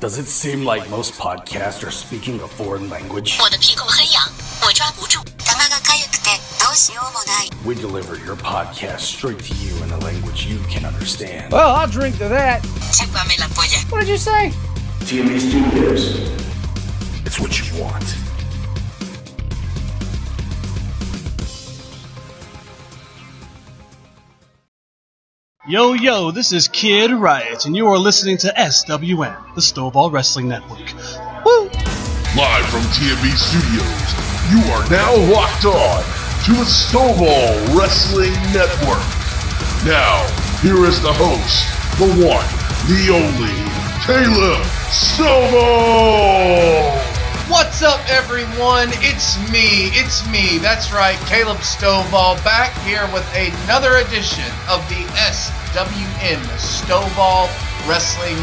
Does it seem like most podcasts are speaking a foreign language? We deliver your podcast straight to you in a language you can understand. Well, I'll drink to that. What did you say? TMB Studios. It's what you want. Yo, yo, this is Kid Riot, and you are listening to SWN, the Stovall Wrestling Network. Woo! Live from TMB Studios, you are now locked on to the Stovall Wrestling Network. Now, here is the host, the one, the only, Caleb Stovall! What's up, everyone? It's me. It's me. That's right, Caleb Stovall back here with another edition of the SWN Stovall Wrestling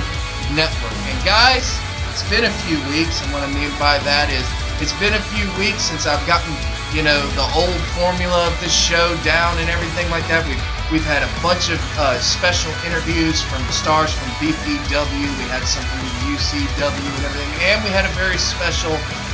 Network. And guys, it's been a few weeks, and what I mean by that is it's been a few weeks since I've gotten, you know, the old formula of this show down and everything like that. We've We've had a bunch of uh, special interviews from stars from BPW. We had some from UCW and everything. And we had a very special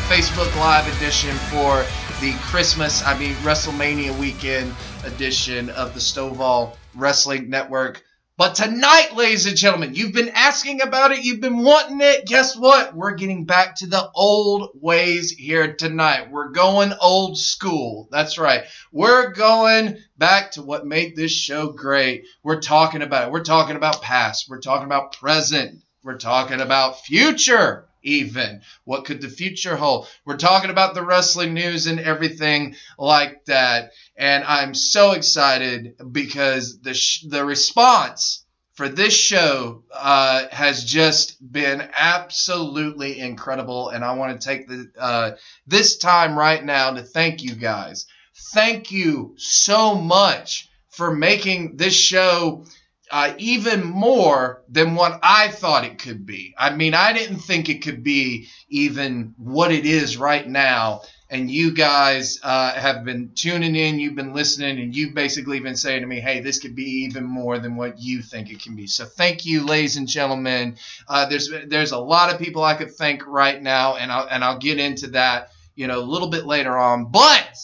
Facebook Live edition for the Christmas, I mean, WrestleMania weekend edition of the Stovall Wrestling Network. But tonight, ladies and gentlemen, you've been asking about it, you've been wanting it. Guess what? We're getting back to the old ways here tonight. We're going old school. That's right. We're going back to what made this show great. We're talking about it. We're talking about past. We're talking about present. We're talking about future even. What could the future hold? We're talking about the wrestling news and everything like that. And I'm so excited because the sh- the response for this show uh, has just been absolutely incredible. And I want to take the uh, this time right now to thank you guys. Thank you so much for making this show uh, even more than what I thought it could be. I mean, I didn't think it could be even what it is right now. And you guys uh, have been tuning in, you've been listening, and you've basically been saying to me, hey, this could be even more than what you think it can be. So thank you, ladies and gentlemen. Uh, there's there's a lot of people I could thank right now, and I'll, and I'll get into that you know a little bit later on. But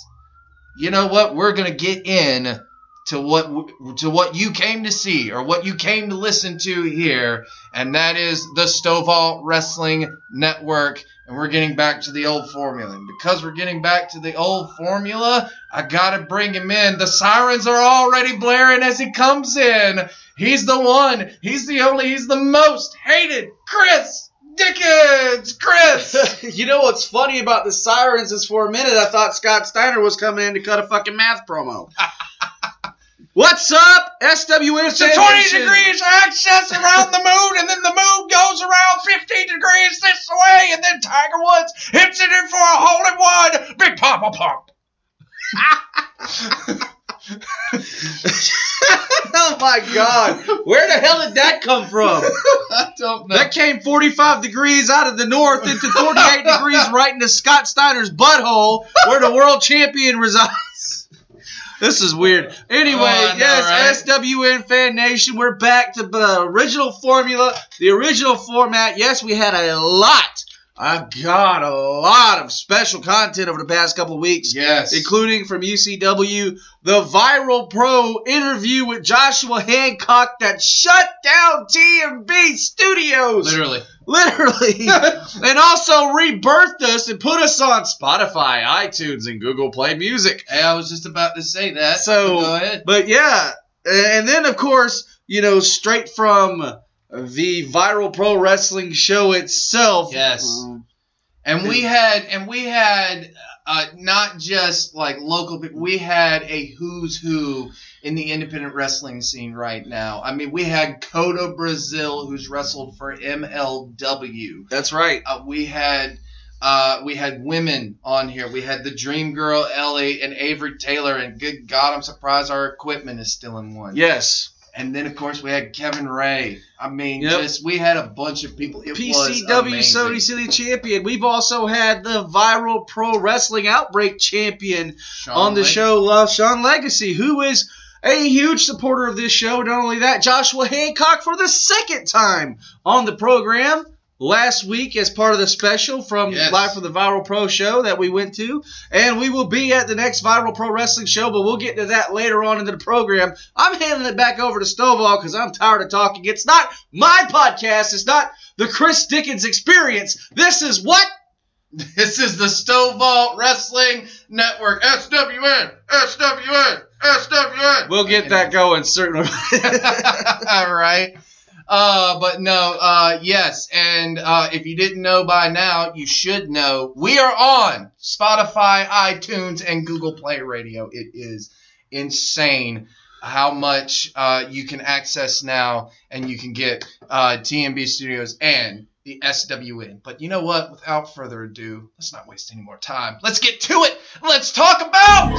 you know what? We're gonna get in to what to what you came to see or what you came to listen to here, and that is the Stovall Wrestling Network. And we're getting back to the old formula. And because we're getting back to the old formula, I gotta bring him in. The sirens are already blaring as he comes in. He's the one. He's the only. He's the most hated. Chris Dickens. Chris. you know what's funny about the sirens is for a minute I thought Scott Steiner was coming in to cut a fucking math promo. What's up, SWN? It's 20 degrees access around the moon, and then the moon goes around 15 degrees this way, and then Tiger Woods hits it in for a hole in one. Big Papa Pump. oh my god, where the hell did that come from? I don't know. That came 45 degrees out of the north into 48 degrees right into Scott Steiner's butthole, where the world champion resides. This is weird. Anyway, Oh, I know, yes, right? SWN Fan Nation, we're back to the original formula, the original format. Yes, we had a lot. I've got a lot of special content over the past couple of weeks Yes. including from UCW, the Viral Pro interview with Joshua Hancock that shut down TMB Studios. Literally. Literally. and also rebirthed us and put us on Spotify, iTunes, and Google Play Music. Hey, I was just about to say that. So, go ahead. but yeah, and then of course, you know, straight from the Viral Pro Wrestling show itself. Yes. And we had, and we had, uh, not just like local, but we had a who's who in the independent wrestling scene right now. I mean, we had Kotto Brazil, who's wrestled for MLW. That's right. Uh, we had, uh, we had women on here. We had the Dream Girl Ellie and Avery Taylor, and good God, I'm surprised our equipment is still in one. Yes. And then of course we had Kevin Ray. I mean, Yep. just we had a bunch of people. It PCW. Sony City champion. We've also had the viral pro wrestling outbreak champion on the show, uh, Sean Legacy, who is a huge supporter of this show. Not only that, Joshua Hancock for the second time on the program. last week as part of the special from Yes. live from the Viral Pro show that we went to, and we will be at the next Viral Pro Wrestling show, but we'll get to that later on into the program. I'm handing it back over to Stovall because I'm tired of talking. It's not my podcast. It's not the Chris Dickens experience. This is what This is the Stovall Wrestling Network. SWN, SWN, SWN. we'll get that going certainly. All right. Uh, but no, uh, yes, and uh, if you didn't know by now, you should know. We are on Spotify, iTunes, and Google Play Radio. It is insane how much uh, you can access now, and you can get uh, TMB Studios and the SWN. But you know what? Without further ado, let's not waste any more time. Let's get to it. Let's talk about.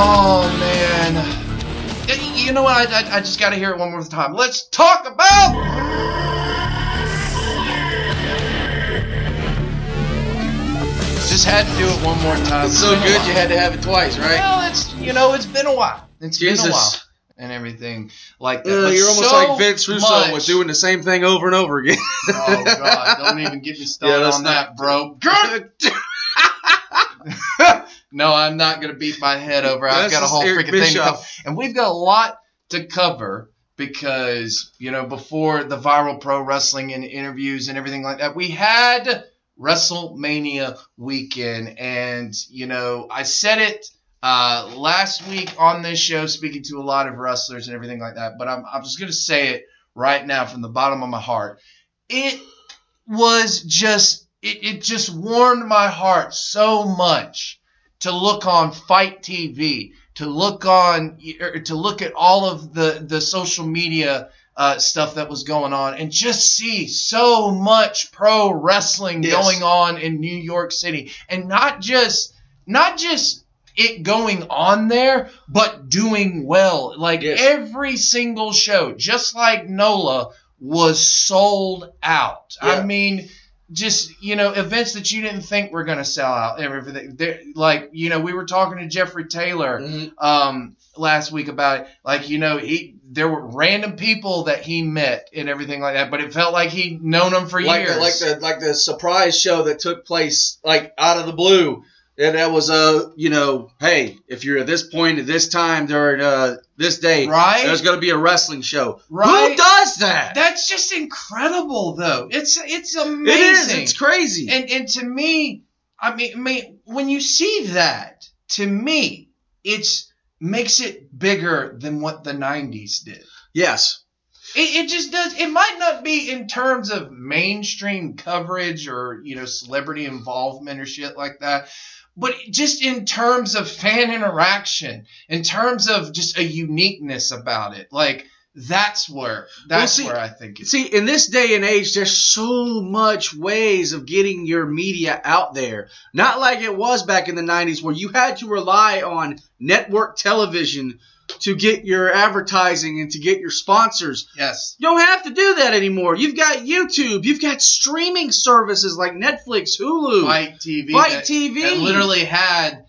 Oh man. You know what? I, I, I just got to hear it one more time. Let's talk about. Just had to do it one more time. it's so good you had to have it twice, right? Well, it's you know it's been a while. It's been a while and everything like that. Uh, you're almost so like Vince Russo much- was doing the same thing over and over again. Oh God! Don't even get me started let's on not- that, bro. No, I'm not gonna beat my head over. I've got a whole freaking thing to cover, and we've got a lot to cover because you know before the viral pro wrestling and interviews and everything like that, we had WrestleMania weekend, and you know I said it uh, last week on this show, speaking to a lot of wrestlers and everything like that. But I'm I'm just gonna say it right now from the bottom of my heart. It was just it, it just warmed my heart so much to look on FITE TV, to look on er, to look at all of the the social media uh, stuff that was going on, and just see so much pro wrestling Yes. going on in New York City, and not just not just it going on there, but doing well. Like Yes. every single show, just like NOLA was sold out. I mean, just you know, events that you didn't think were going to sell out. Everything, They're- like you know, we were talking to Jeffrey Taylor Mhm. um, last week about it. Like you know, he there were random people that he met and everything like that, but it felt like he'd known them for like years. the, like the like the surprise show that took place like out of the blue. And that was uh you know hey if you're at this point at this time during uh this day Right? there's gonna be a wrestling show. Right? Who does that? That's just incredible, though. It's it's amazing. it is. It's crazy. And and to me, I mean, I mean, when you see that, to me, it's makes it bigger than what the '90s did. yes. It, it just does. It might not be in terms of mainstream coverage or you know celebrity involvement or shit like that, but just in terms of fan interaction, in terms of just a uniqueness about it, like that's where that's see- where I think it's. See, in this day and age, there's so much ways of getting your media out there. Not like it was back in the 90s where you had to rely on network television to get your advertising and to get your sponsors. Yes. You don't have to do that anymore. You've got YouTube. You've got streaming services like Netflix, Hulu. FITE TV. Fight that- TV. that literally had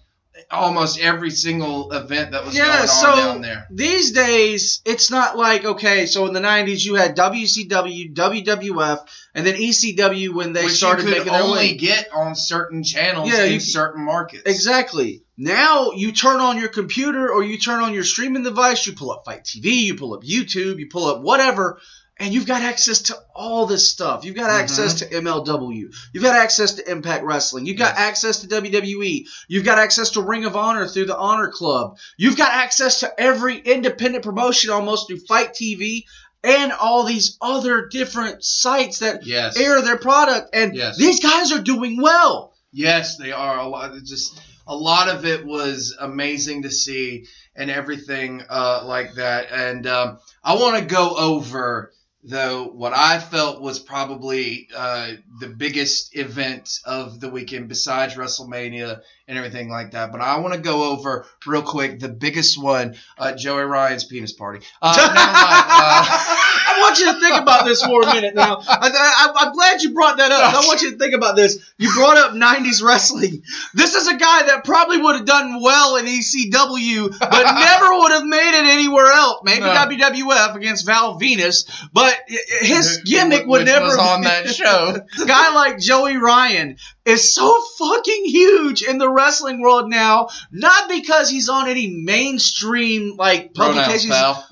almost every single event that was Yeah, going on so down there. these days it's not like okay, so in the '90s you had WCW, WWF, and then ECW when they Which started you could making only get on certain channels Yeah, in you- certain markets. Exactly. Now you turn on your computer or you turn on your streaming device, you pull up FITE TV, you pull up YouTube, you pull up whatever, and you've got access to all this stuff. You've got Mhm. access to MLW. You've got access to Impact Wrestling. You've got Yes. access to WWE. You've got access to Ring of Honor through the Honor Club. You've got access to every independent promotion almost through FITE TV and all these other different sites that Yes. air their product. And Yes. these guys are doing well. Yes, they are a lot. it's Just a lot of it was amazing to see and everything uh, like that. And um, I want to go over though, what I felt was probably uh, the biggest event of the weekend besides WrestleMania and everything like that. But I want to go over real quick the biggest one, uh, Joey Ryan's penis party. Uh. Uh, I want you to think about this for a minute now. I, I, I'm glad you brought that up. I want you to think about this. You brought up 90s wrestling. This is a guy that probably would have done well in ECW, but never would have made it anywhere else. Maybe No. WWF against Val Venis, but his gimmick would which never was on that show. a guy like Joey Ryan is so fucking huge in the wrestling world now, not because he's on any mainstream like Pronouns, publications. pal.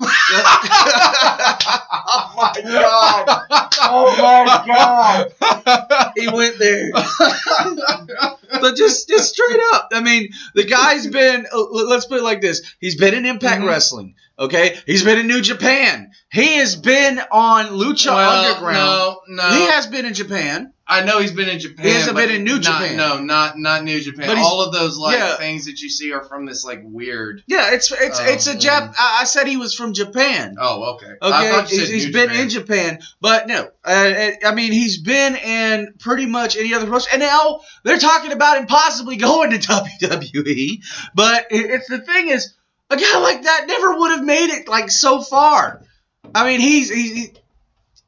oh my god! Oh my god! He went there. but just, just straight up. I mean, the guy's been. uh, Let's put it like this: He's been in Impact Mhm. Wrestling. Okay, he's been in New Japan. He has been on Lucha Well, Underground. no, no. He has been in Japan. I know he's been in Japan. He hasn't been in New not- Japan. No, not not New Japan. But All of those like yeah. things that you see are from this like weird. Yeah, it's it's Oh, it's a Jap. mm. I, I said he was from Japan. Oh, okay. Okay, he's, he's been Japan. in Japan, but no, uh, I mean he's been in pretty much any other promotion, and now they're talking about him possibly going to WWE. But it, it's the thing is, a guy like that never would have made it like so far. I mean, he's he,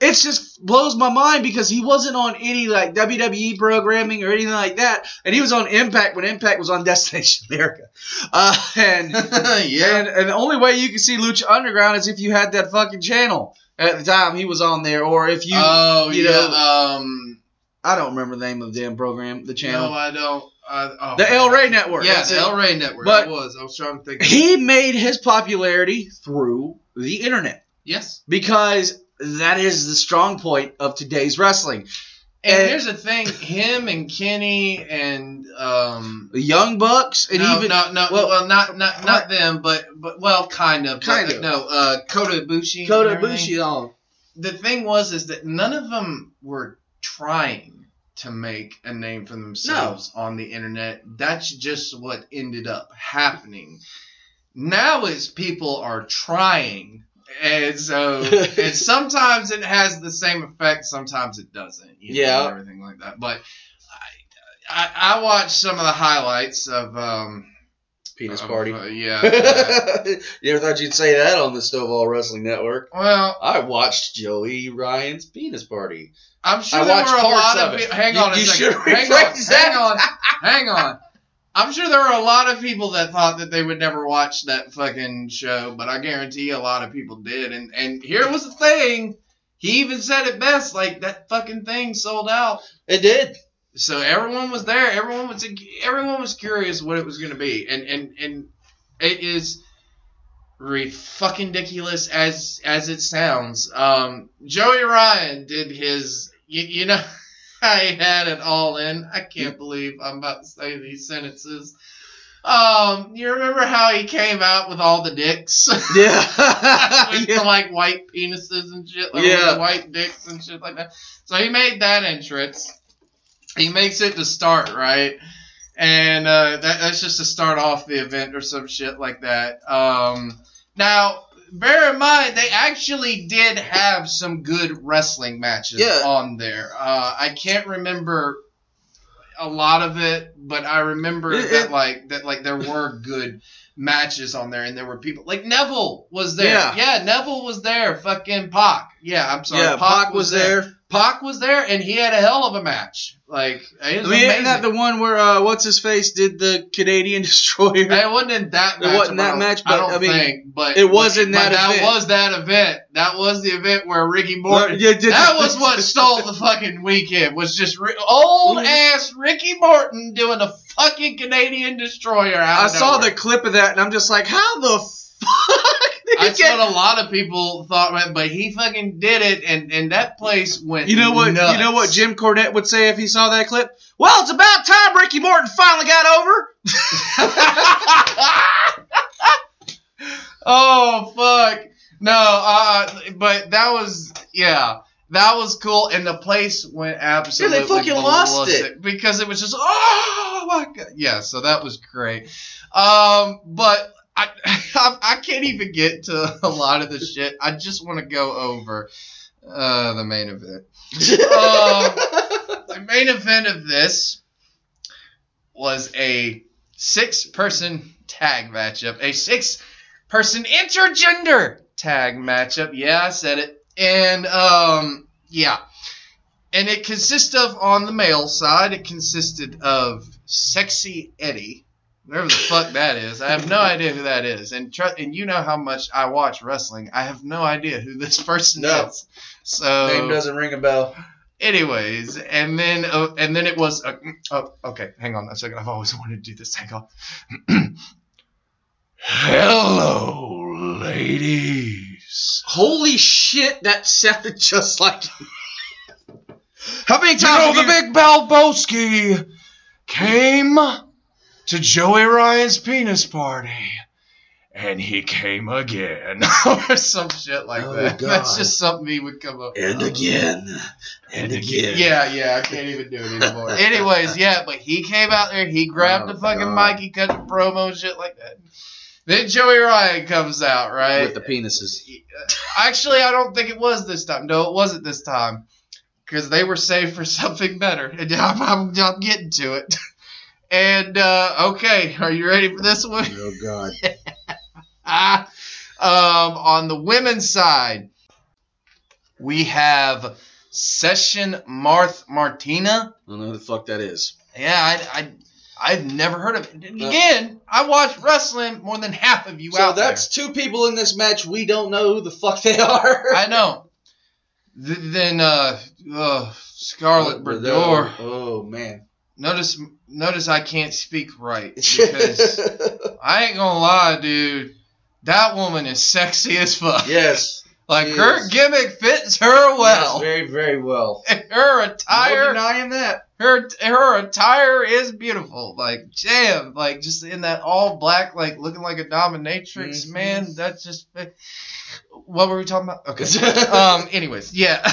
it's just blows my mind because he wasn't on any like WWE programming or anything like that, and he was on Impact when Impact was on Destination America, uh, and. yeah. And, and the only way you can see Lucha Underground is if you had that fucking channel at the time he was on there, or if you, oh, you yeah. know- um. I don't remember the name of the damn program, the channel. No, I don't. I, oh, the El Rey Network. Yeah, the it. El Rey Network. But- it was. I was trying to think. He made his popularity through the internet yes. because that is the strong point of today's wrestling. And And- here's the thing: him and Kenny and um. The Young Bucks and no, even no, no, well, well, not not not them, but but well, kind of, Kind but, of. No, uh, Kota Ibushi. Kota. Ibushi on. the thing was is that none of them were trying to make a name for themselves on the internet. That's just what ended up happening. Now is people are trying. And so and sometimes it has the same effect, sometimes it doesn't. You know, Yeah. everything like that. But I, I, I watched some of the highlights of um Penis party. uh, yeah. you ever thought you'd say that on the Stovall Wrestling Network? well, I watched Joey Ryan's penis party. I'm sure I there were a lot of of, it. Hang You- on a you second. should Hang on. Hang on. Hang on. I'm sure there were a lot of people that thought that they would never watch that fucking show, but I guarantee a lot of people did. And and here was the thing. He even said it best, like that fucking thing sold out. It did. So everyone was there. Everyone was everyone was curious what it was going to be, and and and it is re fucking ridiculous as as it sounds. Um, Joey Ryan did his, you, you know, I had it all in. I can't believe I'm about to say these sentences. Um, you remember how he came out with all the dicks? Yeah. with the like white penises and shit, like Yeah. white dicks and shit like that. So he made that entrance. He makes it to start right, and uh, that, that's just to start off the event or some shit like that. Um, now, bear in mind they actually did have some good wrestling matches Yeah. on there. Uh, I can't remember a lot of it, but I remember It- that it- like that like there were good matches on there, and there were people like Neville was there. Yeah. Yeah, Neville was there. Fucking Pac. Yeah, I'm sorry. yeah, Pac was there. Pac was there, and he had a hell of a match. Like it I mean, amazing. isn't that the one where uh, what's his face did the Canadian Destroyer? it wasn't in that It wasn't that match, I but, don't I mean, think. But it was in but that That event. was that event. That was the event where Ricky Morton. Yeah, did- that was what stole the fucking weekend. Was just ri- old ass Ricky Morton doing a fucking Canadian Destroyer. Out I saw the clip of that, and I'm just like, how the fuck That's get? what a lot of people thought, man, but he fucking did it, and, and that place went. You know what? Nuts. You know what Jim Cornette would say if he saw that clip? Well, it's about time Ricky Morton finally got over. oh fuck! No, uh, but that was yeah, that was cool, and the place went absolutely. Yeah, they fucking lost it because it was just oh my god, yeah. So that was great. Um, but I, I I can't even get to a lot of the shit. I just want to go over Uh, the main event. Um, the main event of this was a six-person tag matchup, a six-person intergender tag matchup. Yeah, I said it. And um, yeah, and it consists of on the male side, it consisted of Sexy Eddie, whatever the fuck that is. I have no idea who that is, and tr- and you know how much I watch wrestling. I have no idea who this person No. is. So Name doesn't ring a bell. anyways, and then uh, and then it was uh, oh, okay. Hang on a second. I've always wanted to do this. Hang on. Hello, ladies. Holy shit, that sounded just like. How many times? You know the you- big Valbowski came to Joey Ryan's penis party. And he came again, or some shit like Oh, that. God. That's just something he would come up. And with. again. And again. Yeah, yeah, I can't even do it anymore. Anyways, yeah, but he came out there, he grabbed Oh, the fucking God. mic, he cut the promo and shit like that. Then Joey Ryan comes out, right? With the penises. Uh, actually, I don't think it was this time. No, it wasn't this time. Because they were saved for something better. And I'm, I'm, I'm getting to it. And, uh, okay, are you ready for this one? Oh, God. Ah, um, on the women's side, we have Session Marth Martina. I don't know who the fuck that is. Yeah, I, I, I've never heard of it. Again, I watch wrestling more than half of you So out there. So that's two people in this match. We don't know who the fuck they are. I know. Th- then, uh, uh, Scarlet Bordeaux. Oh, man. Notice, notice I can't speak right because I ain't gonna lie, dude. That woman is sexy as fuck. yes. Like her is. gimmick fits her well. Yes, very, very well. her attire. No denying that. her her attire is beautiful. Like damn, like just in that all black, like looking like a dominatrix. Mhm. Man, that's just. What were we talking about? Okay. um. Anyways, yeah.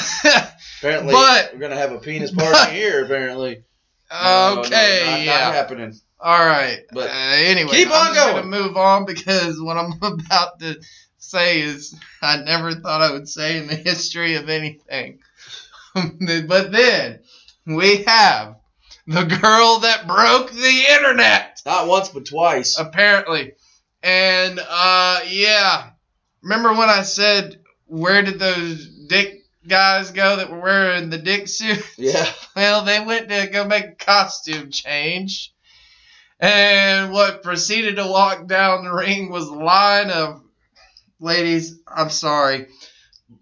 Apparently, But- we're gonna have a penis party but- here. Apparently. No, no, okay. not, yeah. Not happening. All right. But uh, anyway, keep on I'm going. gonna move on because what I'm about to say is I never thought I would say in the history of anything. but then we have the girl that broke the internet, Not once, but twice. apparently. And uh yeah. Remember when I said where did those dick guys go that were wearing the dick suit? yeah. Well, they went to go make a costume change. And what proceeded to walk down the ring was a line of ladies, I'm sorry,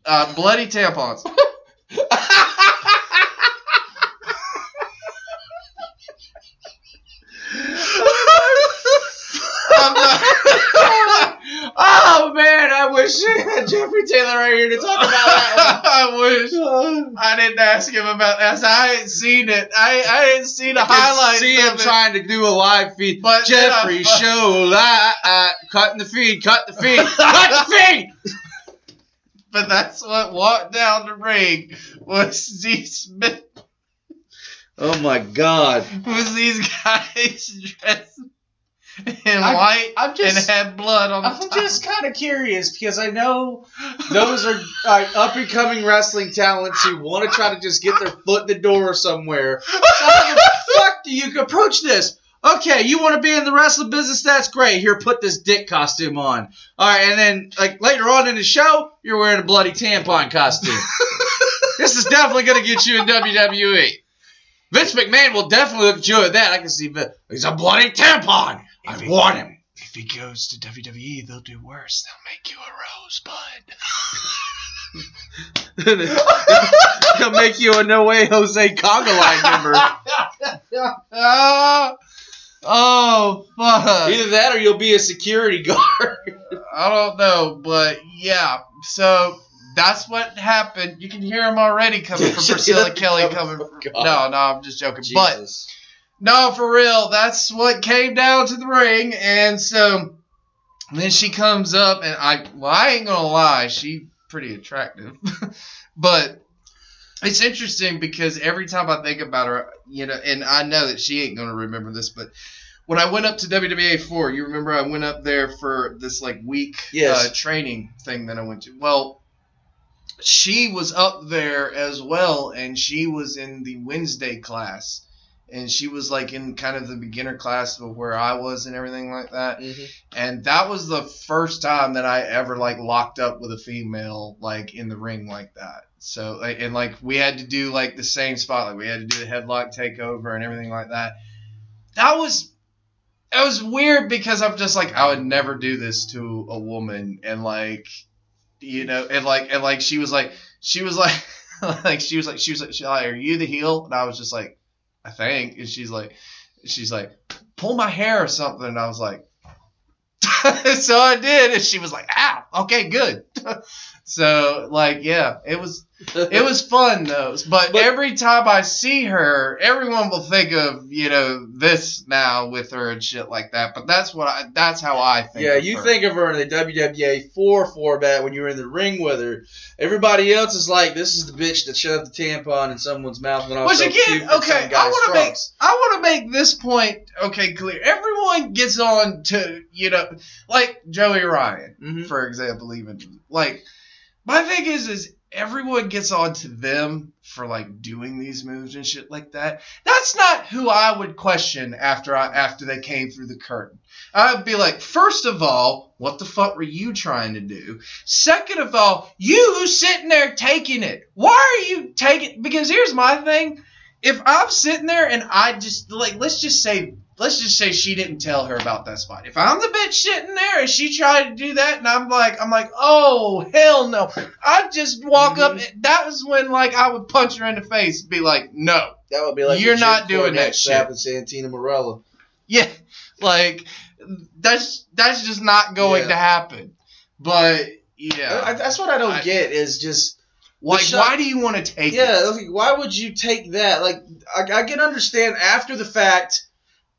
uh, bloody tampons. I'm not- oh man, I wish had Jeffrey Taylor right here to talk about that I wish. I didn't ask him about that. I ain't seen it. I I ain't seen a I highlight. see him trying to do a live feed. But I- Jeffrey show li- uh, cutting the feed, cut the feed, cut the feed. but that's what walked down the ring was Z Smith. Oh my God. was these guys dressed in I- white I'm and just- had blood on the I'm just kind of curious because I know those are like up and coming wrestling talents who want to try to just get their foot in the door somewhere. So how the fuck do you approach this? Okay, you want to be in the wrestling business? That's great. Here, put this dick costume on. All right, and then like later on in the show, you're wearing a bloody tampon costume. this is definitely gonna get you in WWE. Vince McMahon will definitely look at you at that. I can see Vin- he's a bloody tampon. I want him. if he goes to WWE, they'll do worse. They'll make you a rosebud. they'll make you a No Way Jose Conga line member. Oh fuck! Either that or you'll be a security guard. I don't know, but yeah. So that's what happened. You can hear him already coming from Priscilla Kelly. Coming. Oh, From, no, no, I'm just joking. But Jesus. No, for real, that's what came down to the ring, and so then she comes up, and I, well, I ain't gonna lie, she pretty attractive, but it's interesting because every time I think about her, you know, and I know that she ain't gonna remember this, but when I went up to WWA four, you remember I went up there for this like week Yes. uh, training thing that I went to. Well, she was up there as well, and she was in the Wednesday class. And she was like in kind of the beginner class of where I was and everything like that. Mm-hmm. And that was the first time that I ever like locked up with a female like in the ring like that. So and like we had to do like the same spot, like we had to do the headlock takeover and everything like that. That was it was weird because I'm just like I would never do this to a woman and like you know and like and like she was like she was like like she was like she was like, she like are you the heel and I was just like I think. And she's like she's like pull my hair or something. And I was like so I did. And she was like ow okay good so like yeah it was it was fun though. But, But- every time I see her, everyone will think of you know this now with her and shit like that. But that's what I. That's how I think. Yeah, you her. think of her in the WWA four format when you're in the ring with her. Everybody else is like, this is the bitch that shoved the tampon in someone's mouth and Which also again, puked in okay, I want to make. I want to make this point okay clear. Everyone gets on to you know like Joey Ryan, Mhm. for example, even like my thing is is everyone gets on to them for like doing these moves and shit like that. That's not who I would question after I after they came through the curtain. I'd be like, first of all, what the fuck were you trying to do? Second of all, you who's sitting there taking it, why are you taking? Because here's my thing: if I'm sitting there and I just like, let's just say, let's just say she didn't tell her about that spot. If I'm the bitch sitting there and she tried to do that, and I'm like, I'm like, oh hell no! I'd just walk up. Mm-hmm. That was when like I would punch her in the face, and be like, no, That would be like You're not doing that shit. slapping Santina Marella. yeah, like that's that's just not going Yeah. to happen. But yeah, I- that's what I don't I- get is just like shot- why do you want to take yeah. it? Like, why would you take that? Like I, I can understand after the fact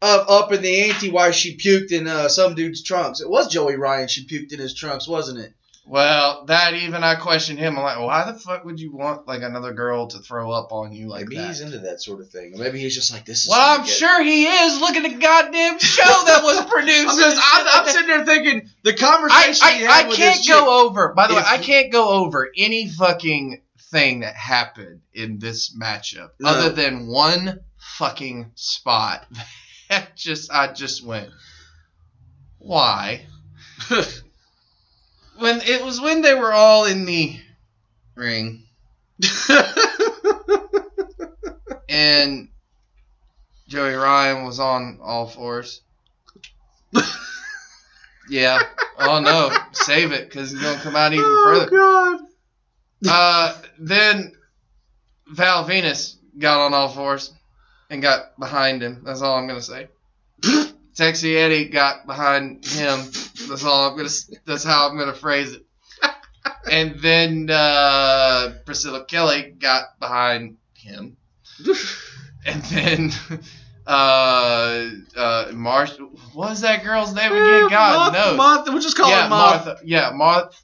of up in the ante why she puked in uh, some dude's trunks. It was Joey Ryan. She puked in his trunks, wasn't it? Well, that even I questioned him. I'm like, why the fuck would you want like another girl to throw up on you like maybe that? he's into that sort of thing. Or maybe he's just like this is. well, I'm sure he is. Look at the goddamn show that was produced. I'm, just, I'm, I'm sitting there thinking the conversation I, I, I can't go over. By the way, I can't go over any fucking thing that happened in this matchup No. other than one fucking spot. That just I just went. Why? When it was when they were all in the ring and Joey Ryan was on all fours. yeah. Oh no, save it because it's gonna come out even further. Oh god. Uh, then Val Venis got on all fours and got behind him. That's all I'm gonna say. Sexy Eddie got behind him. That's all I'm gonna. That's how I'm gonna phrase it. And then uh, Priscilla Kelly got behind him. And then uh, uh, Marsh. What was that girl's name again? God Martha, knows Martha, we'll just call yeah, her Martha. Martha. Yeah, Martha.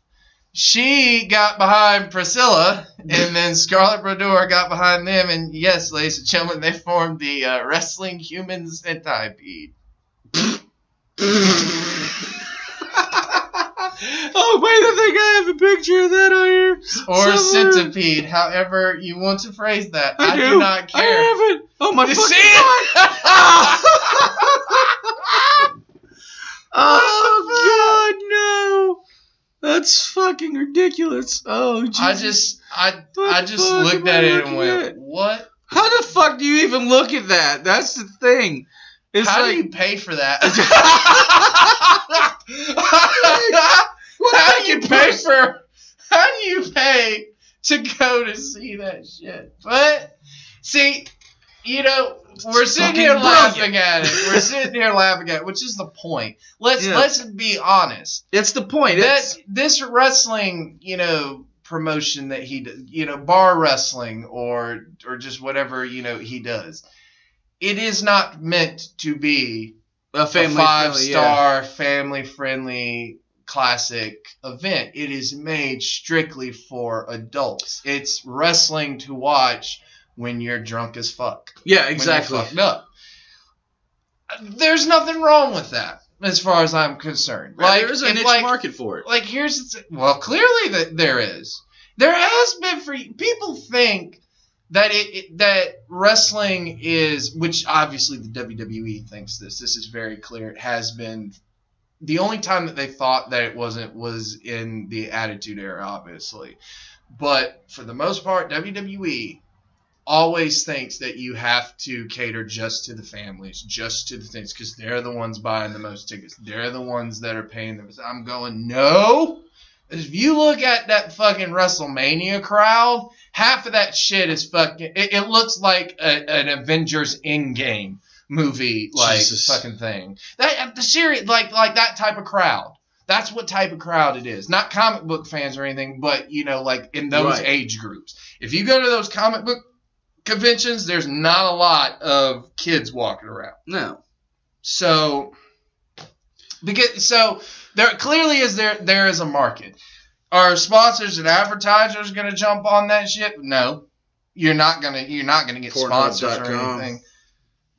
She got behind Priscilla, and then Scarlett Bordeaux got behind them. And yes, ladies and gentlemen, they formed the uh, Wrestling Human Centipede. oh wait, I think I have a picture of that on here. Or Somewhere. centipede, however you want to phrase that. I, do. do. not care. I have it. Oh my You fucking God. oh. That's fucking ridiculous. Oh, Jesus. I just, I, What I just looked I at it and went, at? "What? How the fuck do you even look at that? That's the thing. It's How like do you pay for that? how do you pay for how do you pay to go to see that shit but see you know we're sitting here brilliant. laughing at it we're sitting here laughing at it which is the point let's Yeah. let's be honest It's the point. that It's, this wrestling you know promotion that he you know bar wrestling or or just whatever you know he does it is not meant to be a a family five friendly, yeah. star family friendly classic event. It is made strictly for adults. It's wrestling to watch when you're drunk as fuck. Yeah, exactly. fucked up. There's nothing wrong with that, as far as I'm concerned. Right, Like, there is a niche like, market for it. like here's well, clearly that there is. There has been for people think that it, it that wrestling is, which obviously the WWE thinks this. This is very clear. It has been. The only time that they thought that it wasn't was in the Attitude Era, obviously. But for the most part, WWE always thinks that you have to cater just to the families, just to the things, because they're the ones buying the most tickets. They're the ones that are paying them. I'm going, no. If you look at that fucking WrestleMania crowd, half of that shit is fucking. It, it looks like a, an Avengers Endgame movie, like Jesus. fucking thing. That the series, like like that type of crowd. That's what type of crowd it is. Not comic book fans or anything, but you know, like in those Right. age groups. If you go to those comic book conventions, there's not a lot of kids walking around. No. So because so there clearly is there there is a market. Are sponsors and advertisers going to jump on that shit? No. You're not going to you're not going to get sponsors or Pornhub.com. anything.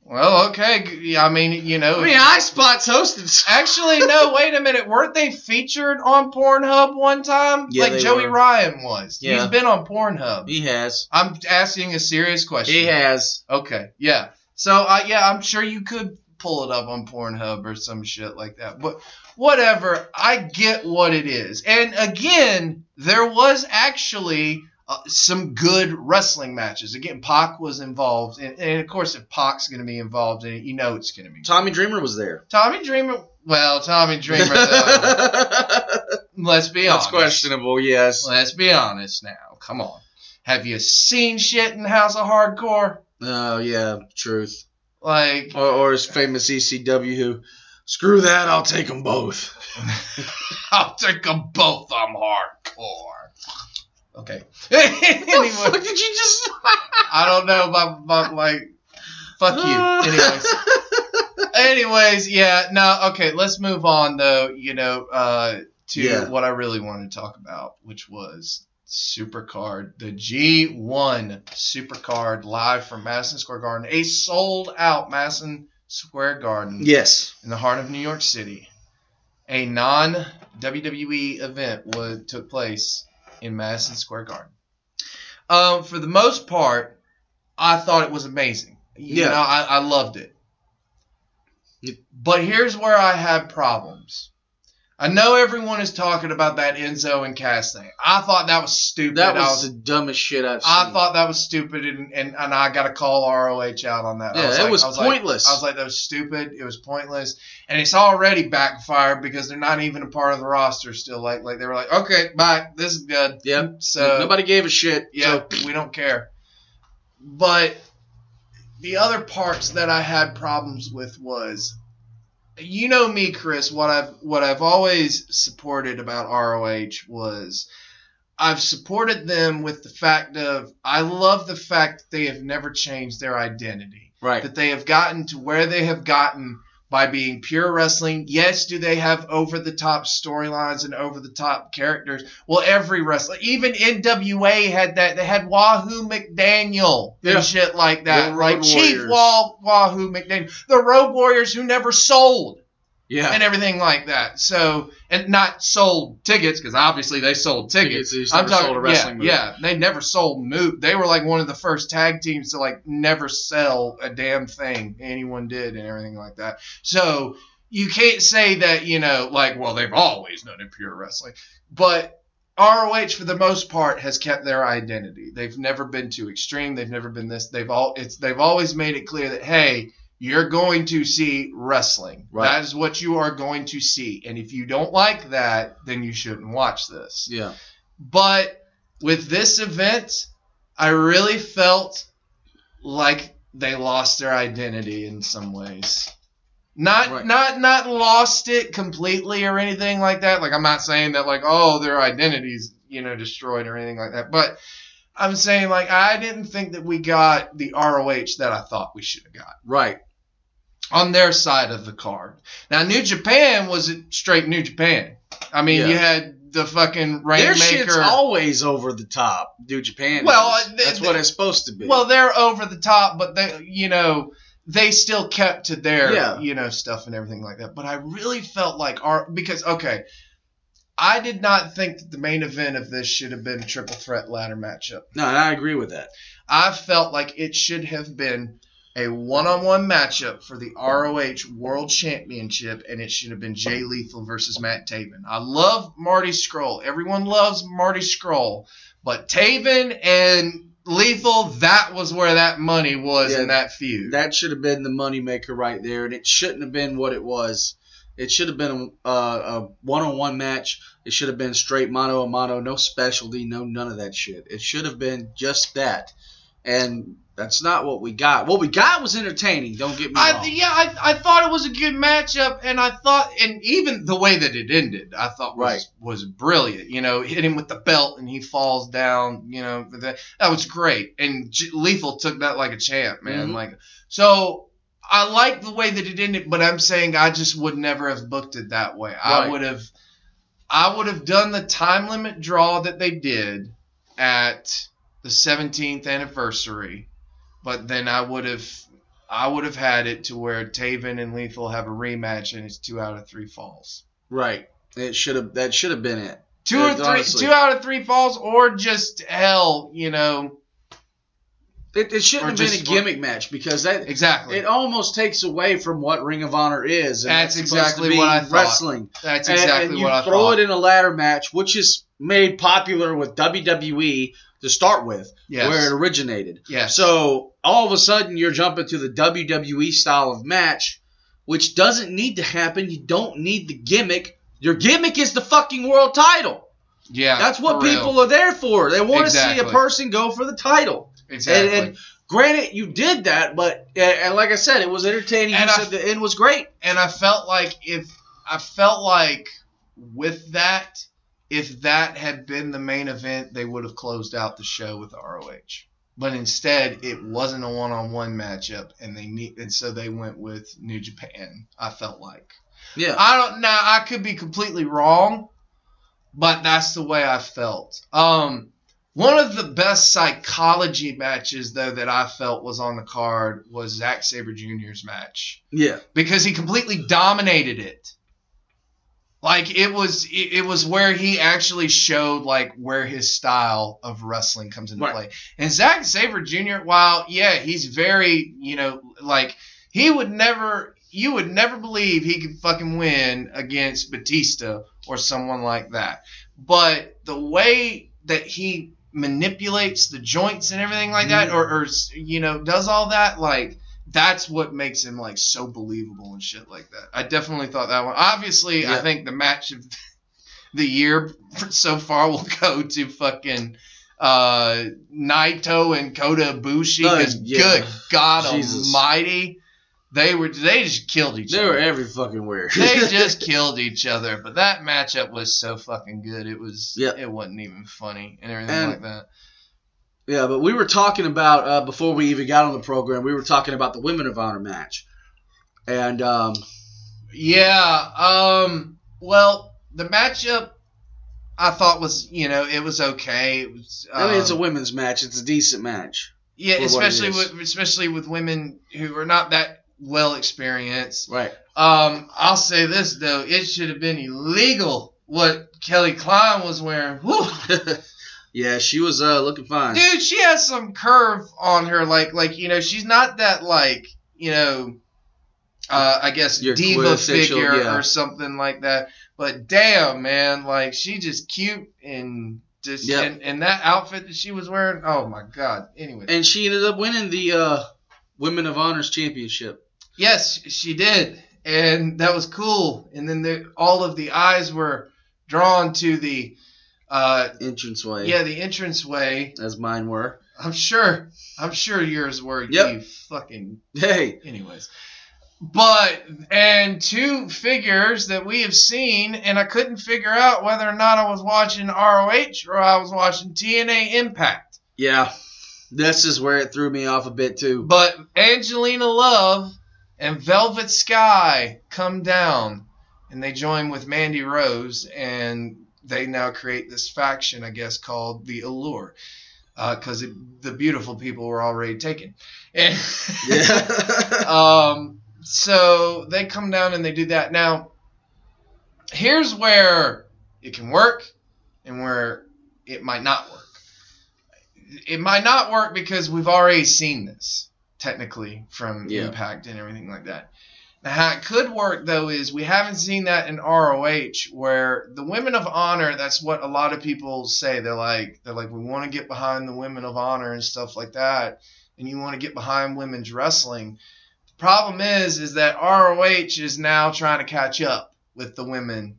Well, okay, I mean, you know, I mean, iSpot's hosted. Actually, no. Wait a minute. Weren't they featured on Pornhub one time? Yeah, like they Joey were. Ryan was. Yeah. He's been on Pornhub. He has. I'm asking a serious question. He has. Okay. Yeah. So, uh, yeah, I'm sure you could pull it up on Pornhub or some shit like that. But whatever. I get what it is. And again, there was actually uh, some good wrestling matches. Again, Pac was involved, and, and of course, if Pac's going to be involved in it, you know it's going to be. Tommy Dreamer was there. Tommy Dreamer. Well, Tommy Dreamer. though, let's be That's honest. questionable, yes. Let's be honest now. Come on. Have you seen shit in House of Hardcore? Oh, yeah, truth. Like, Or, or his famous ECW who, screw that, I'll take them both. I'll take them both. I'm hardcore. Okay. What anyway, the fuck did you just. I don't know about, about like, fuck you. Anyways. Anyways, yeah, no, okay, let's move on though, you know, uh, to Yeah. what I really wanted to talk about, which was Supercard, the G1 Supercard live from Madison Square Garden, a sold out Madison Square Garden yes. in the heart of New York City. A non WWE event would, took place in Madison Square Garden. Um, for the most part, I thought it was amazing. You Yeah. know, I, I loved it. But here's where I had problems. I know everyone is talking about that Enzo and Cass thing. I thought that was stupid. That was, was the dumbest shit I've seen. I thought that was stupid, and, and, and I got to call ROH out on that. I Yeah, that like- was I like- pointless. I was like, that was stupid. It was pointless, and it's already backfired because they're not even a part of the roster still. Like, like they were like, okay, bye, this is good. Yep. So Nobody gave a shit. yeah, So, we don't care. But the other parts that I had problems with was, you know me, Chris. What I've what I've always supported about ROH was, I've supported them with the fact of I love the fact that they have never changed their identity right. that they have gotten to where they have gotten by being pure wrestling. Yes, do they have over the top storylines and over the top characters? Well, every wrestler, even NWA had that. They had Wahoo McDaniel Yeah. and shit like that. The like Chief Wahoo McDaniel, the Road Warriors who never sold Yeah. and everything like that. So, and not sold tickets because obviously they sold tickets. Tickets, they I'm talking, sold a wrestling yeah, move. yeah, they never sold move. They were like one of the first tag teams to like never sell a damn thing anyone did and everything like that. So you can't say that you know like well they've always done it pure wrestling, but ROH for the most part has kept their identity. They've never been too extreme. They've never been this. They've all it's they've always made it clear that hey, you're going to see wrestling. Right. That is what you are going to see. And if you don't like that, then you shouldn't watch this. yeah. But with this event, I really felt like they lost their identity in some ways. Not Right. not not lost it completely or anything like that. Like I'm not saying that like oh their identities you know destroyed or anything like that. But I'm saying like I didn't think that we got the ROH that I thought we should have got Right. on their side of the card. Now New Japan was straight New Japan. I mean Yeah. you had the fucking Their shit's always over the top. New Japan. Well, is. uh, they- that's what it's supposed to be. Well, they're over the top, but they, you know, they still kept to their, Yeah. you know, stuff and everything like that. But I really felt like our because okay, I did not think that the main event of this should have been a triple threat ladder matchup. No, I agree with that. I felt like it should have been a one-on-one matchup for the ROH World Championship, and it should have been Jay Lethal versus Matt Taven. I love Marty Scurll. Everyone loves Marty Scurll, but Taven and Lethal, that was where that money was Yeah, in that feud. That should have been the moneymaker right there, and it shouldn't have been what it was. It should have been a, a one-on-one match. It should have been straight mano a mano, no specialty, no none of that shit. It should have been just that, and that's not what we got. What we got was entertaining. Don't get me wrong. I, yeah, I, I thought it was a good matchup, and I thought, and even the way that it ended, I thought was Right. was brilliant. You know, hit him with the belt, and he falls down. You know, that that was great. And J- Lethal took that like a champ, man. Mhm. Like, so I like the way that it ended, but I'm saying I just would never have booked it that way. I would have, I would have done the time limit draw that they did at the 17th anniversary, but then I would have I would have had it to where Taven and Lethal have a rematch and it's two out of three falls. right. It should have. That should have been it. Two or three honestly. two out of three falls or just hell, you know. It, it shouldn't have been a gimmick match because that Exactly. it almost takes away from what Ring of Honor is. And That's exactly what I thought. Wrestling. That's And- exactly and, you what I throw thought. it in a ladder match, which is made popular with WWE to start with, Yes. where it originated. yes. So all of a sudden you're jumping to the WWE style of match, which doesn't need to happen. You don't need the gimmick. Your gimmick is the fucking world title. yeah. That's what for real. people are there for. They want to see a person go for the title. Exactly. And, and granted, you did that, but and like I said, it was entertaining. And you I- said the end was great. and I felt like if I felt like with that, if that had been the main event, they would have closed out the show with ROH. But instead, it wasn't a one-on-one matchup, and they need, and so they went with New Japan. I felt like Yeah. I don't now. I could be completely wrong, but that's the way I felt. Um, one of the best psychology matches though that I felt was on the card was Zack Sabre Jr.'s match yeah. because he completely dominated it. Like it was, it, it was where he actually showed like where his style of wrestling comes into Right. play. And Zack Sabre Jr. While yeah, he's very you know like he would never, you would never believe he could fucking win against Batista or someone like that. But the way that he manipulates the joints and everything like that, or, or you know, does all that like that's what makes him like so believable and shit like that. I definitely thought that one. Obviously, I think the match of the year so far will go to fucking uh Naito and Kota Ibushi because yeah. good God Jesus. Almighty, they were they just killed each They other. They were every fucking where. they just killed each other. But that matchup was so fucking good. It was Yeah. it wasn't even funny and everything And- like that. Yeah, but we were talking about uh, before we even got on the program. We were talking about the Women of Honor match, and um, Yeah. Um. Well, the matchup I thought was you know it was okay. It was. I mean, it's a um, women's match. It's a decent match. yeah, for what it especially with especially with women who are not that well experienced. Right. Um. I'll say this though, it should have been illegal what Kelly Klein was wearing. Yeah, she was uh, looking fine. dude she has some curve on her like like you know she's not that like you know uh i guess Your diva figure yeah. or something like that but damn man like she just cute and just Yep. and, and that outfit that she was wearing oh my god anyway And she ended up winning the uh, Women of Honors championship. Yes she did and that was cool and then the, all of the eyes were drawn to the uh Entranceway. yeah the entrance way. As mine were. i'm sure i'm sure yours were Yep. you fucking Hey. anyways but and two figures that we have seen and i couldn't figure out whether or not i was watching roh or i was watching tna impact Yeah. This is where it threw me off a bit too. but angelina love and velvet sky come down and they join with mandy rose and they now create this faction i guess called the allure because the beautiful people were already taken and Yeah. um, so they come down and they do that. Now, here's where it can work and where it might not work. It might not work because we've already seen this technically from Yeah. Impact and everything like that. Now, how it could work though is we haven't seen that in ROH where the women of honor. That's what a lot of people say. They're like, they're like, we want to get behind the women of honor and stuff like that, and you want to get behind women's wrestling. The problem is, is that ROH is now trying to catch up with the women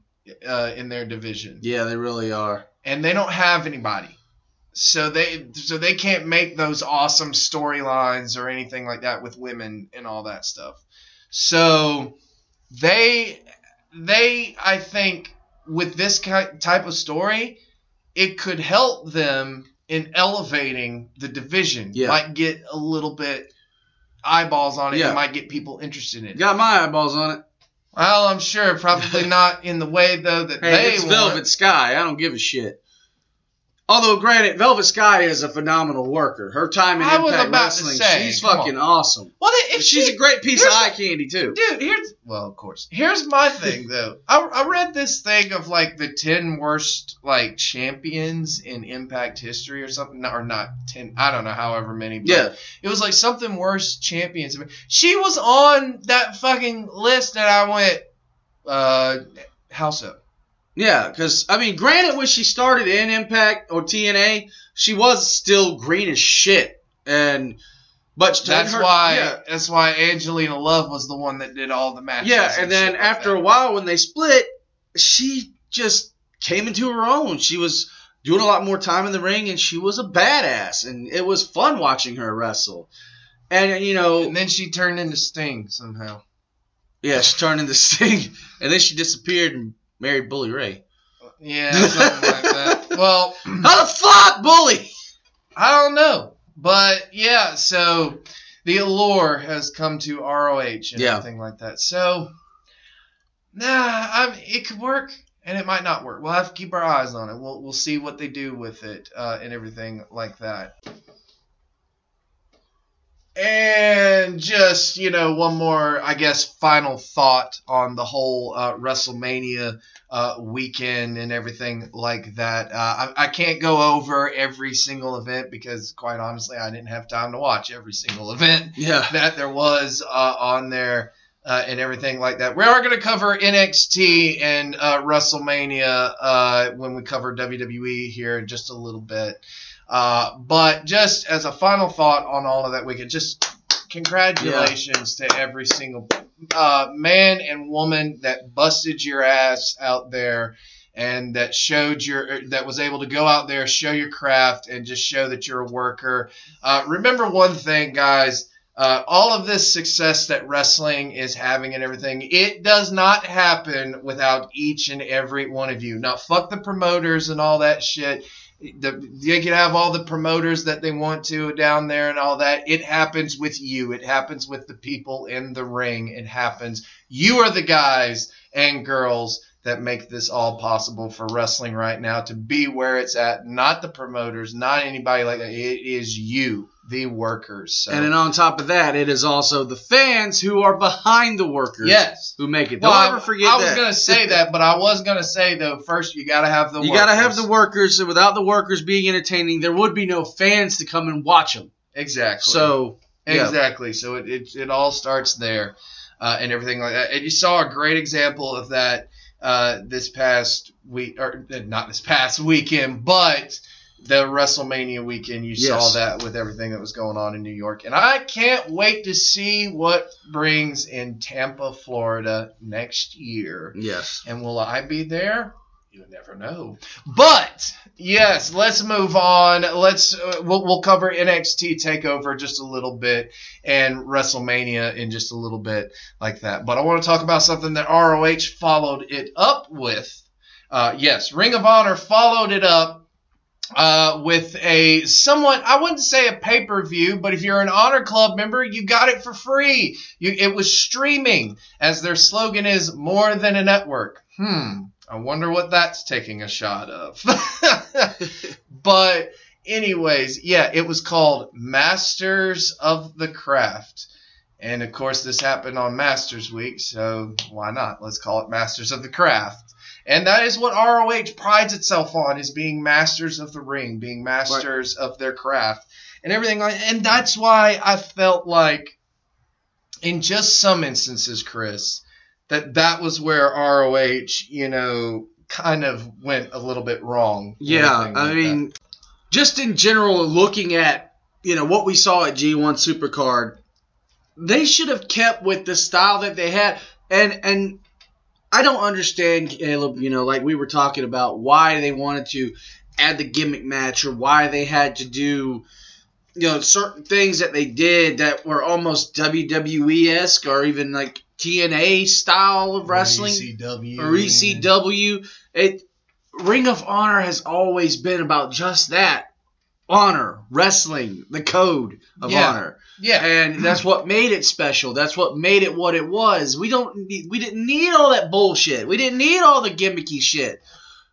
uh, in their division Yeah, they really are. and they don't have anybody. So they so they can't make those awesome storylines or anything like that with women and all that stuff. So they they I think with this type of story, it could help them in elevating the division. Yeah. Might get a little bit eyeballs on it. Yeah. It might get people interested in it. Got my eyeballs on it. Well, I'm sure probably not in the way though that Hey, they it's want. Velvet Sky. I don't give a shit. Although, granted, Velvet Sky is a phenomenal worker. Her time in I was Impact about to Wrestling, say, she's come fucking on. awesome. Well, if She's she- a great piece of here's eye candy too. dude here's well of course here's my thing though I, I read this thing of like the 10 worst like champions in impact history or something or not 10 i don't know however many but Yeah. it was like something worst champions she was on that fucking list and i went uh how so Yeah, because I mean, granted, when she started in Impact or TNA, she was still green as shit, and but that's her- why yeah, that's why angelina love was the one that did all the matches yeah, and then like after that. a while, when they split, she just came into her own. She was doing a lot more time in the ring, and she was a badass, and it was fun watching her wrestle. And you know, and then she turned into sting somehow yeah, she turned into Sting, and then she disappeared and married Bully Ray. yeah something like that well How the fuck, Bully? I don't know. But yeah, so the allure has come to ROH and Yeah. everything like that. So nah, I'm, it could work and it might not work. We'll have to keep our eyes on it. We'll we'll see what they do with it uh, and everything like that. And just you know, one more, I guess, final thought on the whole uh, WrestleMania uh, weekend and everything like that. Uh, I, I can't go over every single event because, quite honestly, I didn't have time to watch every single event Yeah. that there was uh, on there uh, and everything like that. We are going to cover NXT and uh, WrestleMania uh, when we cover WWE here in just a little bit. Uh, but just as a final thought on all of that we could just congratulations to every single uh, man and woman that busted your ass out there and that showed your that was able to go out there show your craft and just show that you're a worker. Uh, remember one thing guys uh, all of this success that wrestling is having and everything it does not happen without each and every one of you. Now fuck the promoters and all that shit the, they can have all the promoters that they want to down there and all that. It happens with you. It happens with the people in the ring. It happens. You are the guys and girls that make this all possible for wrestling right now to be where it's at. Not the promoters, not anybody like that. It is you, the workers. So. And then on top of that, it is also the fans who are behind the workers yes. who make it. Don't Well, ever forget I was that. gonna say that, but I was gonna say though. First, you gotta have the. you got to have workers. the workers. and Without the workers being entertaining, there would be no fans to come and watch them. exactly. So yeah. Exactly. So it, it, it all starts there uh, and everything like that. And you saw a great example of that uh, this past week, or not this past weekend, but the WrestleMania weekend. You Yes. saw that with everything that was going on in New York. And I can't wait to see what brings in Tampa, Florida next year. yes, And will I be there? You never know. But yes, let's move on. Let's uh, we'll, we'll cover NXT Takeover just a little bit and WrestleMania in just a little bit like that. But I want to talk about something that ROH followed it up with. Uh, yes, Ring of Honor followed it up uh, with a somewhat I wouldn't say a pay per view, but if you're an Honor Club member, you got it for free. You, it was streaming, as their slogan is "More than a network." Hmm. I wonder what that's taking a shot of. but anyways, yeah, it was called Masters of the Craft. And of course, this happened on Masters Week, so why not? Let's call it Masters of the Craft. And that is what ROH prides itself on is being masters of the ring, being masters of their craft and everything like and that's why I felt like in just some instances, Chris, that that was where ROH, you know, kind of went a little bit wrong. Yeah, I like mean, just in general, looking at you know what we saw at G1 Supercard, they should have kept with the style that they had, and and I don't understand, Caleb. You know, like we were talking about why they wanted to add the gimmick match or why they had to do. You know, certain things that they did that were almost WWE esque or even like TNA style of wrestling ECW. or ECW. It Ring of Honor has always been about just that. Honor, wrestling, the code of Yeah. honor. Yeah. And that's what made it special. That's what made it what it was. We don't need, we didn't need all that bullshit. We didn't need all the gimmicky shit.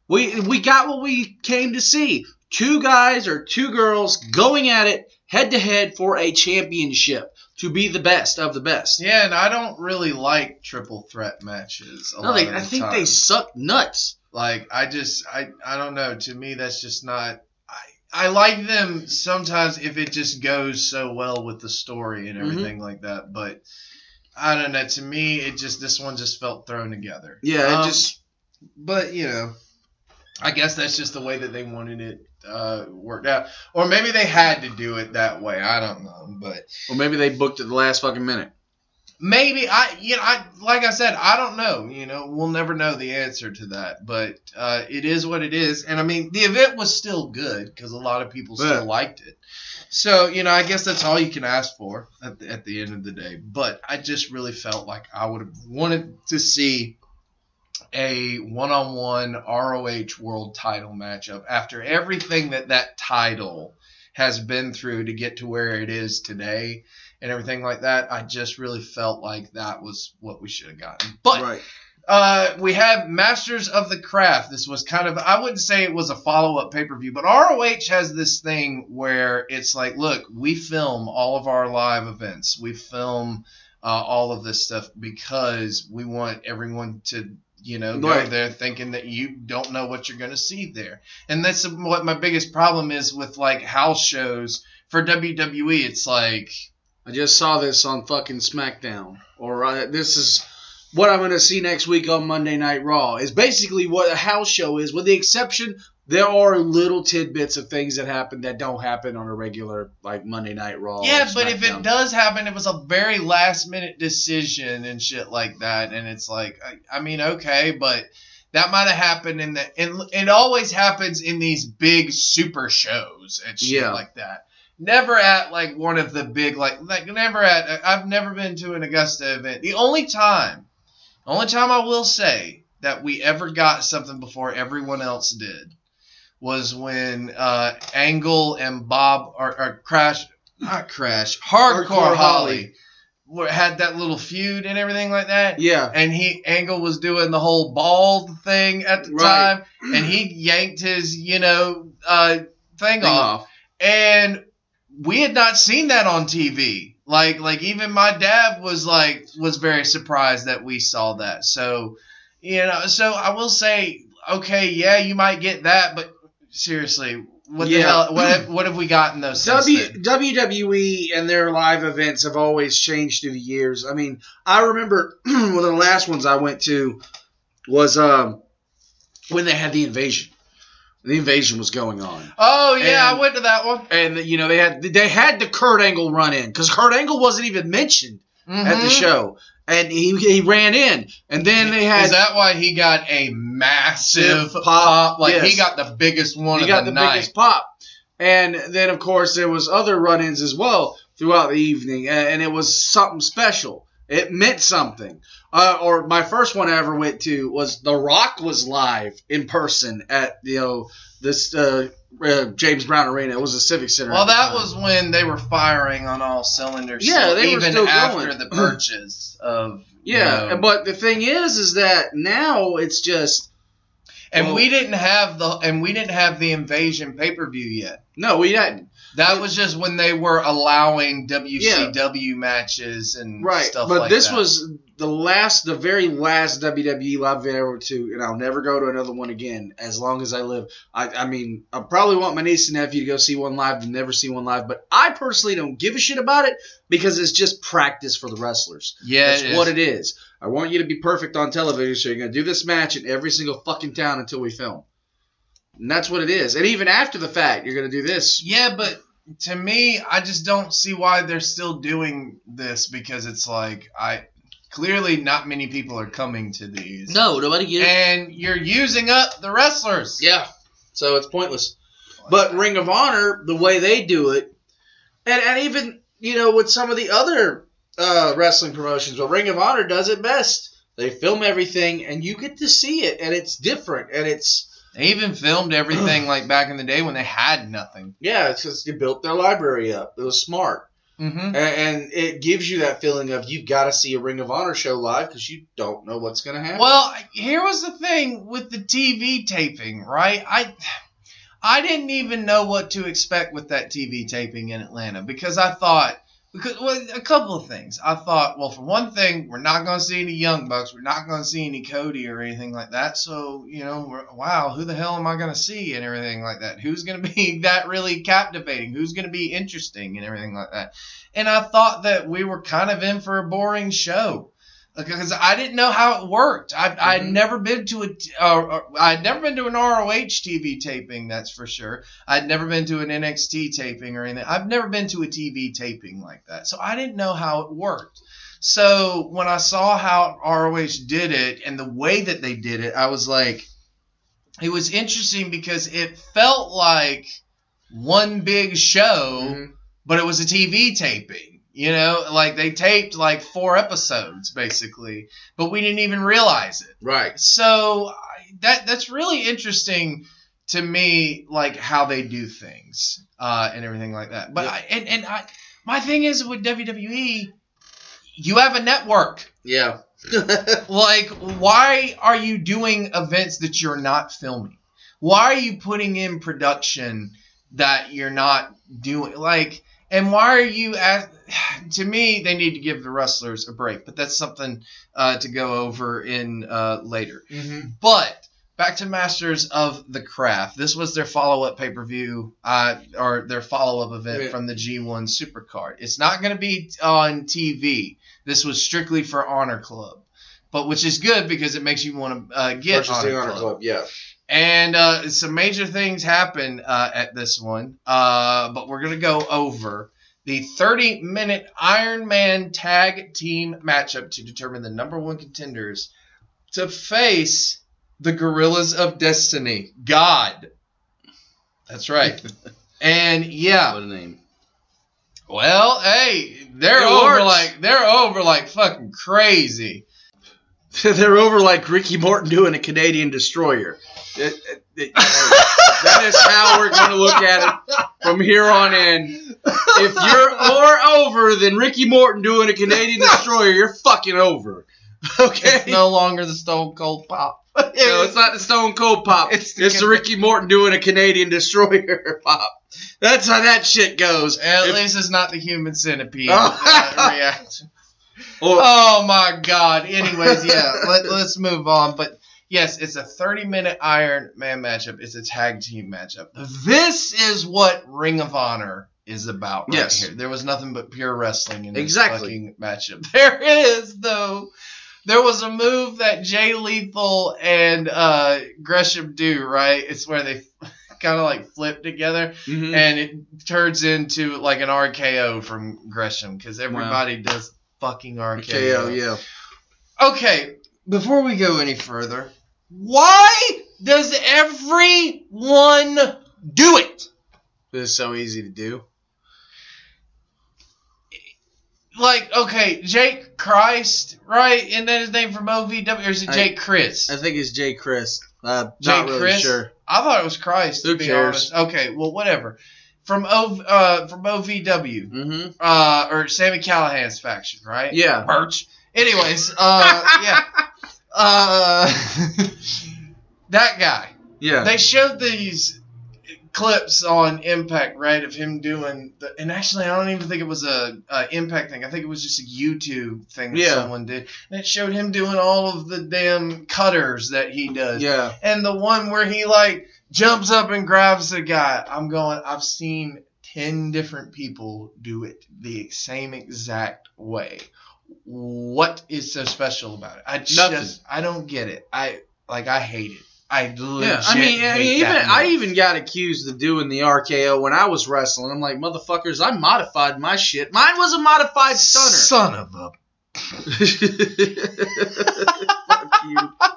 We we got what we came to see. Two guys or two girls going at it head to head for a championship to be the best of the best. Yeah, and I don't really like triple threat matches. A No, lot they, I think time. they suck nuts. Like I just I I don't know. To me, that's just not. I I like them sometimes if it just goes so well with the story and Mhm. everything like that. But I don't know. To me, it just this one just felt thrown together. Yeah, it Um, just But you know, I guess that's just the way that they wanted it uh, worked out, or maybe they had to do it that way. I don't know, but Or maybe they booked it the last fucking minute. Maybe I you know I like I said I don't know you know we'll never know the answer to that but uh, it is what it is and I mean the event was still good because a lot of people still liked it. So you know I guess that's all you can ask for at the, at the end of the day but I just really felt like I would have wanted to see a one-on-one ROH world title matchup after everything that that title has been through to get to where it is today and everything like that. I just really felt like that was what we should have gotten. But right. uh, we have Masters of the Craft. This was kind of, I wouldn't say it was a follow up pay per view, but ROH has this thing where it's like, look, we film all of our live events, we film uh, all of this stuff because we want everyone to. You know, go Right. there thinking that you don't know what you're going to see there, and that's what my biggest problem is with like house shows for WWE. It's like, I just saw this on fucking SmackDown. Or uh, this is what I'm going to see next week on Monday Night Raw. Is basically what a house show is, with the exception there are little tidbits of things that happen that don't happen on a regular like Monday Night Raw. Yeah, but if it does happen, it was a very last minute decision and shit like that. And it's like, I, I mean, okay, but that might have happened in the. And it always happens in these big super shows and shit Yeah. like that. Never at like one of the big like like never at. I've never been to an Augusta event. The only time, only time I will say that we ever got something before everyone else did was when uh, Angle and Bob or, or Crash, not Crash, Hardcore, Hardcore Holly, Holly. had that little feud and everything like that. yeah, And he Angle was doing the whole bald thing at the Right. time, and he yanked his you know uh, thing, thing off, off. and we had not seen that on TV. Like like even my dad was like was very surprised that we saw that. So you know, so I will say, okay, yeah, you might get that, but seriously, what the hell? What have, what have we gotten those? W. WWE and their live events have always changed through the years. I mean, I remember one of the last ones I went to was um, when they had the invasion. The invasion was going on, Oh yeah, And- I went to that one and you know they had they had the Kurt Angle run in because Kurt Angle wasn't even mentioned at the Mhm. show, and he he ran in, and then they had Is that why he got a massive Pop, pop? Like yes. he got the biggest one he of got the, the night. biggest pop. And then, of course, there was other run-ins as well throughout the evening, and it was something special. It meant something. Uh, or my first one I ever went to was The Rock was live in person at you know this uh, uh, James Brown Arena. It was a Civic Center. Well, that was when they were firing on all cylinders. Yeah, still, they were even still after going. the purchase of you yeah. know- But the thing is, is that now it's just And Well- we didn't have the and we didn't have the invasion pay per view yet. No, we didn't. That was just when they were allowing WCW matches and stuff like that. Right, stuff but like this that. was the last, the very last WWE live event ever to, and I'll never go to another one again as long as I live. I, I mean, I probably want my niece and nephew to go see one live, and never see one live, but I personally don't give a shit about it because it's just practice for the wrestlers. yeah, That's it what it is. I want you to be perfect on television, so you're gonna do this match in every single fucking town until we film. And that's what it is. And even after the fact, you're gonna do this. Yeah, but to me, I just don't see why they're still doing this because it's like I clearly not many people are coming to these. No, nobody gets. And you're using up the wrestlers. Yeah. So it's pointless. But Ring of Honor, the way they do it, and, and even, you know, with some of the other uh, wrestling promotions, well, Ring of Honor does it best. They film everything, and you get to see it, and it's different, and it's, They even filmed everything like back in the day when they had nothing. yeah, it's just they built their library up. It was smart. Mm-hmm. And, and it gives you that feeling of you've got to see a Ring of Honor show live because you don't know what's going to happen. Well, here was the thing with the TV taping, right? I I didn't even know what to expect with that TV taping in Atlanta because I thought because well, a couple of things. I thought, well, for one thing, we're not going to see any Young Bucks, we're not going to see any Cody or anything like that. So you know, wow, who the hell am I going to see and everything like that? Who's going to be that really captivating? Who's going to be interesting and everything like that? And I thought that we were kind of in for a boring show because I didn't know how it worked. I, I'd Mhm. never been to a, uh, uh, I'd never been to an ROH TV taping, that's for sure. I'd never been to an NXT taping or anything. I've never been to a TV taping like that, so I didn't know how it worked. So when I saw how ROH did it and the way that they did it, I was like, it was interesting because it felt like one big show Mhm. but it was a TV taping. You know, like they taped like four episodes basically, but we didn't even realize it. right. So I- that that's really interesting to me, like how they do things uh, and everything like that. But Yeah. I, and and I, my thing is with WWE, you have a network. Yeah. Like, why are you doing events that you're not filming? Why are you putting in production that you're not doing? Like, and why are you at? To me, they need to give the wrestlers a break, but that's something uh, to go over in uh, later. mm-hmm. But back to Masters of the Craft. This was their follow-up pay-per-view, uh, or their follow-up event Yeah. from the G1 Supercard. It's not going to be on TV. This was strictly for Honor Club, but which is good because it makes you want to uh, get Honor, the Honor Club. Club. Yeah. And uh, some major things happen uh, at this one, uh, but we're going to go over the 30 minute Iron Man tag team matchup to determine the number one contenders to face the Gorillas of Destiny. God. That's right. and yeah, What a name. well, hey, they're It over works. like they're over like fucking crazy. They're over like Ricky Morton doing a Canadian destroyer. It- it- that is how we're going to look at it from here on in. If you're more over than Ricky Morton doing a Canadian destroyer, you're fucking over. Okay? It's no longer the Stone Cold Pop. No, it's not the Stone Cold pop. It's It's the the, Ricky Morton doing a Canadian destroyer pop. That's how that shit goes. At If- least it's not the human centipede Oh. reaction. or- Oh my god. Anyways, yeah, let, let's move on. But yes, it's a 30 minute Iron Man matchup. It's a tag team matchup. This is what Ring of Honor is about right Yes. here. There was nothing but pure wrestling in this Exactly. fucking matchup. There is, though. There was a move that Jay Lethal and uh, Gresham do, right? It's where they kind of like flip together Mhm. and it turns into like an RKO from Gresham because everybody does fucking RKO. KO, yeah. Okay, before we go any further, why does everyone do it? This is so easy to do. Like, okay, Jake Christ, right? And then his name from OVW, or is it I- Jake Chris? I think it's Jake Chris. Uh, Jay not really Chris? sure. I thought it was Christ. Who cares? honest. Okay, well, whatever. From O, uh, from OVW, Mm-hmm. uh, or Sami Callihan's faction, right? Yeah. Birch. Anyways, uh, yeah. Uh, that guy. Yeah. They showed these clips on Impact, right, of him doing the. And actually, I don't even think it was a, a Impact thing. I think it was just a YouTube thing that Yeah. someone did, and it showed him doing all of the damn cutters that he does. yeah. And the one where he like jumps up and grabs the guy. I'm going. I've seen ten different people do it the same exact way. What is so special about it? I just Nothing. I don't get it. I like I hate it. I legit Yeah, I mean, I mean, even I even got accused of doing the RKO when I was wrestling. I'm like, motherfuckers, I modified my shit. Mine was a modified stunner. son of a.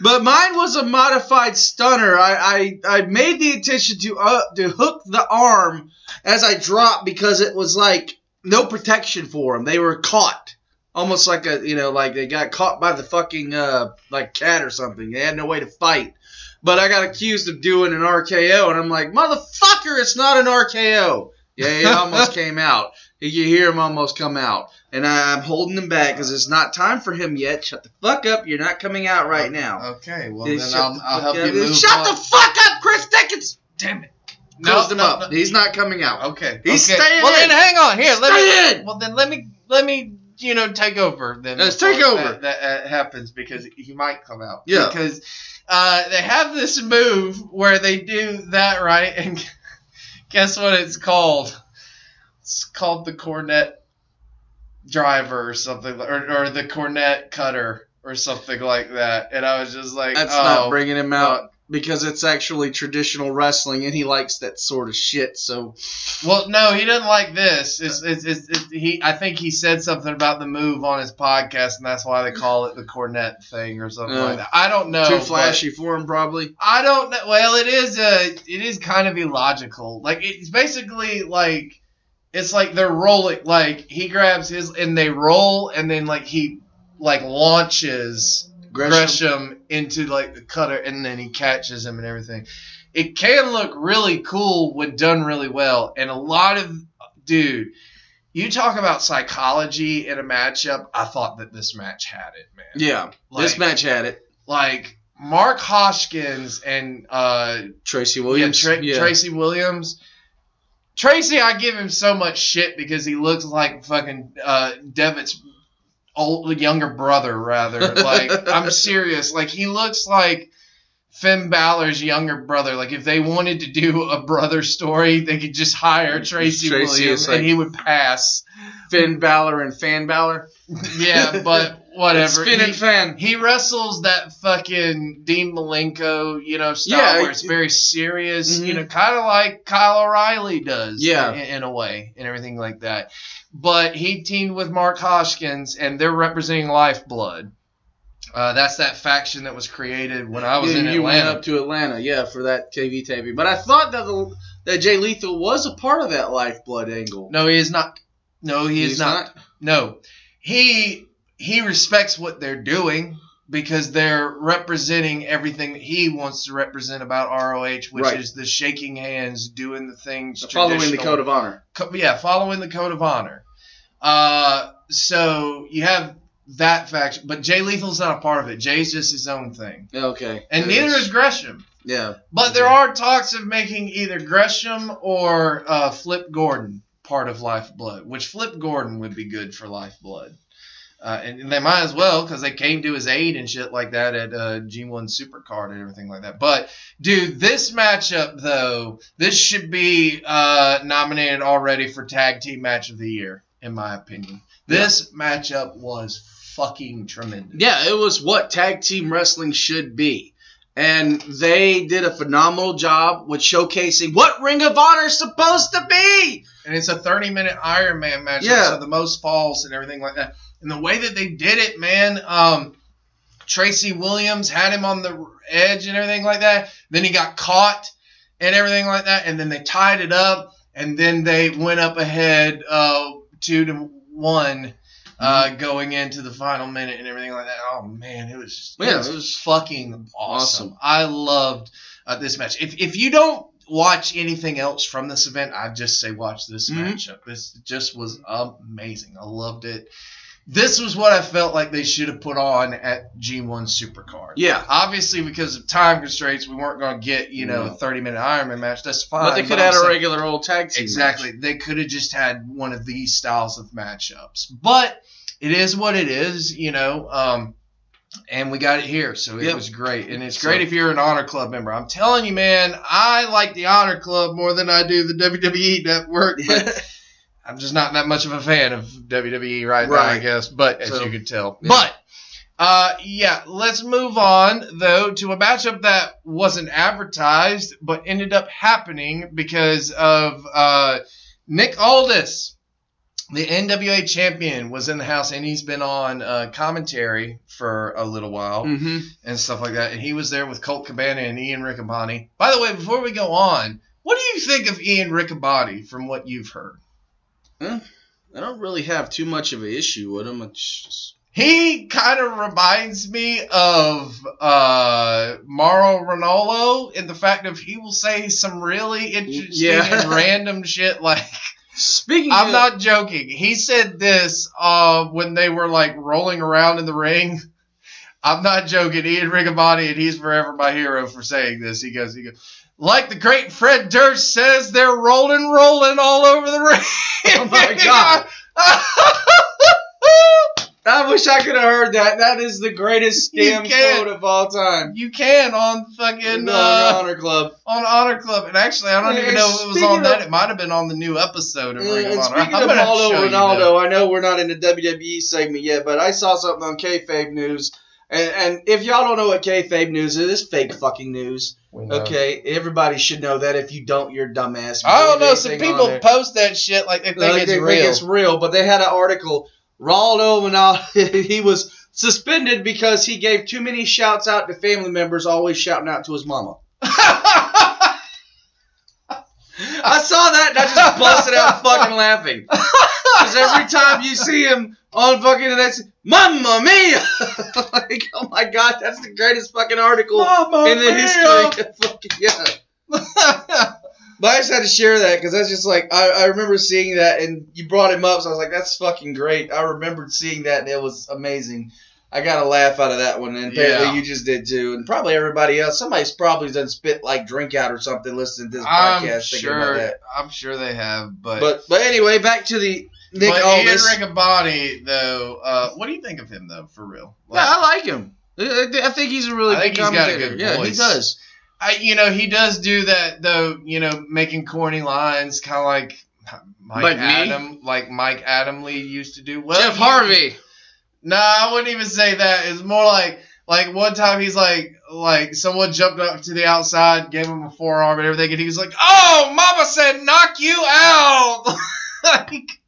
But mine was a modified stunner. I, I, I made the intention to uh, to hook the arm as I dropped because it was like no protection for them. They were caught, almost like a you know like they got caught by the fucking uh like cat or something. They had no way to fight. But I got accused of doing an RKO, and I'm like, motherfucker, it's not an RKO. Yeah, it almost came out. You hear him almost come out. And I, I'm holding him back because it's not time for him yet. Shut the fuck up. You're not coming out right now. Okay, well Dude, then I'll, the I'll help up. you move. Shut on. the fuck up, Chris Dickens! Damn it! Closed him up. He's not coming out. Okay. He's okay. staying Well in. then, hang on. Here, let Stay me. in. Well then, let me let me you know take over. Then Let's take over. That, that uh, happens because he might come out. Yeah. Because uh, they have this move where they do that right, and guess what it's called? It's called the Cornette driver or something, or, or the Cornette cutter or something like that. And I was just like, That's oh, not bringing him out because it's actually traditional wrestling and he likes that sort of shit. So Well, no, he doesn't like this. It's, it's, it's, it's, he, I think he said something about the move on his podcast, and that's why they call it the Cornette thing or something Yeah. like that. I don't know. too flashy for him, probably. I don't know. Well, it is uh it is kind of illogical. Like it's basically like it's like they're rolling. Like he grabs his and they roll, and then like he like launches Gresham. Gresham into like the cutter, and then he catches him and everything. It can look really cool when done really well, and a lot of dude. You talk about psychology in a matchup. I thought that this match had it, man Yeah, this match had it. like Mark Haskins and uh, Tracy Williams. yeah, Tra- Tracy Williams. Tracy, I give him so much shit because he looks like fucking uh, Devitt's old younger brother. Rather, like I'm serious. Like he looks like Finn Balor's younger brother. Like if they wanted to do a brother story, they could just hire Tracy, Tracy Williams like- and he would pass. Finn Balor and Fan Balor. Yeah, but whatever. Finn He- and Fan. he wrestles that fucking Dean Malenko, you know, style Yeah, where it's very serious, Mhm. you know, kind of like Kyle O'Reilly does, Yeah. in, in a way, and everything like that. But he teamed with Mark Haskins, and they're representing Lifeblood. Uh, that's that faction that was created when I was Yeah, in you went up to Atlanta, yeah, for that TV taping. But I thought that the, that Jay Lethal was a part of that Lifeblood angle. No, he is not. No, he is He's not. No, he he respects what they're doing because they're representing everything that he wants to represent about ROH, which Right. is the shaking hands, doing the things, Following the code of honor. Co- yeah, following the code of honor. Uh, so you have that faction, but Jay Lethal's not a part of it. Jay's just his own thing, Okay. and That neither is Gresham. Yeah. But there are talks of making either Gresham or uh, Flip Gordon part of Lifeblood, which Flip Gordon would be good for Lifeblood. Uh, and, and they might as well because they came to his aid and shit like that at uh, G1 Supercard and everything like that. But, dude, this matchup, though, this should be uh, nominated already for Tag Team Match of the Year, in my opinion. This matchup was fucking tremendous. Yeah, it was what tag team wrestling should be. And they did a phenomenal job with showcasing what Ring of Honor is supposed to be. and it's a 30 minute Iron Man match. Yeah. So the most falls and everything like that. And the way that they did it, man, um, Tracy Williams had him on the edge and everything like that. Then he got caught and everything like that. And then they tied it up. And then they went up ahead uh, two to one. Uh, going into the final minute and everything like that. Oh man, it was just, Yeah, it was, it was fucking awesome. awesome. I loved uh, this match. If if you don't watch anything else from this event, I'd just say watch this Mhm. matchup. This just was amazing. I loved it. This was what I felt like they should have put on at G1 Supercard. Yeah. Obviously, because of time constraints, we weren't going to get you know No. a 30 minute Ironman match. That's fine. but they could have had a regular old tag team. Exactly. They could have just had one of these styles of matchups. But it is what it is, you know. Um, and we got it here, so it Yep. was great. And it's So- great if you're an Honor Club member. I'm telling you, man, I like the Honor Club more than I do the WWE Network. But I'm just not that much of a fan of WWE right, now, I Right. guess. But as So, you can tell, yeah. but. Uh, yeah, let's move on though to a matchup that wasn't advertised but ended up happening because of uh, Nick Aldis, the NWA champion, was in the house and he's been on uh, commentary for a little while hmm and stuff like that. And he was there with Colt Cabana and Ian Riccaboni. By the way, before we go on, what do you think of Ian Riccaboni from what you've heard? I don't really have too much of an issue with him. Just, He kind of reminds me of uh, Mauro Ranallo in the fact of he will say some really interesting Yeah. and random shit. Like speaking. I'm of, not joking. He said this uh, when they were like rolling around in the ring. I'm not joking. Ian Riccaboni, and he's forever my hero for saying this. He goes, he goes, like the great Fred Durst says, they're rolling, rolling all over the ring. Oh my God. I wish I could have heard that. That is the greatest scam quote of all time. You can on fucking No, uh, Honor Club. on Honor Club, and actually, I don't even know if it was on that. of- It might have been on the new episode of Ring And of Honor. speaking I'm of gonna have to Paulo show you Ranallo. I know we're not in the WWE segment yet, but I saw something on kayfabe news. And, and if y'all don't know what kayfabe news is, it's fake fucking news. Okay, everybody should know that. If you don't, you're a dumbass. I don't know. Some people post that shit like they think Like, it's they real. think it's real, but they had an article. Ranallo Ranallo, he was suspended because he gave too many shouts out to family members, always shouting out to his mama. I saw that and I just busted out fucking laughing. Because every time you see him on fucking that's Mamma Mia! like, oh my god, that's the greatest fucking article Mamma in the history of fucking yeah. But I just had to share that because that's just like I, I remember seeing that and you brought him up, so I was like, that's fucking great. I remembered seeing that and it was amazing. I got a laugh out of that one, and apparently Yeah. you just did too, and probably everybody else. Somebody's probably done spit like drink out or something listening to this I'm podcast about sure. I'm sure they have, but But but anyway, back to the Nick but Aldis. Ian Riccaboni, though, uh, what do you think of him though? For real? yeah, I like him. I think he's a really I good think he's got a good yeah, he does. I, you know, he does do that though. You know, making corny lines, kind of like Mike Like me? Adam, like Mike Adamle used to do. Well, Jeff Harvey. No, I wouldn't even say that. It's more like like one time he's like like someone jumped up to the outside, gave him a forearm and everything, and he was like, "Oh, Mama said knock you out." like,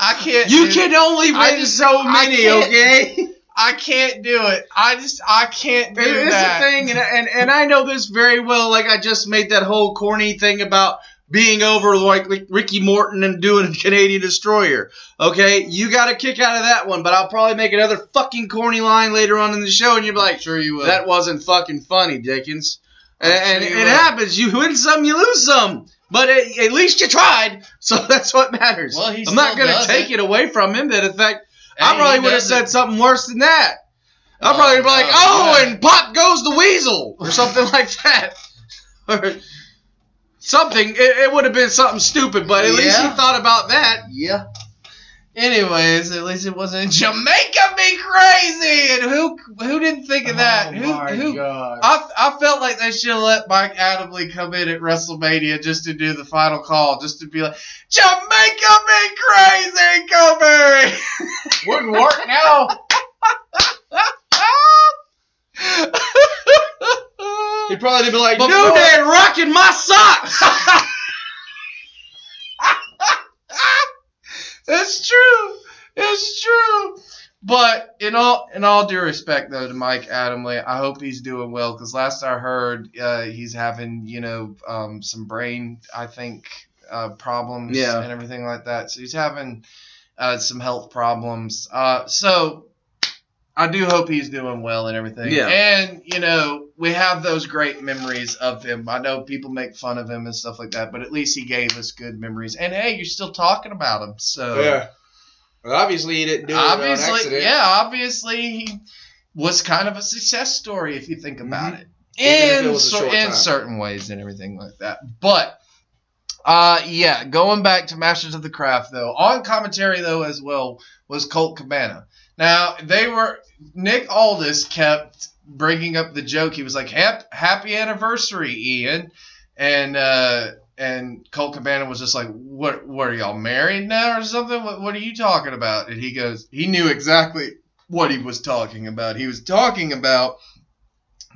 I can't. You can only I win just- so many, can't- okay? I can't do it. I just I can't do It's that. the thing, and, and and I know this very well. Like I just made that whole corny thing about being over like, like Ricky Morton and doing a Canadian Destroyer. Okay, you got a kick out of that one, but I'll probably make another fucking corny line later on in the show, and you'll be like, sure you will. "That wasn't fucking funny, Dickens." And, and sure it will. happens. You win some, you lose some. But at, at least you tried, so that's what matters. Well, I'm not going to take it. it away from him. That in fact, I probably would have said something worse than that. I'll Oh, probably be like, no, "Oh, and pop goes the weasel," or something like that, or something. It, it would have been something stupid, but at least he thought about that. Yeah. Anyways, at least it wasn't Jamaica be crazy, and who who didn't think of that? Oh who who? god! I, I felt like they should have let Mike Adamle come in at WrestleMania just to do the final call, just to be like, Jamaica be crazy, Kobe. Wouldn't work now. He'd probably be like, But "New Day rocking my socks." It's true. It's true. But in all in all due respect though to Mike Adamle, I hope he's doing well because last I heard uh, he's having you know um, some brain I think uh, problems Yeah. and everything like that. So he's having uh, some health problems. Uh, so I do hope he's doing well and everything. Yeah. And you know we have those great memories of him. I know people make fun of him and stuff like that, but at least he gave us good memories. And hey, you're still talking about him. So yeah. Well, obviously, he didn't do it on obviously, accident. yeah, obviously he was kind of a success story if you think about it. Mm-hmm. It In, was a cer- short in time. certain ways and everything like that. But uh yeah, going back to Masters of the Craft though, on commentary though as well was Colt Cabana. Now they were Nick Aldis kept bringing up the joke. He was like, "Hap- "Happy anniversary, Ian," and uh, and Colt Cabana was just like, "What? What are y'all married now or something? What, what are you talking about?" And he goes, he knew exactly what he was talking about. He was talking about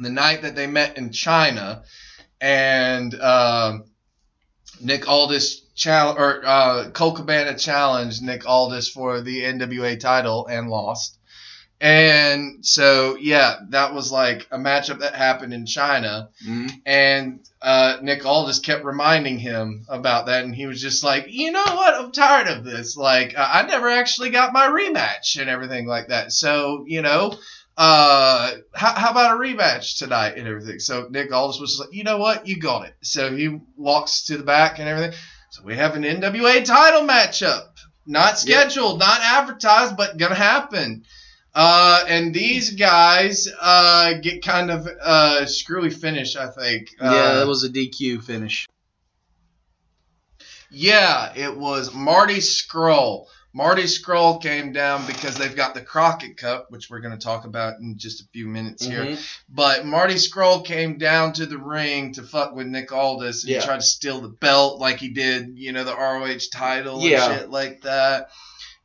the night that they met in China, and um, Nick Aldis chal- or uh, Colt Cabana challenged Nick Aldis for the NWA title and lost. And so, yeah, that was like a matchup that happened in China. Mhm. And uh, Nick Aldis kept reminding him about that. And he was just like, you know what? I'm tired of this. Like, I I never actually got my rematch and everything like that. So, you know, uh, how, how about a rematch tonight and everything? So Nick Aldis was like, you know what? You got it. So he walks to the back and everything. So we have an NWA title matchup. Not scheduled, not advertised, but gonna happen. Uh, and these guys uh, get kind of uh, screwy finish, I think. Yeah, Uh, that was a DQ finish. Yeah, it was Marty Scurll. Marty Scurll came down because they've got the Crockett Cup, which we're going to talk about in just a few minutes here. Mhm. But Marty Scurll came down to the ring to fuck with Nick Aldis and Yeah. tried to steal the belt like he did, you know, the ROH title Yeah. and shit like that.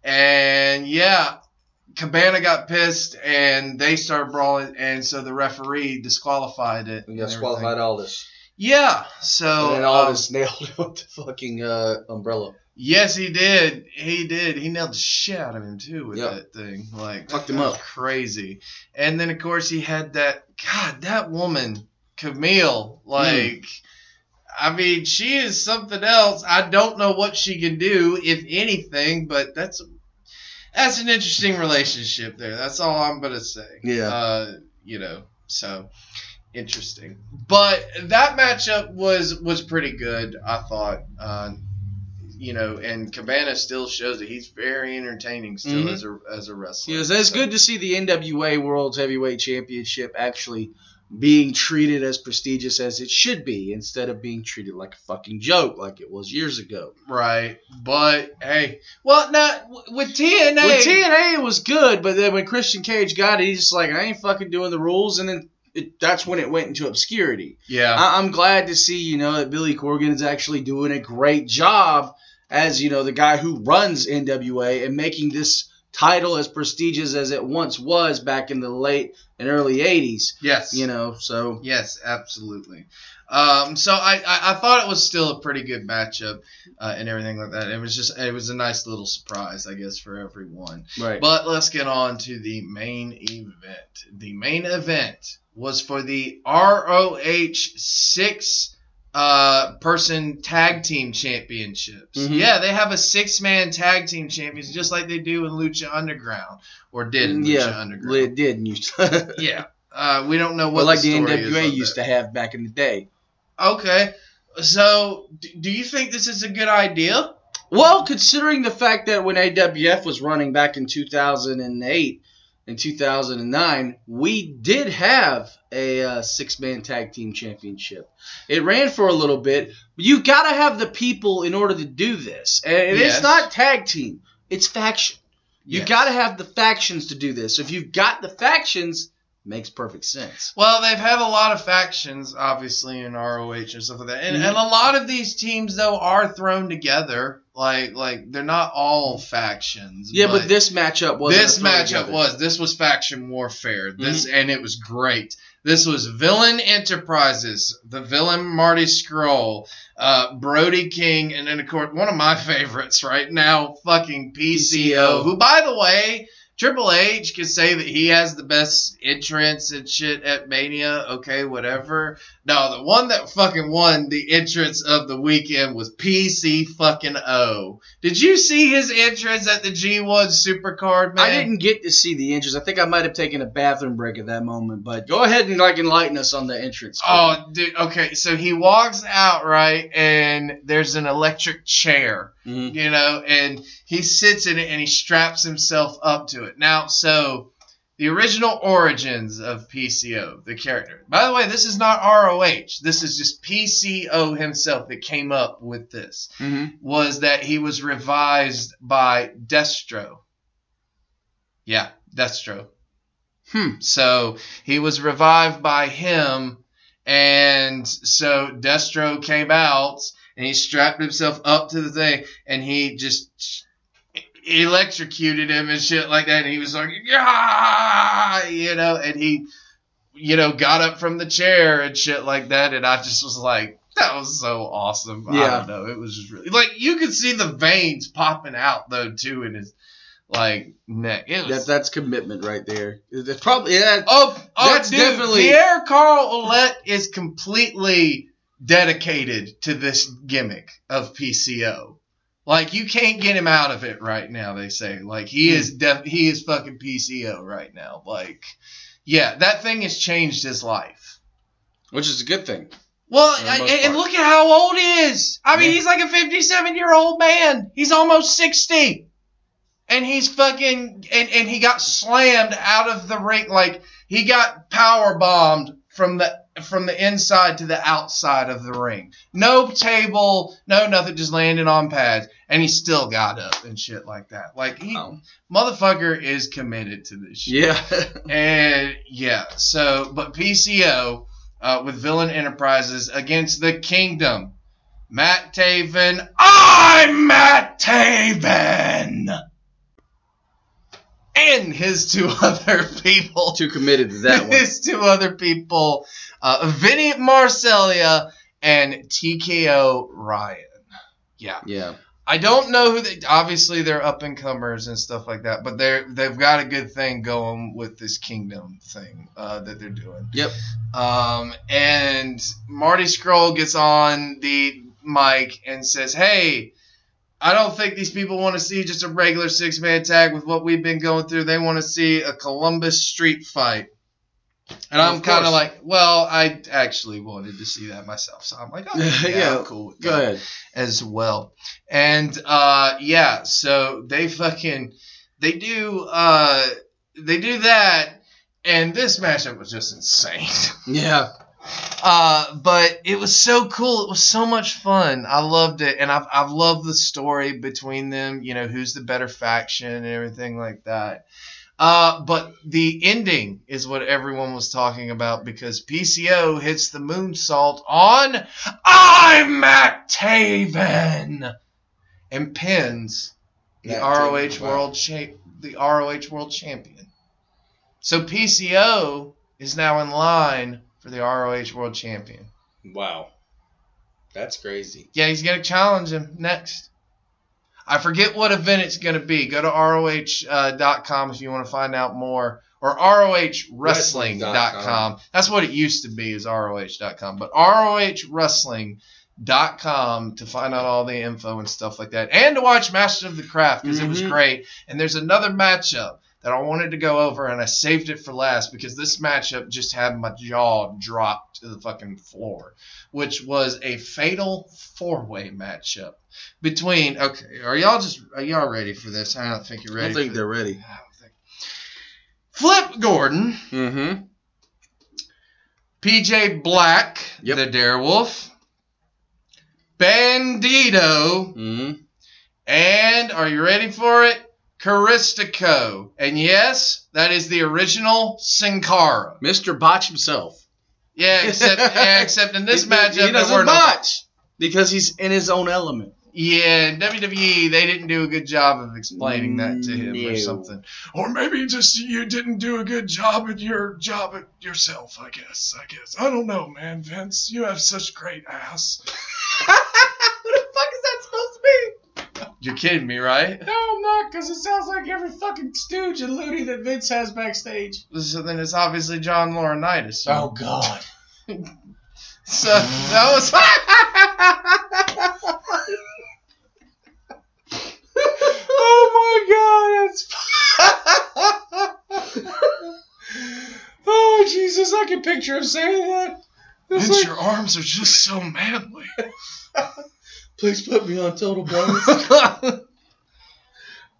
And yeah, Cabana got pissed and they started brawling, and so the referee disqualified it. And disqualified Aldis. Yeah, so and then um, Aldis nailed it with the fucking uh, umbrella. Yes, he did. He did. He nailed the shit out of him too with Yep. that thing. Like Fucked him up. Crazy. And then of course he had that. God, that woman, Camille. Like, I mean, she is something else. I don't know what she can do, if anything, but that's that's an interesting relationship there. That's all I'm gonna say. Yeah. Uh, you know, so interesting. But that matchup was was pretty good. I thought. Uh, you know, and Cabana still shows that he's very entertaining still Mhm. as a as a wrestler. Yeah, it's, So- good to see the NWA World Heavyweight Championship actually being treated as prestigious as it should be instead of being treated like a fucking joke like it was years ago. right? But hey, well, now with TNA, With TNA, it was good, but then when Christian Cage got it, he's just like, I ain't fucking doing the rules, and then it, that's when it went into obscurity. yeah, I, I'm glad to see, you know, that Billy Corgan is actually doing a great job as, you know, the guy who runs NWA and making this title as prestigious as it once was back in the late and early 80s. yes, You know, so Yes, absolutely. Um, so I, I, I thought it was still a pretty good matchup uh, and everything like that. It was just it was a nice little surprise, I guess, for everyone. right. But let's get on to the main event. The main event was for the ROH six uh, person tag team championships. Mhm. Yeah, they have a six man tag team champions just like they do in Lucha Underground or did in Lucha yeah, Underground. it did. used Yeah. Uh, we don't know what like the, is NWA used that. to have back in the day. Okay. So, do you think this is a good idea? Well, considering the fact that when AWF was running back in 2008 and 2009, we did have a uh, six man tag team championship. It ran for a little bit, you got to have the people in order to do this. And Yes. it's not tag team, it's faction. You Yes. got to have the factions to do this. If you've got the factions, makes perfect sense. Well, they've had a lot of factions, obviously, in ROH and stuff like that, and, Mhm. and a lot of these teams though are thrown together. Like, like they're not all factions. Yeah, but, this matchup was this matchup was this was faction warfare. This and it was great. This was Villain Enterprises, the villain Marty Scurll, uh, Brody King, and then of course one of my favorites right now, fucking PCO, PCO. who by the way Triple H can say that he has the best entrance and shit at Mania. Okay, whatever. No, the one that fucking won the entrance of the weekend was PC fucking O. Did you see his entrance at the G1 Supercard, man? I didn't get to see the entrance. I think I might have taken a bathroom break at that moment. But go ahead and like enlighten us on the entrance. Oh, dude. Okay, so he walks out right, and there's an electric chair, Mhm. you know, and he sits in it and he straps himself up to it. Now, so the original origins of PCO, the character. By the way, this is not ROH. This is just PCO himself that came up with this. Mhm. Was that he was revised by Destro? Yeah, Destro. Hmm. So he was revived by him, and so Destro came out and he strapped himself up to the thing, and he just electrocuted him and shit like that. And he was like, yeah, you know, and he, you know, got up from the chair and shit like that. And I just was like, that was so awesome. I Yeah. don't know. It was just really like you could see the veins popping out though too in his like neck. It was That, that's commitment right there. It's probably yeah. Oh, oh That's dude, definitely- Pierre Carl Ouellet is completely dedicated to this gimmick of PCO. Like you can't get him out of it right now. They say like he is hmm. def- he is fucking PCO right now. Like yeah, that thing has changed his life. which is a good thing. Well, I- and look at how old he is. I mean, Yeah. he's like a 57 year old man. He's almost 60. And he's fucking, and, and he got slammed out of the ring. Like, he got power bombed from the, from the inside to the outside of the ring. No table, no nothing, just landing on pads. And he still got up and shit like that. Like, he, Oh. motherfucker is committed to this shit. Yeah. And yeah, so but PCO uh, with Villain Enterprises against the Kingdom. Matt Taven. I'm Matt Taven. And his two other people. Too committed to that one. His two other people, uh, Vinny Marseglia and TK O'Ryan. Yeah. Yeah. I don't know who they. Obviously, they're up and comers and stuff like that, but they're they've got a good thing going with this kingdom thing uh, that they're doing. Yep. Um, and Marty Scurll gets on the mic and says, "Hey, I don't think these people want to see just a regular six man tag with what we've been going through. They want to see a Columbus street fight." And Well, I'm kind of like, well, I actually wanted to see that myself, so I'm like, oh, yeah, Yeah, I'm cool Go ahead. as well. And uh yeah, so they fucking they do uh they do that and this matchup was just insane. Yeah. Uh but it was so cool. It was so much fun. I loved it and I've I've loved the story between them, you know, who's the better faction and everything like that. Uh, but the ending is what everyone was talking about because PCO hits the moonsault on I'm Matt Taven and pins the Matt ROH Taven, wow. World Cha- the ROH World Champion. So PCO is now in line for the ROH World Champion. Wow. That's crazy. Yeah, he's gonna challenge him next. I forget what event it's gonna be. Go to roh.com if you want to find out more, or rohwrestling.com. That's what it used to be is roh.com, but rohwrestling.com to find out all the info and stuff like that, and to watch Master of the Craft because it was Mhm. great. And there's another matchup that I wanted to go over, and I saved it for last because this matchup just had my jaw drop to the fucking floor, which was a fatal four-way matchup between. Okay, are y'all just are y'all ready for this? I don't think you're I ready. don't think they're ready. I don't think- Flip Gordon, Mm-hmm. PJ Black, Yep. the Darewolf, Bandito, Mm-hmm. and are you ready for it? Caristico. And yes, that is the original Sin Cara. Mr. Botch himself. Yeah, except yeah, except in this He- matchup he doesn't botch because he's in his own element. Yeah, WWE they didn't do a good job of explaining that to him or something. Or maybe just you didn't do a good job at your job at yourself, I guess. I guess. I don't know, man, Vince. You have such great ass. what the fuck is that supposed to be? You're kidding me, right? No, I'm not, because it sounds like every fucking stooge and loony that Vince has backstage. So then it's obviously John Laurinaitis. Oh, God. So that was. oh, my God. That's. oh, Jesus. I can picture him saying that. It's Vince, like- your arms are just so manly. Please put me on total bonus.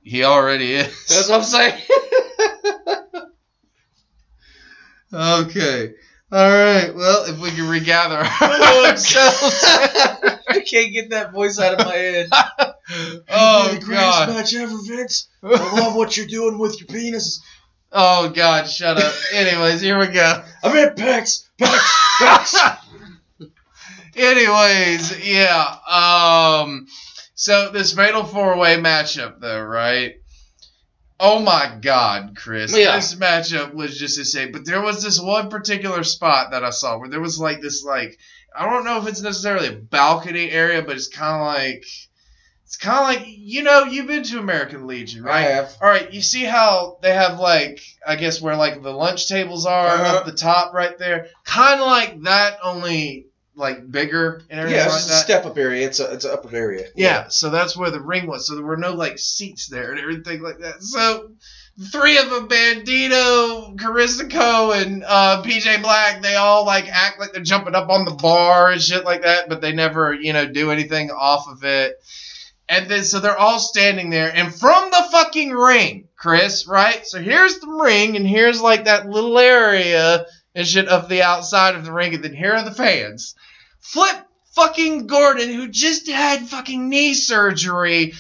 he already is. That's what I'm saying. Okay. All right. Well, if we can regather ourselves. I can't get that voice out of my head. oh the greatest God. match ever, Vince. I love what you're doing with your penis. Oh God. Shut up. Anyways, here we go. I'm in Pex. Pex. Anyways, yeah. Um. So this fatal four way matchup, though, right? Oh my God, Chris! Yeah. This matchup was just insane. But there was this one particular spot that I saw where there was like this, like I don't know if it's necessarily a balcony area, but it's kind of like it's kind of like you know you've been to American Legion, right? I have. All right, you see how they have like I guess where like the lunch tables are Uh-huh. up the top right there, kind of like that, only like bigger and everything Yeah, it's like just a that. step up area. It's a it's an upper area. Yeah, so that's where the ring was. So there were no like seats there and everything like that. So three of them, Bandito, Caristico, and uh, PJ Black, they all like act like they're jumping up on the bar and shit like that, but they never, you know, do anything off of it. And then so they're all standing there, and from the fucking ring, Chris, right? So here's the ring, and here's like that little area and shit of the outside of the ring, and then here are the fans. Flip fucking Gordon, who just had fucking knee surgery,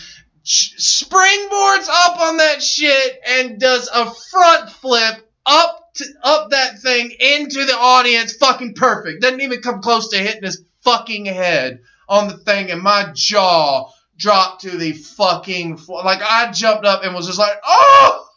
springboards up on that shit and does a front flip up to, up that thing into the audience, fucking perfect. Doesn't even come close to hitting his fucking head on the thing, and my jaw dropped to the fucking floor. Like I jumped up and was just like, oh!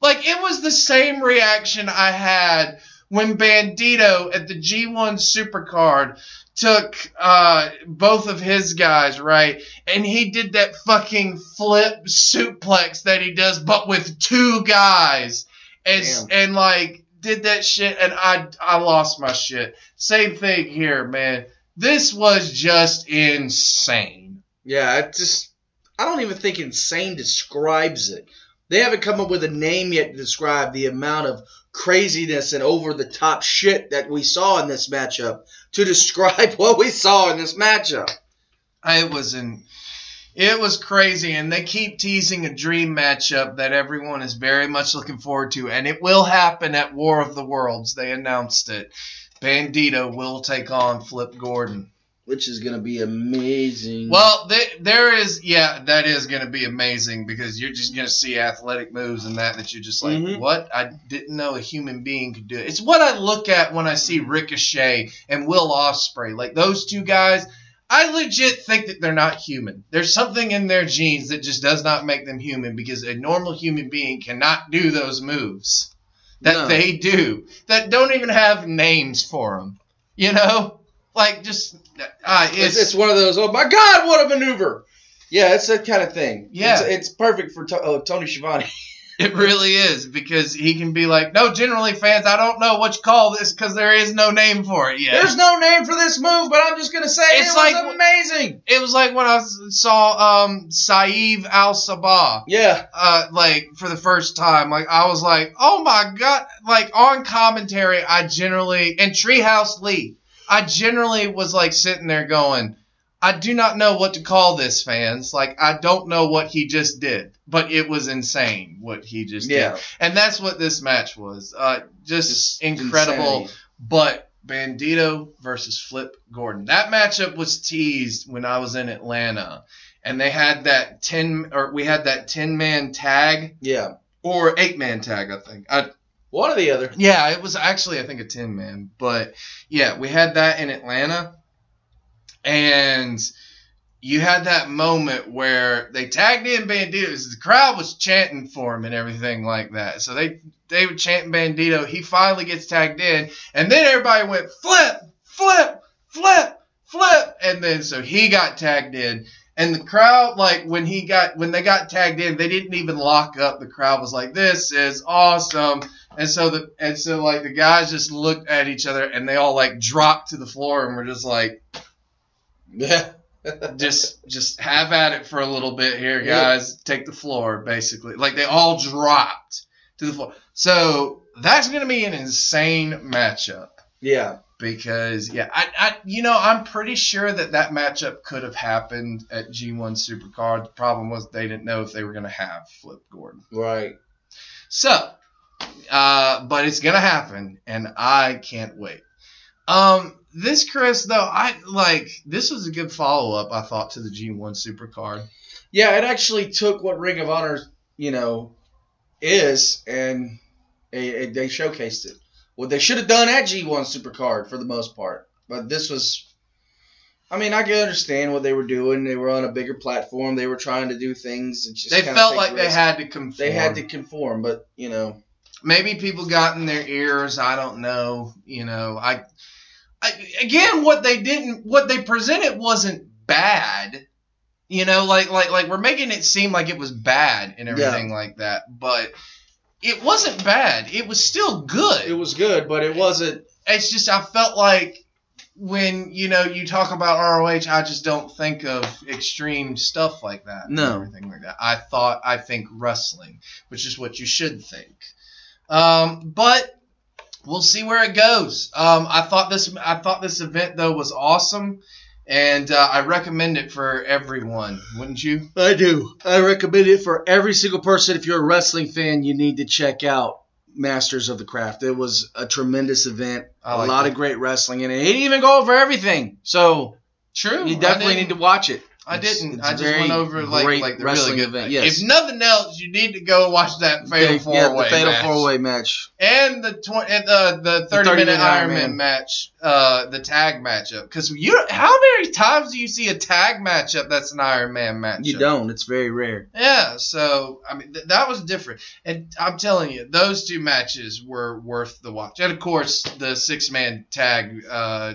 Like it was the same reaction I had when Bandito at the G1 Supercard took uh, both of his guys, right? And he did that fucking flip suplex that he does, but with two guys. And, Damn. and like, did that shit, and I, I lost my shit. Same thing here, man. This was just insane. Yeah, it just I don't even think insane describes it. They haven't come up with a name yet to describe the amount of craziness and over the top shit that we saw in this matchup to describe what we saw in this matchup. It was in, it was crazy, and they keep teasing a dream matchup that everyone is very much looking forward to, and it will happen at War of the Worlds. They announced it. Bandito will take on Flip Gordon. Which is gonna be amazing. Well, th- there is, yeah, that is going to be amazing because you're just going to see athletic moves and that that you're just like, Mhm. what? I didn't know a human being could do it. It's what I look at when I see Ricochet and Will Ospreay. Like those two guys, I legit think that they're not human. There's something in their genes that just does not make them human because a normal human being cannot do those moves that No. they do that don't even have names for them. You know? Like just uh, it's, it's one of those. Oh my God, what a maneuver! Yeah, it's that kind of thing. Yeah. it's, it's perfect for to- uh, Tony Schiavone. It really is because he can be like, no, generally fans, I don't know what you call this because there is no name for it yet. There's no name for this move, but I'm just gonna say It's it like- was amazing. it was like when I saw um Saeed Al Sabah Yeah, uh like for the first time. Like I was like, oh my god! Like on commentary, I generally and Treehouse Lee, I generally was like sitting there going. I do not know what to call this, fans. Like, I don't know what he just did, but it was insane what he just yeah, did. And that's what this match was. Uh, just, incredible. insanity. But Bandito versus Flip Gordon. That matchup was teased when I was in Atlanta. And they had that 10 or we had that 10 man tag Yeah, or 8 man tag, I think. I, one or the other. yeah, it was actually I think a 10 man, but yeah, we had that in Atlanta. And you had that moment where they tagged in Bandito. The crowd was chanting for him and everything like that. So they they were chanting Bandito. He finally gets tagged in, and then everybody went flip, flip, flip, flip, and then so he got tagged in, And the crowd, like when he got when they got tagged in, they didn't even lock up. The crowd was like, "This is awesome!" And so the and so like the guys just looked at each other and they all like dropped to the floor and were just like, Yeah. just just have at it for a little bit here, Yeah. guys. Take the floor, basically. Like they all dropped to the floor. So that's gonna be an insane matchup yeah. Because yeah, I, I you know I'm pretty sure that that matchup could have happened at G1 Supercard. The problem was they didn't know if they were gonna have Flip Gordon. Right. So, uh, but it's gonna happen, and I can't wait. Um, this Chris though, I like this was a good follow up. I thought to the G1 Supercard. Yeah, it actually took what Ring of Honor, you know, is, and it, it- they showcased it. What they should have done at G1 Supercard for the most part, but this was. I mean, I can understand what they were doing. They were on a bigger platform. They were trying to do things. And just They felt like they had to conform. They had to conform, but you know, maybe people got in their ears. I don't know. You know, I, I again, what they didn't, what they presented wasn't bad. You know, like like like we're making it seem like it was bad and everything like that, but it wasn't bad. It was still good. it was good, but it wasn't. it's just I felt like when you know you talk about ROH, I just don't think of extreme stuff like that. No. everything like that. I thought I think wrestling, which is what you should think. Um, but we'll see where it goes. Um, I thought this I thought this event though was awesome, and uh, I recommend it for everyone. Wouldn't you? I do. I recommend it for every single person. If you're a wrestling fan, you need to check out Masters of the Craft. It was a tremendous event. I a like lot it. of great wrestling in it. It didn't even go over everything. So True. you definitely need to watch it. I didn't. it's I just went over like like the really good event, thing. yes. If nothing else, you need to go watch that Fatal Yeah, Four yeah, Way the Fatal match. Four Way match. and the tw- and the the thirty 30 minute minute Iron Iron Man Man. match, uh, the tag matchup. Because you, how many times do you see a tag matchup that's an Iron Man matchup? You don't. It's very rare. Yeah, so I mean th- that was different, and I'm telling you, those two matches were worth the watch. And of course, the six man tag, uh,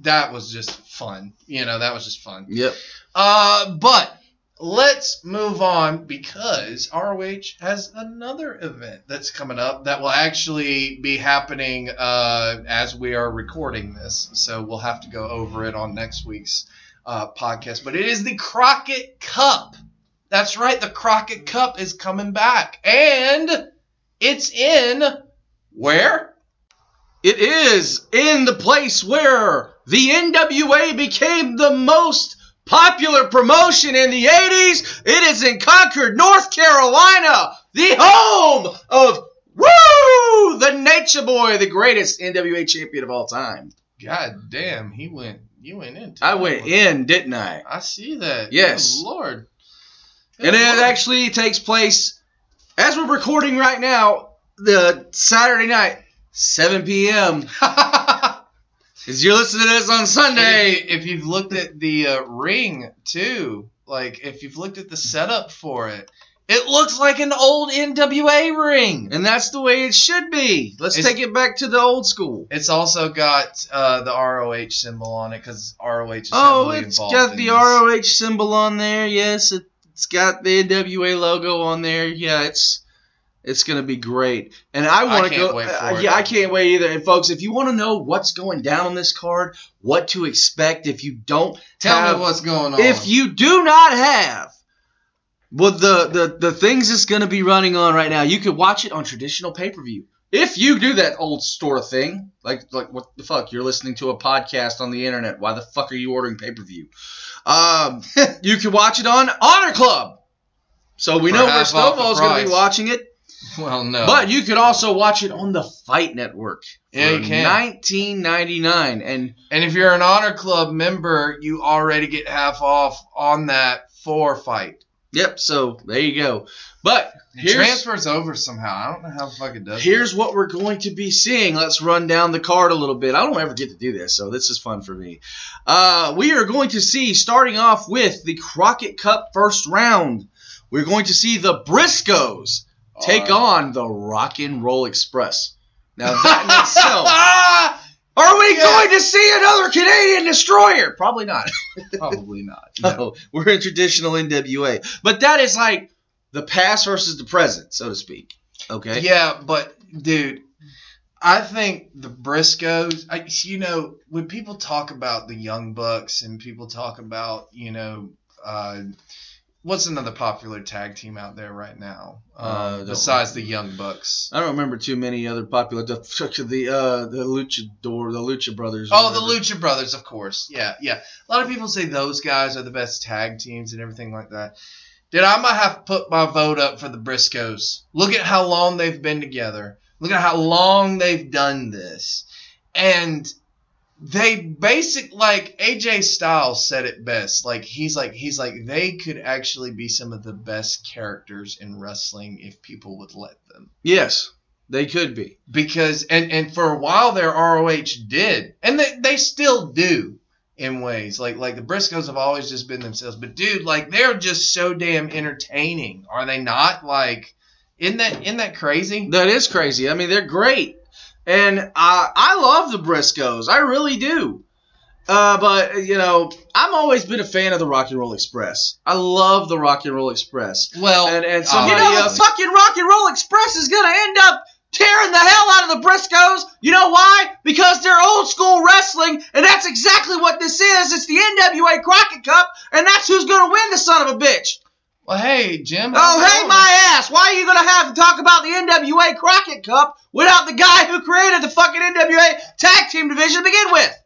that was just fun. You know, that was just fun. Yep. Uh, but let's move on because ROH has another event that's coming up that will actually be happening uh, as we are recording this. So we'll have to go over it on next week's uh, podcast. But it is the Crockett Cup. That's right, the Crockett Cup is coming back, and it's in where? It is in the place where the NWA became the most popular promotion in the 80s. It is in Concord, North Carolina, the home of Woo! The Nature Boy, the greatest NWA champion of all time. God damn, he went. You went in. I went in, didn't I? I see that. Yes. Good Lord. Good And it Lord. actually takes place as we're recording right now, the Saturday night, 7 p.m. As you're listening to this on Sunday. If you've looked at the uh, ring too, like if you've looked at the setup for it, it looks like an old NWA ring. And that's the way it should be. Let's It's- take it back to the old school. It's also got uh, the ROH symbol on it because ROH is Oh, heavily it's involved got in the this. ROH symbol on there. Yes, it, it's got the NWA logo on there. Yeah, it's it's gonna be great. And I want to go. wait for uh, it. yeah, I can't wait either. And folks, if you want to know what's going down on this card, what to expect, if you don't Tell have- me what's going on. if you do not have well the the, the things it's going to be running on right now you could watch it on traditional pay-per-view if you do that old store thing like like what the fuck you're listening to a podcast on the internet why the fuck are you ordering pay-per-view um, you can watch it on honor club so we For know where half off the Stovall's going to be watching it well, no, but you could also watch it on the fight network Yeah, you can. 1999 and and if you're an Honor Club member, you already get half off on that four fight. yep so there you go but It transfers over somehow. I don't know how the fuck it does. Here's what we're going to be seeing. Let's run down the card a little bit. I don't ever get to do this, so this is fun for me. Uh, we are going to see, starting off with the Crockett Cup first round, we're going to see the Briscoes take Uh, on the Rock and Roll Express. Now, that in itself, Are we Yeah. going to see another Canadian destroyer? Probably not. Probably not. No. No, we're in traditional NWA. But that is like the past versus the present, so to speak. Okay. Yeah, but dude, I think the Briscoes. I, you know, when people talk about the Young Bucks and people talk about, you know, uh, what's another popular tag team out there right now Uh, um, besides the Young Bucks? I don't remember too many other popular the the uh the Luchador the Lucha Brothers. Oh, the. Lucha Brothers, of course. Yeah, yeah. A lot of people say those guys are the best tag teams and everything like that. Dude, I might have to put my vote up for the Briscoes. Look at how long they've been together. Look at how long they've done this. And they basic like AJ Styles said it best. Like he's like he's like they could actually be some of the best characters in wrestling if people would let them. Yes, they could be. because and and for a while their ROH did. And they, they still do in ways. Like like the Briscoes have always just been themselves. But dude like they're just so damn entertaining. Are they not? Like isn't that isn't that crazy? That is crazy. I mean, they're great, and I I love the Briscoes. I really do. Uh, but you know, I've always been a fan of the Rock and Roll Express. I love the Rock and Roll Express. well And, and oh, somebody you know, the fucking Rock and Roll Express is gonna end up tearing the hell out of the Briscoes. You know why? Because they're old school wrestling, and that's exactly what this is. It's the NWA Crockett Cup, and that's who's gonna win the son of a bitch. Well hey Jim Oh, hey, going? my ass! Why are you gonna have to talk about the NWA Crockett Cup without the guy who created the fucking NWA Tag Team Division to begin with?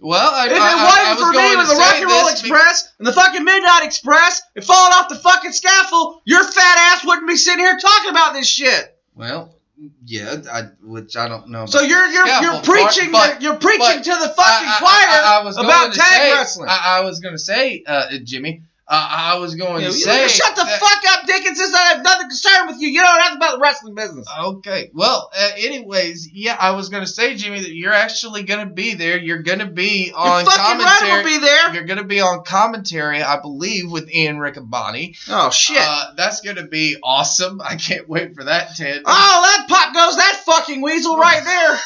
well I, If it I, wasn't I was for me with the Rock and Roll Express and the fucking Midnight Express and falling off the fucking scaffold, your fat ass wouldn't be sitting here talking about this shit. well yeah I, which I don't know So you're you're you're preaching part, but- you're, preaching but to the fucking choir I- I was about tag say- wrestling. I, I was going to say, uh, Jimmy. Uh, I was going know, to say. shut the that- fuck up, Dickens. This I have nothing concerned with you. You know nothing about the wrestling business. Okay. Well, uh, anyways, yeah, I was going to say, Jimmy, that you're actually going to be there. You're going to be on Your fucking Red commentary. will be there. You're going to be on commentary, I believe, with Ian Riccaboni. Oh shit. Uh, that's going to be awesome. I can't wait for that, Ted. oh, that pop goes that fucking weasel right there.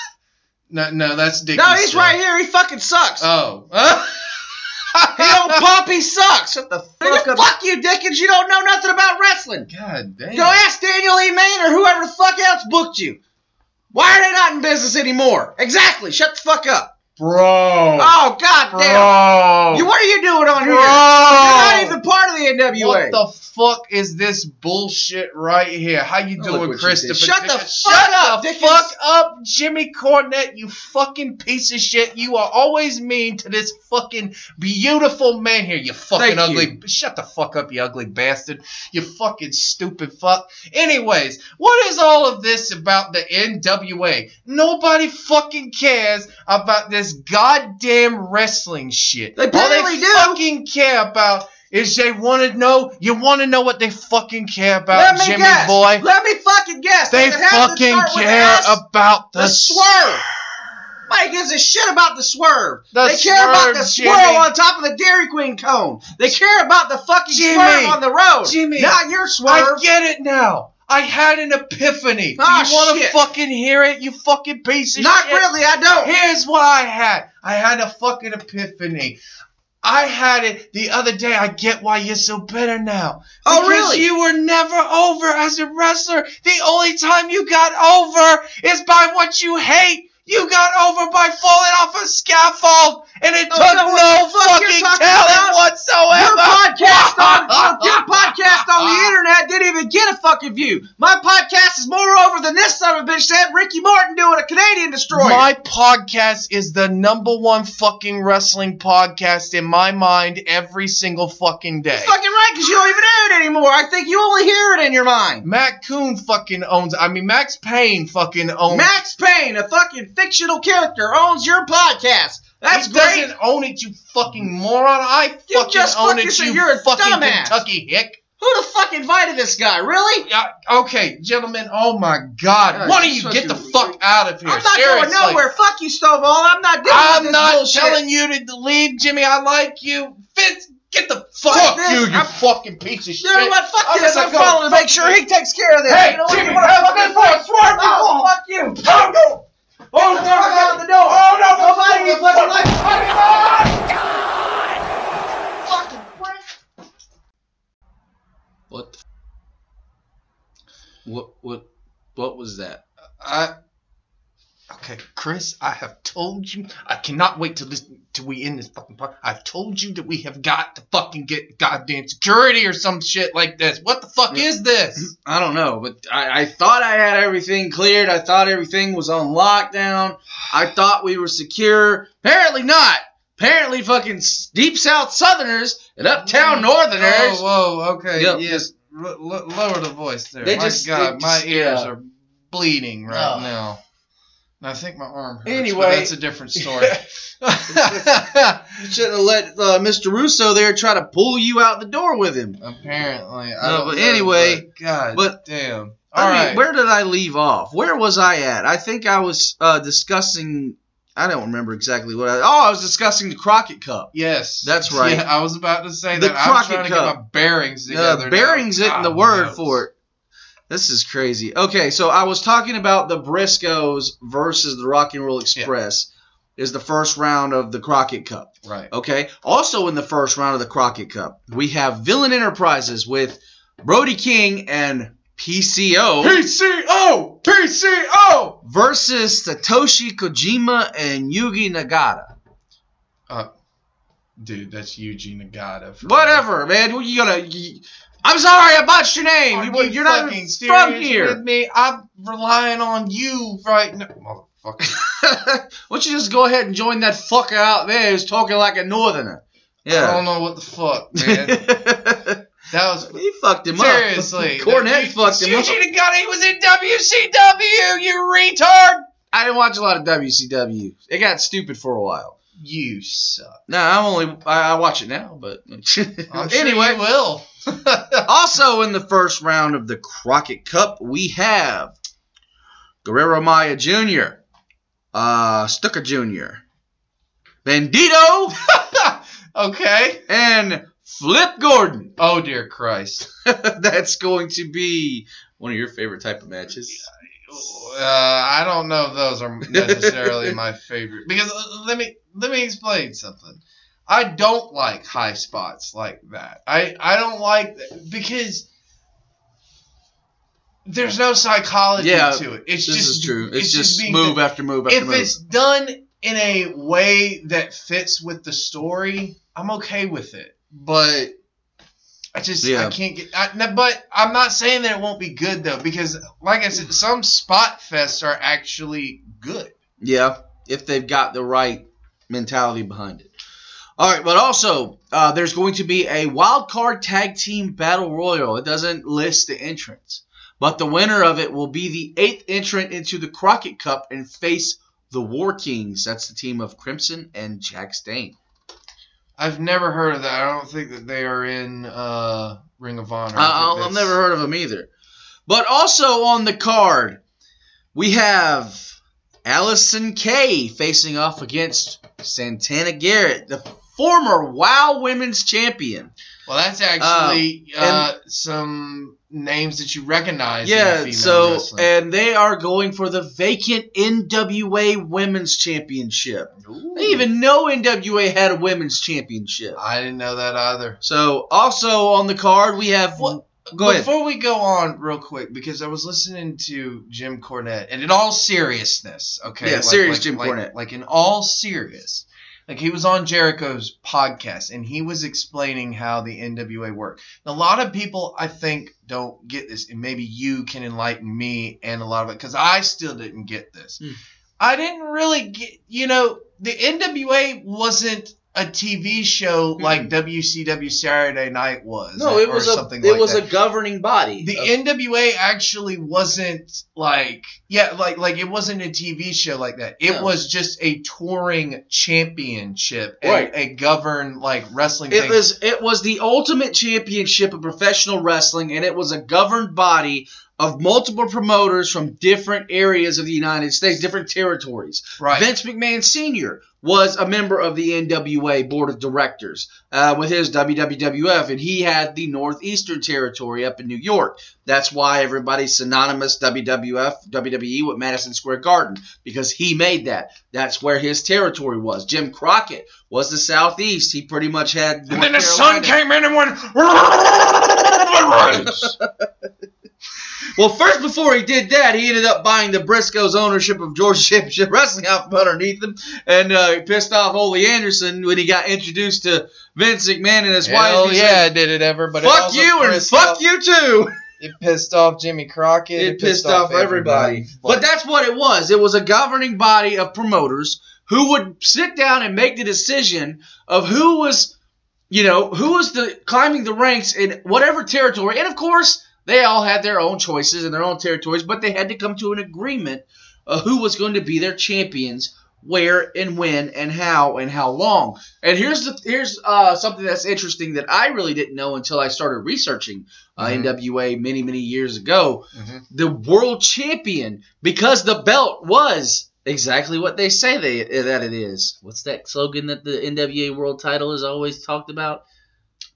no, no, that's Dickie. No, he's still. right here. He fucking sucks. Oh. he don't pop. He sucks. Shut the fuck up. Fuck you, Dickens. You don't know nothing about wrestling. God damn. Go ask Daniel E. Main or whoever the fuck else booked you. Why are they not in business anymore? Exactly. Shut the fuck up. Bro. Oh god damn. You, what are you doing on here? You're not even part of the NWA. What the fuck is this bullshit right here? How you Oh, doing, what you Christopher? did. Shut the Shut fuck up, the Dickens. fuck up, Jimmy Cornette, you fucking piece of shit. You are always mean to this fucking beautiful man here, you fucking Thank ugly. Shut the fuck up, you ugly bastard. You fucking stupid fuck. Anyways, what is all of this about the NWA? Nobody fucking cares about this goddamn wrestling shit. They all they do. fucking care about is they want to know. You want to know what they fucking care about, Let me Jimmy guess. boy? Let me fucking guess. They Does it have to fucking start with care S? about the, the swerve. Nobody gives a shit about the swerve. The they care about the swerve, swirl Jimmy. on top of the Dairy Queen cone. They care about the fucking Jimmy. swerve on the road. Jimmy. Not your swerve. I get it now. I had an epiphany. Do Ah, you want to fucking hear it? You fucking piece of Not shit. really, I don't. Here's what I had. I had a fucking epiphany. I had it the other day. I get why you're so bitter now. Oh, Because really? You were never over as a wrestler. The only time you got over is by what you hate. You got over by falling off a scaffold, and it Oh, took no, no fuck fucking talent whatsoever. Your podcast on your podcast on the internet didn't even get a fucking view. My podcast is more over than this son of a bitch said Ricky Martin doing a Canadian destroyer. My podcast is the number one fucking wrestling podcast in my mind every single fucking day. fucking right, because you don't even air it anymore. I think you only hear it in your mind. Matt Coon fucking owns. I mean, Max Payne fucking owns. Max Payne, a fucking fictional character, owns your podcast. That's he great. doesn't own it, you fucking moron. I You fucking just own it, you you're a fucking dumbass. Kentucky hick. Who the fuck invited this guy? Really? Yeah, okay, gentlemen. Oh my God! Why don't you get the fuck out of here? I'm not Seriously. going nowhere. Fuck you, Stovall. I'm not with I'm this not bullshit. telling you to leave, Jimmy. I like you. Vince, get the fuck, out of here. Fuck you, you I'm- fucking piece of shit. You know what? Fuck I'm this. I'm following to make sure he takes care of this. Hey, you know what? Jimmy, You wanna have fucking this for a swerve Oh, fuck you. Oh, Oh, no. Oh, the fuck out the door! Oh, no, Nobody get fucking lights! What? The what? What? What was that? I. Okay, Chris, I have told you. I cannot wait to listen till we end this fucking part. I've told you that we have got to fucking get goddamn security or some shit like this. What the fuck is this? I don't know, but I, I thought I had everything cleared. I thought everything was on lockdown. I thought we were secure. Apparently not. Apparently, fucking deep south Southerners and uptown mm. Northerners. Oh, whoa, okay. Yep, yes. L- lower the voice there. They my just- God, they my ears yeah. are bleeding right Oh. now. I think my arm hurts. Anyway. that's a different story. You shouldn't have let uh, Mr. Russo there try to pull you out the door with him. Apparently, I No, but know, anyway, but God, but- damn. I All mean, where did I leave off? Where was I at? I think I was uh, discussing. I don't remember exactly what I. Oh, I was discussing the Crockett Cup. Yes, That's right. Yeah, I was about to say The that. I'm Crockett trying to Cup. get my bearings Uh, together. bearings now. isn't the word knows. for it. This is crazy. Okay, so I was talking about the Briscoes versus the Rock and Roll Express. Is the first round of the Crockett Cup. Right. Okay. Also in the first round of the Crockett Cup, we have Villain Enterprises with Brody King and PCO PCO, PCO. versus Satoshi Kojima and Yugi Nagata. Uh, dude, that's Yuji Nagata. Whatever, man. What you gonna? You, I'm sorry, I botched your name. Are You, you you're not fucking even serious from here. with me? I'm relying on you right now, motherfucker. Why don't you just go ahead and join that fucker out there who's talking like a northerner? Yeah. I don't know what the fuck, man. that was he fucked him seriously. up. Cornette You- fucked him up. Yuji Nagata, he was in WCW. You retard. I didn't watch a lot of WCW. It got stupid for a while. You suck. No, I'm only I, I watch it now, but I'm sure anyway. you will. also in the first round of the Crockett Cup, we have Guerrero Maya Jr., uh, Stuka Jr., Bandito, okay. and Flip Gordon. Oh dear Christ. That's going to be one of your favorite type of matches. Uh, I don't know if those are necessarily my favorite because uh, let me let me explain something. I don't like high spots like that. I I don't like because there's no psychology Yeah, to it. It's This just is true. It's, It's, just, being move after move after if move. If it's done in a way that fits with the story, I'm okay with it. But I just Yeah. I can't get. I, no, but I'm not saying that it won't be good though, because like I said, some spot fests are actually good. Yeah, if they've got the right mentality behind it. All right, but also uh, there's going to be a wild card tag team battle royal. It doesn't list the entrants, but the winner of it will be the eighth entrant into the Crockett Cup and face the War Kings. That's the team of Crimson and Jax Dane. I've never heard of that. I don't think that they are in uh, Ring of Honor. I I've never heard of them either. But also on the card, we have Allysin Kay facing off against Santana Garrett, the former WoW Women's Champion. Well, that's actually uh, some names that you recognize. in yeah, female so wrestling. and they are going for the vacant NWA Women's Championship. I didn't even know NWA had a Women's Championship. I didn't know that either. So also on the card we have. Well, go ahead. Before we go on, real quick, because I was listening to Jim Cornette, and in all seriousness, okay, Yeah, serious Jim like, Cornette. like in all serious, like he was on Jericho's podcast, and he was explaining how the NWA worked. A lot of people, I think, don't get this, and maybe you can enlighten me and a lot of it, because I still didn't get this. Hmm. I didn't really get, you know, the NWA wasn't a TV show mm-hmm. like WCW Saturday Night was. No, it was a something it like was that. a governing body. The of- NWA actually wasn't like yeah, like like it wasn't a TV show like that. It No. was just a touring championship, a, Right. a governed like wrestling It thing. was it was the ultimate championship of professional wrestling, and it was a governed body of multiple promoters from different areas of the United States, different territories. Right. Vince McMahon Sr. was a member of the NWA board of directors uh, with his WWF, and he had the Northeastern Territory up in New York. That's why everybody's synonymous WWF, WWE with Madison Square Garden because he made that. That's where his territory was. Jim Crockett was the Southeast. He pretty much had. And North then the sun came in and went. Well, first, before he did that, he ended up buying the Briscoes' ownership of Georgia Championship Wrestling out from underneath him, and uh, he pissed off Ole Anderson when he got introduced to Vince McMahon and his wife. Hell yeah, said, did it ever? But "Fuck you and pissed fuck off- you too." It pissed off Jimmy Crockett. It pissed off everybody. But that's what it was. It was a governing body of promoters who would sit down and make the decision of who was, you know, who was the climbing the ranks in whatever territory. And of course, they all had their own choices and their own territories, but they had to come to an agreement who was going to be their champions, where and when and how and how long. And here's the here's uh, something that's interesting that I really didn't know until I started researching uh, NWA many many years ago. Mhm. The world champion because the belt was exactly what they say they that it is. What's that slogan that the NWA world title is always talked about?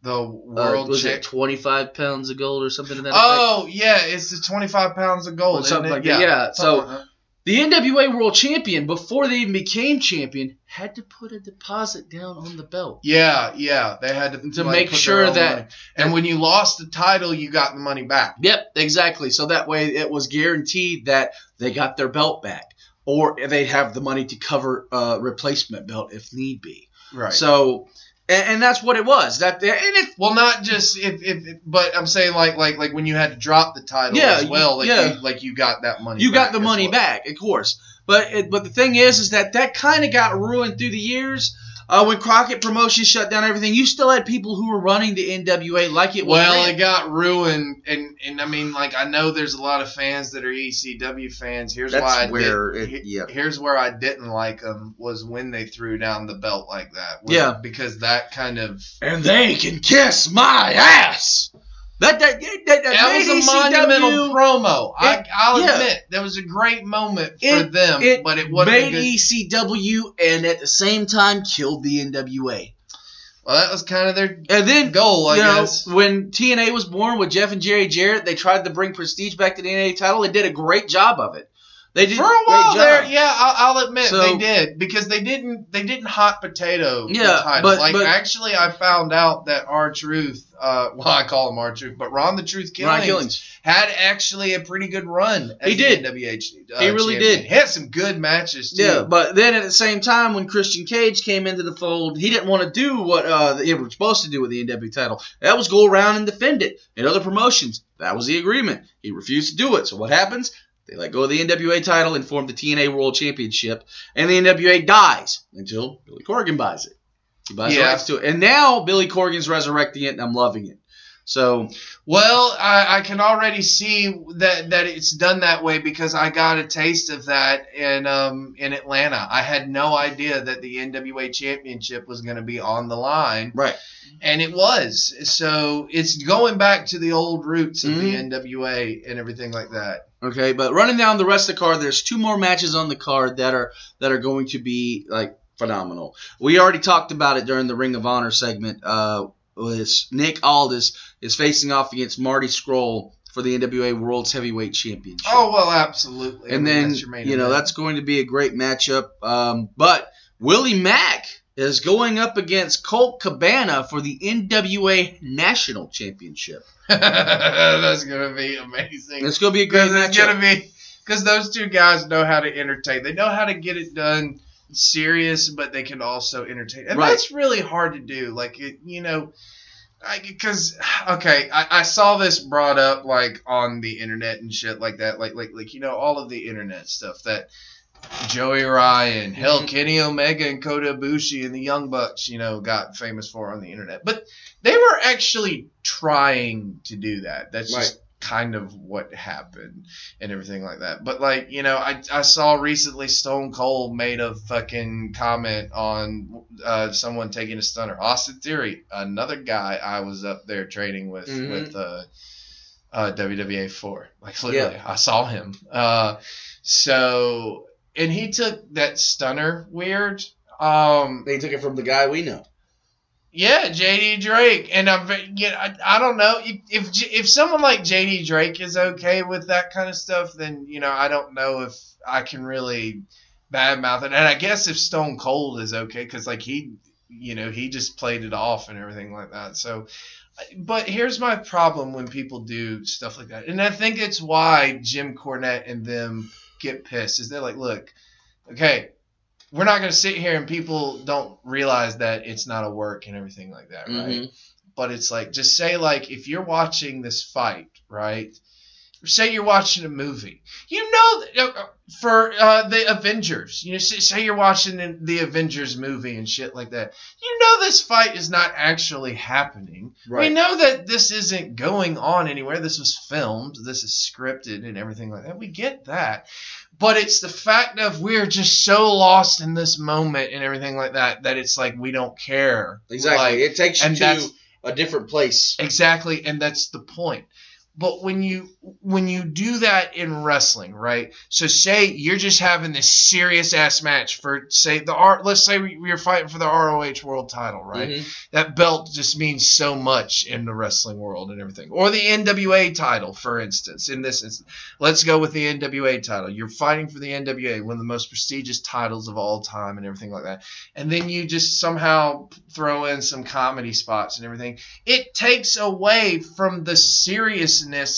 The Uh, world was cha- it 25 pounds of gold or something to that effect? Oh yeah, it's the twenty five pounds of gold. Or something like it? that. Yeah, so- like. The NWA World Champion, before they even became champion, had to put a deposit down on the belt. yeah, yeah, they had to To like, make sure that- money. and when you lost the title, you got the money back. Yep, exactly. So that way it was guaranteed that they got their belt back, or they'd have the money to cover a replacement belt if need be. Right. So, and, and that's what it was. That and if Well, not just if, if, if- but I'm saying like like like when you had to drop the title Yeah, as well, like yeah. you, like you got that money. you got the money well. back, of course. But it, but the thing is, is that that kind of got ruined through the years. Uh, when Crockett Promotions shut down everything, you still had people who were running the NWA like it was. Well, ran. it got ruined, and and I mean, like I know there's a lot of fans that are ECW fans. Here's That's why I where did, it- yeah. Here's where I didn't like them was when they threw down the belt like that. Was- Yeah. because that kind of and they can kiss my ass. That that that, that, that was a monumental promo. I, It- I'll yeah. admit that was a great moment for It- them, it but it wasn't a made good. ECW and at the same time killed the NWA. well, that was kind of their And then goal, I you know, guess. when TNA was born with Jeff and Jerry Jarrett, they tried to bring prestige back to the NA title. They did a great job of it. They did For a while there, yeah, I'll, I'll admit So- they did because they didn't they didn't hot potato the Yeah, title. but- like but- actually, I found out that our truth, uh, well, I call him our truth, but Ron the Truth Killings, Ron Killings. had actually a pretty good run. As He did. The NWH, uh, He really champion. did. He had some good matches too. Yeah, but then at the same time, when Christian Cage came into the fold, he didn't want to do what uh, they were supposed to do with the NW title. That was go around and defend it in other promotions. That was the agreement. He refused to do it. So what happens? They let go of the NWA title and form the TNA World Championship, and the NWA dies until Billy Corgan buys it. He buys Yeah. rights to it, and now Billy Corgan's resurrecting it, and I'm loving it. So Well, I, I can already see that that it's done that way because I got a taste of that in um in Atlanta. I had no idea that the NWA Championship was going to be on the line. right, and it was so it's going back to the old roots of Mhm. the NWA and everything like that. Okay, but running down the rest of the card, there's two more matches on the card that are that are going to be like phenomenal. We already talked about it during the Ring of Honor segment. Uh, was Nick Aldis is facing off against Marty Scurll for the NWA World's Heavyweight Championship. Oh well, absolutely. I and mean, then that's your main you know event. that's going to be a great matchup. Um, but Willie Mack is going up against Colt Cabana for the NWA National Championship. that's gonna be amazing. It's going to be a great Because it's gonna be because those two guys know how to entertain. They know how to get it done serious, but they can also entertain, and Right. that's really hard to do. Like it, you know. Because okay, I, I saw this brought up like on the internet and shit like that, like like like you know all of the internet stuff that Joey Ryan, hell Mhm. Kenny Omega and Kota Ibushi and the Young Bucks, you know, got famous for on the internet. But they were actually trying to do that. That's just kind of what happened and everything like that. But like, you know, I, I saw recently Stone Cold made a fucking comment on uh, someone taking a stunner. Austin Theory, another guy I was up there training with Mhm. with uh uh, WWA four. Like literally, I saw him. Uh, so and he took that stunner weird. Um, They took it from the guy we know. yeah, JD Drake, and I'm you know, I, I don't know if if if someone like JD Drake is okay with that kind of stuff, then you know I don't know if I can really badmouth it. And I guess if Stone Cold is okay, because like he, you know, he just played it off and everything like that. So, but here's my problem when people do stuff like that, and I think it's why Jim Cornette and them get pissed is they're like, look, okay, we're not going to sit here and people don't realize that it's not a work and everything like that, right? Mhm. But it's like, just say, like, if you're watching this fight, right? Say you're watching a movie. You know, that- uh, for uh, the Avengers, you know, say you're watching the- Avengers movie and shit like that. You know, this fight is not actually happening. Right. We know that this isn't going on anywhere. This was filmed. This is scripted and everything like that. We get that. But it's the fact of we're just so lost in this moment and everything like that that it's like we don't care. Exactly. Like, it takes you to a different place. Exactly, and that's the point. But when you when you do that in wrestling, right? So say you're just having this serious ass match for say the art Let's say we're fighting for the ROH World Title, right? Mhm. That belt just means so much in the wrestling world and everything. Or the NWA title, for instance. In this instance, let's go with the NWA title. You're fighting for the NWA, one of the most prestigious titles of all time, and everything like that. And then you just somehow throw in some comedy spots and everything. It takes away from the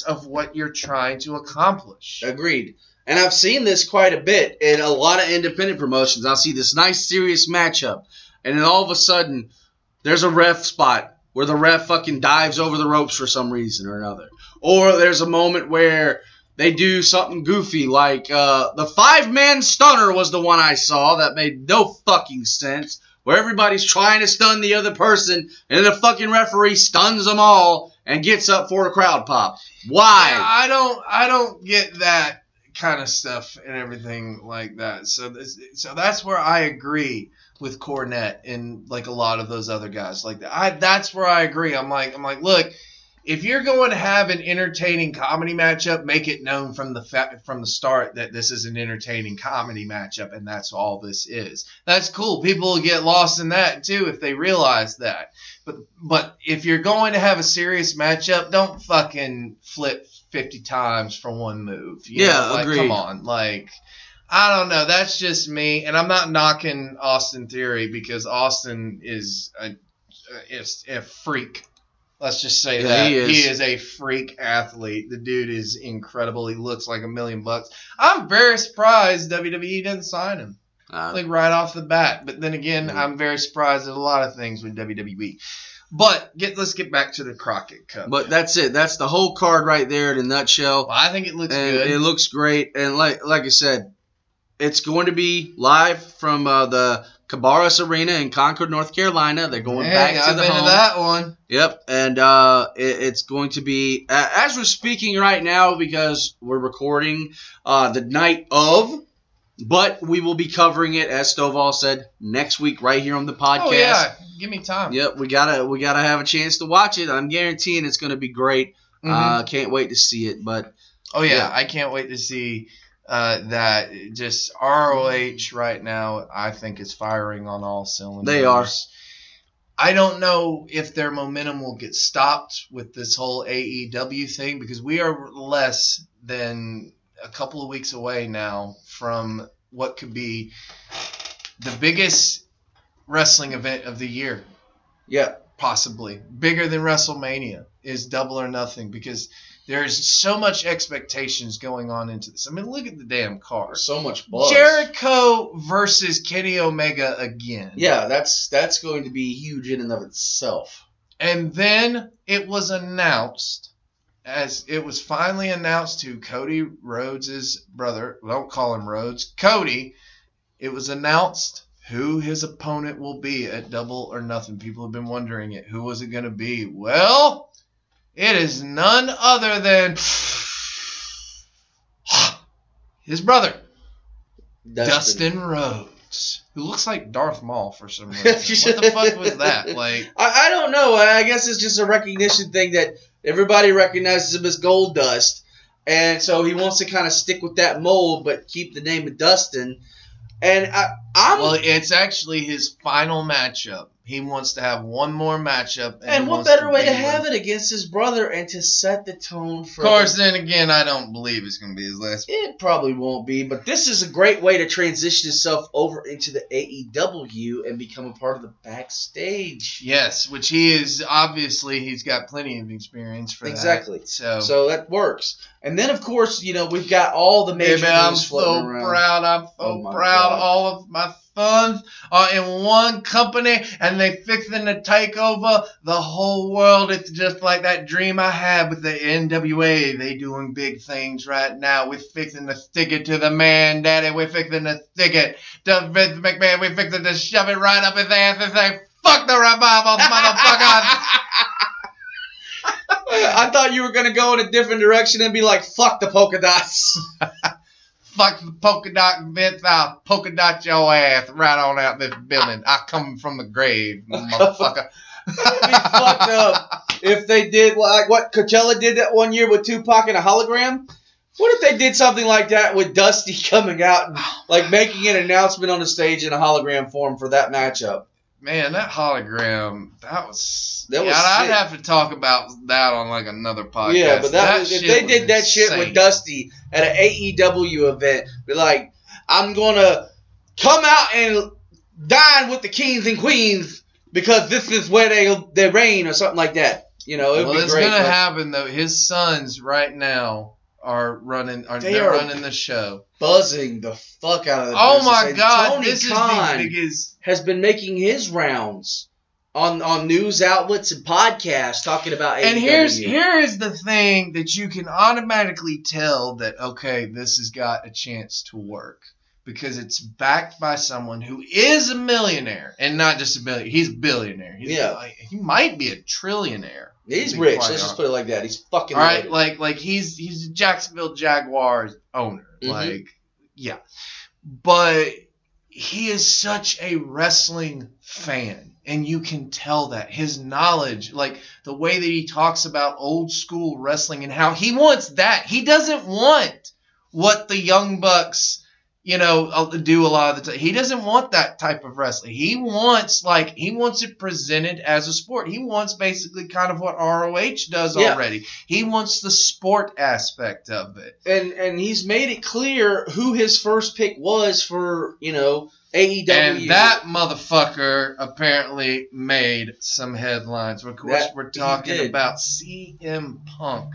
of what you're trying to accomplish. Agreed. And I've seen this quite a bit in a lot of independent promotions. I'll see this nice serious matchup, and then all of a sudden, there's a ref spot where the ref fucking dives over the ropes for some reason or another. Or there's a moment where they do something goofy, like uh, the five man stunner was the one I saw that made no fucking sense. Where everybody's trying to stun the other person, and then the fucking referee stuns them all and gets up for a crowd pop. Why? I don't I don't get that kind of stuff and everything like that. So this, so that's where I agree with Cornette and like a lot of those other guys like. I that's where I agree. I'm like I'm like look, if you're going to have an entertaining comedy matchup, make it known from the fa- from the start that this is an entertaining comedy matchup and that's all this is. That's cool. People will get lost in that too if they realize that. But but if you're going to have a serious matchup, don't fucking flip 50 times for one move. You Yeah, know, like, agreed. Come on, like I don't know. That's just me, and I'm not knocking Austin Theory because Austin is a is a freak. Let's just say Yeah, that he is. a freak athlete. The dude is incredible. He looks like a million bucks. I'm very surprised WWE didn't sign him Uh, like right off the bat. But then again, Mm. I'm very surprised at a lot of things with WWE. But get let's get back to the Crockett Cup. But that's it. That's the whole card right there in a nutshell. Well, I think it looks and good. it looks great. And like like I said, it's going to be live from uh, the Cabarrus Arena in Concord, North Carolina. They're going Hey, back to I've the been home. to that one. Yep, and uh, it, it's going to be uh, as we're speaking right now because we're recording uh, the night of. But we will be covering it, as Stovall said, next week right here on the podcast. Oh yeah, give me time. Yep, we gotta we gotta have a chance to watch it. I'm guaranteeing it's gonna be great. Mhm. Uh, can't wait to see it. But oh yeah, yeah. I can't wait to see uh, that. Just ROH right now, I think is firing on all cylinders. They are. I don't know if their momentum will get stopped with this whole AEW thing because we are less than a couple of weeks away now from what could be the biggest wrestling event of the year yeah, possibly bigger than WrestleMania is Double or Nothing because there's so much expectations going on into this. I mean, look at the damn card. so much buzz. Jericho versus Kenny Omega again. Yeah, that's that's going to be huge in and of itself. And then it was announced as it was finally announced to Cody Rhodes' brother. Don't call him Rhodes. Cody. It was announced who his opponent will be at Double or Nothing. People have been wondering it. Who was it going to be? Well, it is none other than his brother, Dustin, Rhodes. Brooks, who looks like Darth Maul for some reason. what the fuck was that? Like, I, I don't know. I guess it's just a recognition thing that everybody recognizes him as Gold Dust, and so he wants to kind of stick with that mold, but keep the name of Dustin. And I, I'm well, it's actually his final matchup. He wants to have one more matchup. And, And what better way to have it against his brother and to set the tone for Of course, the- then again, I don't believe it's going to be his last. it probably won't be, but this is a great way to transition himself over into the AEW and become a part of the backstage. Yes, which he is obviously he's got plenty of experience for Exactly. that. So, So that works. And then of course, you know, we've got all the major Baby, I'm news so around. proud. I'm so Oh proud. God. All of my sons are in one company, and they fixing to take over the whole world. It's just like that dream I had with the NWA. They doing big things right now. We're fixing to stick it to the man, Daddy. We're fixing to stick it to Vince McMahon. We're fixing to shove it right up his ass and say, "Fuck the revival, motherfuckers." I thought you were gonna go in a different direction and be like, "Fuck the polka dots." Fuck the polka dot Vince. I'll polka dot your ass right on out this building. I come from the grave, motherfucker. That'd be fucked up if they did like what Coachella did that one year with Tupac and a hologram. What if they did something like that with Dusty coming out and like making an announcement on the stage in a hologram form for that matchup? Man, that hologram, that was. That was yeah, I'd have to talk about that on like another podcast. Yeah, but that, was, if they did that shit with. Dusty at an AEW event, be like, I'm gonna come out and dine with the kings and queens because this is where they they reign or something like that. You know, it'd Well, be it's great. gonna but happen though. His sons right now are running. Are They are- running the show? buzzing the fuck out of the Oh my And god, Tony this Khan is the biggest. has been making his rounds on on news outlets and podcasts talking about And AEW. here's here is the thing that you can automatically tell that okay, this has got a chance to work because it's backed by someone who is a millionaire and not just a billion. He's a billionaire. He's Yeah. like, he might be a trillionaire. He's rich. Let's just put it like that. He's fucking All right, loaded. like like he's he's a Jacksonville Jaguars owner. Mhm. Like yeah, but he is such a wrestling fan, and you can tell that his knowledge, like the way that he talks about old school wrestling and how he wants that. He doesn't want what the Young Bucks. You know, uh, do a lot of the time. He doesn't want that type of wrestling. He wants like he wants it presented as a sport. He wants basically kind of what ROH does Yeah. already. He wants the sport aspect of it. and and he's made it clear who his first pick was for you know AEW. And that motherfucker apparently made some headlines. Of course, That we're talking about CM Punk.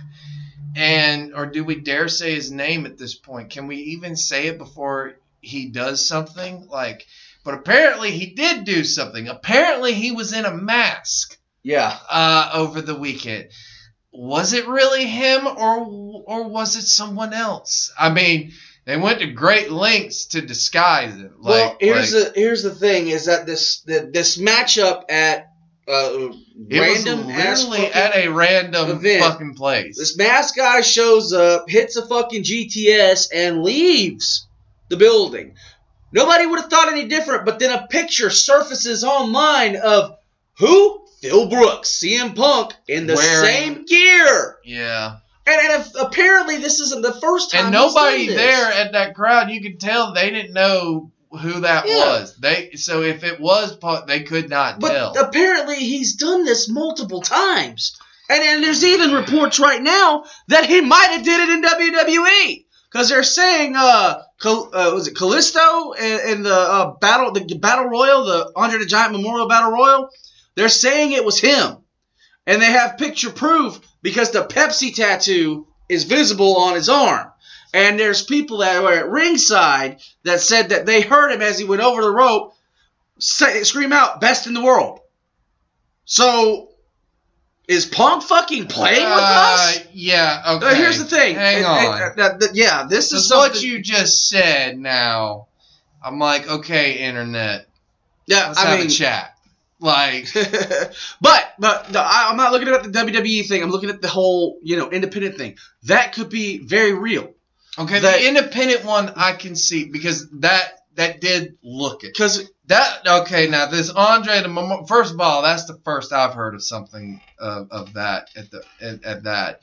And, or do we dare say his name at this point? Can we even say it before he does something? Like, but apparently he did do something. Apparently he was in a mask yeah, uh, over the weekend. Was it really him or or was it someone else? I mean, they went to great lengths to disguise it. Like, well, here's like, the here's the thing is that this that this matchup at uh, it random was literally at a random event. fucking place. This mask guy shows up, hits a fucking GTS, and leaves the building. Nobody would have thought any different, but then a picture surfaces online of who? Phil Brooks, CM Punk, in the Wearing- same gear. yeah, And, and if, apparently this isn't the first time. and nobody there at that crowd, you could tell they didn't know who that Yeah. was. They so if it was they could not But tell. apparently he's done this multiple times. And, and there's even reports right now that he might have did it in WWE. Because they're saying, uh, Cal- uh, was it Kalisto in, in the uh, battle, the battle royal, the Andre the Giant Memorial Battle Royal? They're saying it was him, and they have picture proof because the Pepsi tattoo is visible on his arm. And there's people that were at ringside that said that they heard him as he went over the rope say, scream out, "Best in the world." So, is Punk fucking playing with us? Uh, yeah. Uh, Okay. here's the thing. Hang Uh, on. uh, uh, uh, yeah, this is That's what you just said. Now, I'm like, okay, internet, Yeah, let's I have mean, a chat. Like, but but no, I, I'm not looking at the WWE thing. I'm looking at the whole you know independent thing. That could be very real. Okay, That- the independent one I can see because that that did look it. Because That okay? Now this Andre the Memo- first of all, that's the first I've heard of something of, of that at the at, at that.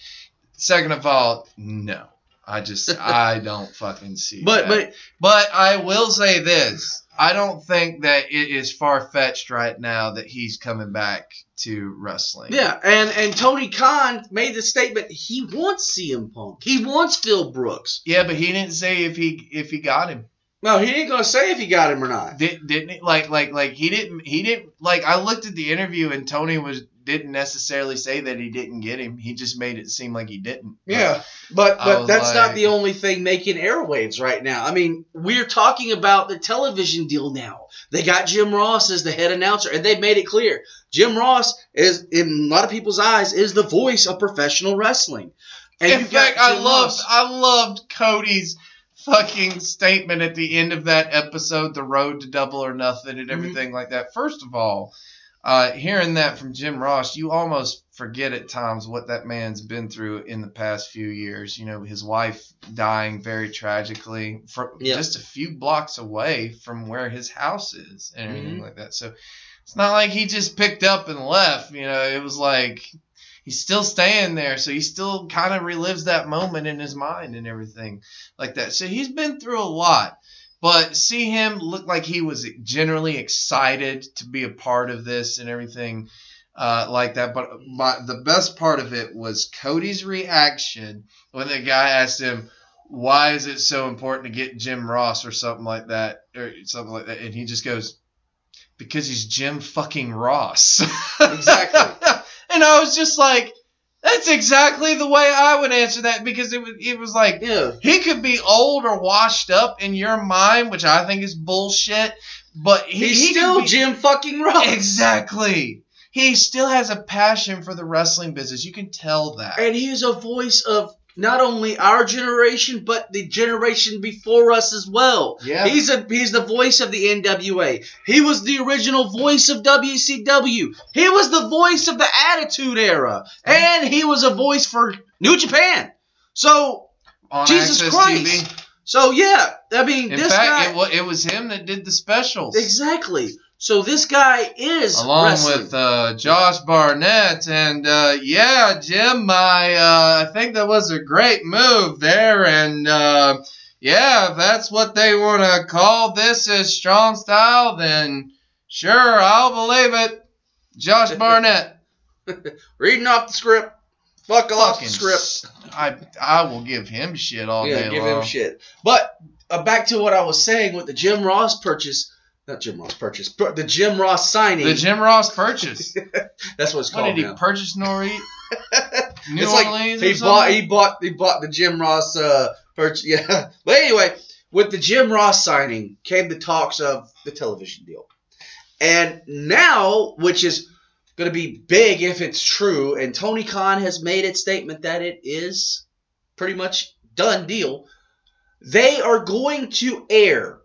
Second of all, no, I just I don't fucking see. but that. but but I will say this: I don't think that it is far fetched right now that he's coming back to wrestling. yeah, and and Tony Khan made the statement he wants CM Punk. He wants Phil Brooks. yeah, but he didn't say if he if he got him. No, he ain't gonna say if he got him or not. Did, didn't he? like like like he didn't he didn't like I looked at the interview and Tony was didn't necessarily say that he didn't get him. He just made it seem like he didn't. Yeah, but but was that's not the only thing making airwaves right now. I mean, we're talking about the television deal now. They got Jim Ross as the head announcer, and they've made it clear Jim Ross is, in a lot of people's eyes, is the voice of professional wrestling. And In fact, I loved Ross. I loved Cody's fucking statement at the end of that episode, the road to double or nothing and everything like that. First of all, uh, hearing that from Jim Ross, you almost forget at times what that man's been through in the past few years. You know, his wife dying very tragically Yeah. just a few blocks away from where his house is and everything Mhm. like that. So it's not like he just picked up and left. You know, it was like he's still staying there, so he still kind of relives that moment in his mind and everything like that. So he's been through a lot, but see him look like he was generally excited to be a part of this and everything uh, like that. But my, the best part of it was Cody's reaction when the guy asked him. Why is it so important to get Jim Ross or something like that, or something like that? And he just goes, "Because he's Jim fucking Ross." Exactly. and I was just like, that's exactly the way I would answer that because it was it was like Yeah, he could be old or washed up in your mind, which I think is bullshit. But he, he's he still be- Jim fucking Ross. Exactly. He still has a passion for the wrestling business. You can tell that. And he is a voice of not only our generation, but the generation before us as well. Yeah. He's a he's the voice of the NWA. He was the original voice of WCW. He was the voice of the Attitude Era. And he was a voice for New Japan. So On Jesus Access Christ. TV. so yeah, I mean In this fact, guy it, wa- it was him that did the specials. Exactly. So this guy is along wrestling. with uh, Josh Barnett. And uh, yeah, Jim, my uh, I think that was a great move there. And uh, yeah, if that's what they want to call this as strong style, then sure, I'll believe it. Josh Barnett. reading off the script. Fuck off the script. I I will give him shit all yeah, day give long. him shit. But uh, back to what I was saying with the Jim Ross purchase. Not Jim Ross purchase, but the Jim Ross signing. The Jim Ross purchase. That's what it's what called did he now. purchase Nori? New it's like Orleans he bought he bought he bought the Jim Ross uh purchase. Yeah, but anyway, with the Jim Ross signing came the talks of the television deal, and now, which is going to be big if it's true, and Tony Khan has made its statement that it is pretty much done deal. They are going to air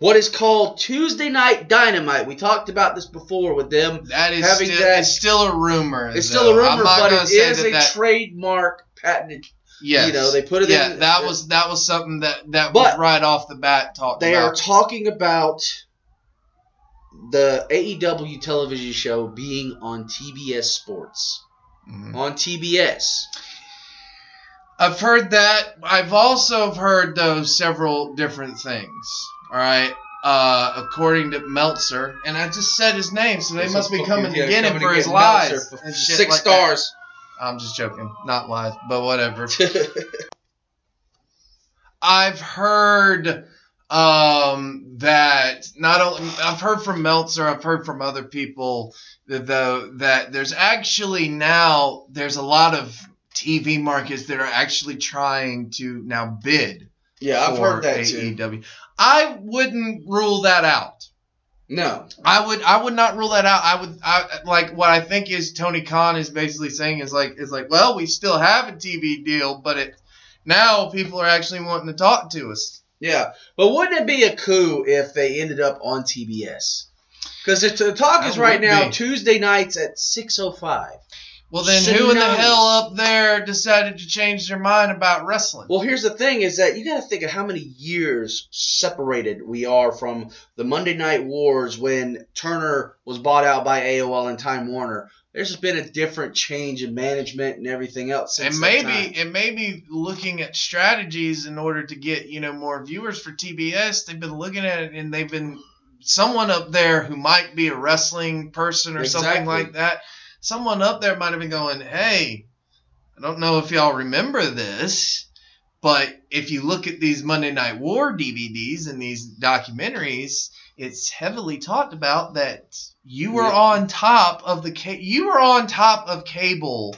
what is called Tuesday Night Dynamite. We talked about this before with them That is having still, that- it's still a rumor. it's though. still a rumor, but it is that a that, trademark patented. yes. You know, they put it yeah, in. that was that was something that that was right off the bat talked They are talking about the AEW television show being on TBS Sports. Mhm. On TBS. I've heard that. I've also heard though several different things. All right. Uh, according to Meltzer, and I just said his name, so they must be coming to get him for his lies. for and shit Six like that. stars. I'm just joking, not lies, but whatever. I've heard um, that not only I've heard from Meltzer, I've heard from other people that though that there's actually now there's a lot of TV markets that are actually trying to now bid yeah, I've heard that too. I wouldn't rule that out. No. I would I would not rule that out. I would I like what I think is Tony Khan is basically saying is like is like well we still have a TV deal but it now people are actually wanting to talk to us. Yeah. But wouldn't it be a coup if they ended up on TBS? Because the talk is right now be. Tuesday nights at 6.05. Well, then Sitting who in the on hell up there decided to change their mind about wrestling? Well, here's the thing: is that you got to think of how many years separated we are from the Monday Night Wars when Turner was bought out by AOL and Time Warner. There's just been a different change in management and everything else since and that maybe time. and maybe looking at strategies in order to get you know more viewers for TBS. They've been looking at it and they've been someone up there who might be a wrestling person or something like that. Someone up there might have been going, "Hey, I don't know if y'all remember this." But if you look at these Monday Night War DVDs and these documentaries, it's heavily talked about that you were Yeah. on top of the ca- you were on top of cable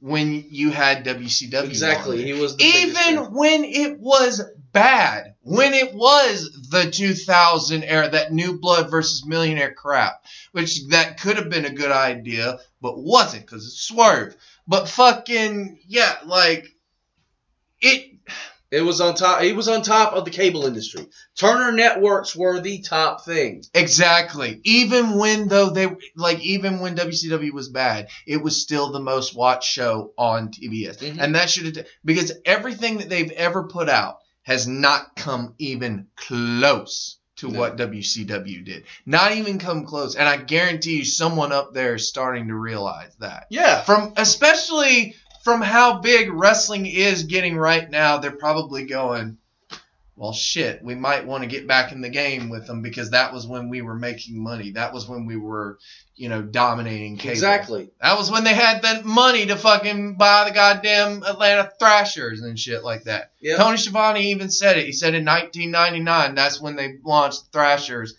when you had WCW. exactly he was Even when it was bad, when it was the 2000 era, that New Blood versus Millionaire crap, which that could have been a good idea, but wasn't because it's Swerve. But fucking yeah, like it. It was on top. He was on top of the cable industry. Turner networks were the top thing. Exactly. Even when though they like even when WCW was bad, it was still the most watched show on TBS. Mhm. And that should have because everything that they've ever put out has not come even close to No. what WCW did. Not even come close. And I guarantee you someone up there is starting to realize that. Yeah. From especially from how big wrestling is getting right now, they're probably going, well, shit, we might want to get back in the game with them because that was when we were making money. That was when we were, you know, dominating cable. Exactly. That was when they had the money to fucking buy the goddamn Atlanta Thrashers and shit like that. Yeah. Tony Schiavone even said it. He said in 1999, that's when they launched Thrashers,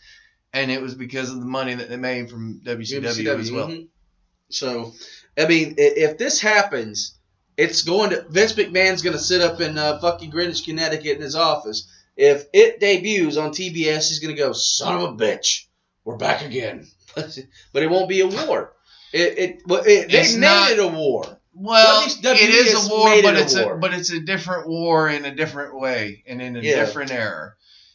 and it was because of the money that they made from WCW, as well. mhm. So, I mean, if this happens, it's going to Vince McMahon's going to sit up in uh, fucking Greenwich, Connecticut, in his office. If it debuts on TBS, he's going to go, "Son of a bitch, we're back again." but it won't be a war. It, it, it they It's made not- it a war. Well, it is a war, but it a it's war. a but it's a different war in a different way and in a Yeah. different era.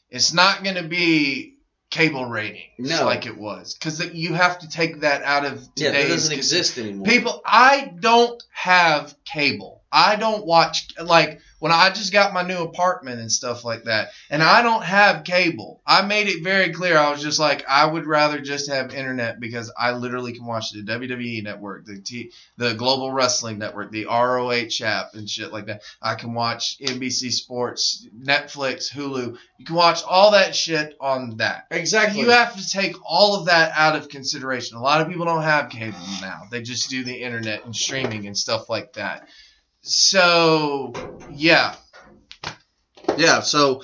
It's not going to be cable ratings No. like it was because you have to take that out of Yeah, today's. that doesn't exist anymore. People, I don't have cable. I don't watch like when I just got my new apartment and stuff like that, and I don't have cable. I made it very clear. I was just like, I would rather just have internet because I literally can watch the WWE network, the T, the Global Wrestling Network, the ROH app, and shit like that. I can watch NBC Sports, Netflix, Hulu. You can watch all that shit on that. exactly. You have to take all of that out of consideration. A lot of people don't have cable now. They just do the internet and streaming and stuff like that. So, yeah. Yeah, so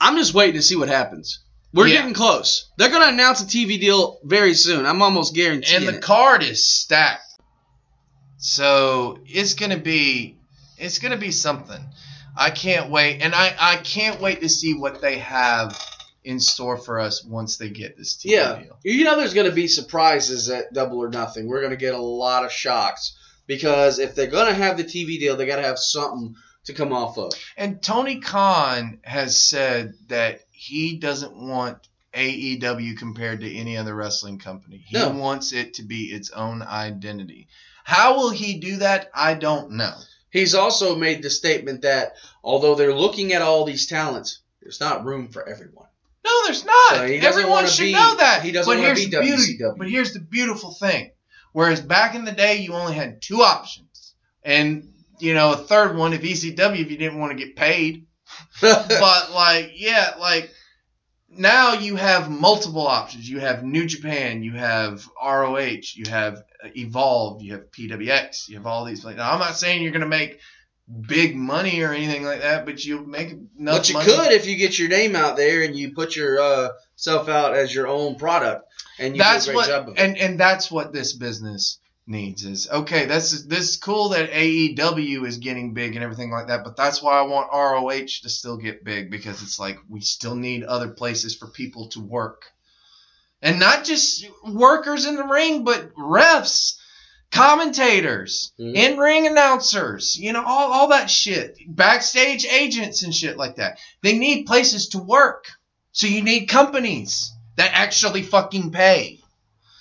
I'm just waiting to see what happens. We're Yeah. getting close. They're going to announce a TV deal very soon. I'm almost guaranteeing And the it. card is stacked. So, it's going to be it's going to be something. I can't wait. And I I can't wait to see what they have in store for us once they get this TV yeah, deal. you know there's going to be surprises at Double or Nothing. We're going to get a lot of shocks because if they're going to have the TV deal, they got to have something to come off of. And Tony Khan has said that he doesn't want AEW compared to any other wrestling company. He No. wants it to be its own identity. How will he do that? I don't know. He's also made the statement that although they're looking at all these talents, there's not room for everyone. No, there's not. So Everyone should be- know that. he doesn't but wanna be the beauty. WCW. But here's the beautiful thing. Whereas back in the day, you only had two options, and you know a third one if ECW if you didn't want to get paid. but like yeah like now you have multiple options. You have new japan you have roh you have evolve you have pwx you have all these like now i'm not saying you're gonna make big money or anything like that but you'll make enough but you money. could if you get your name out there and you put your uh, self out as your own product and you that's do a great what job of it. and and that's what this business needs is okay that's this is cool that AEW is getting big and everything like that but that's why I want ROH to still get big because it's like we still need other places for people to work and not just workers in the ring but refs commentators Mhm. in-ring announcers you know all, all that shit backstage agents and shit like that they need places to work so you need companies that actually fucking pay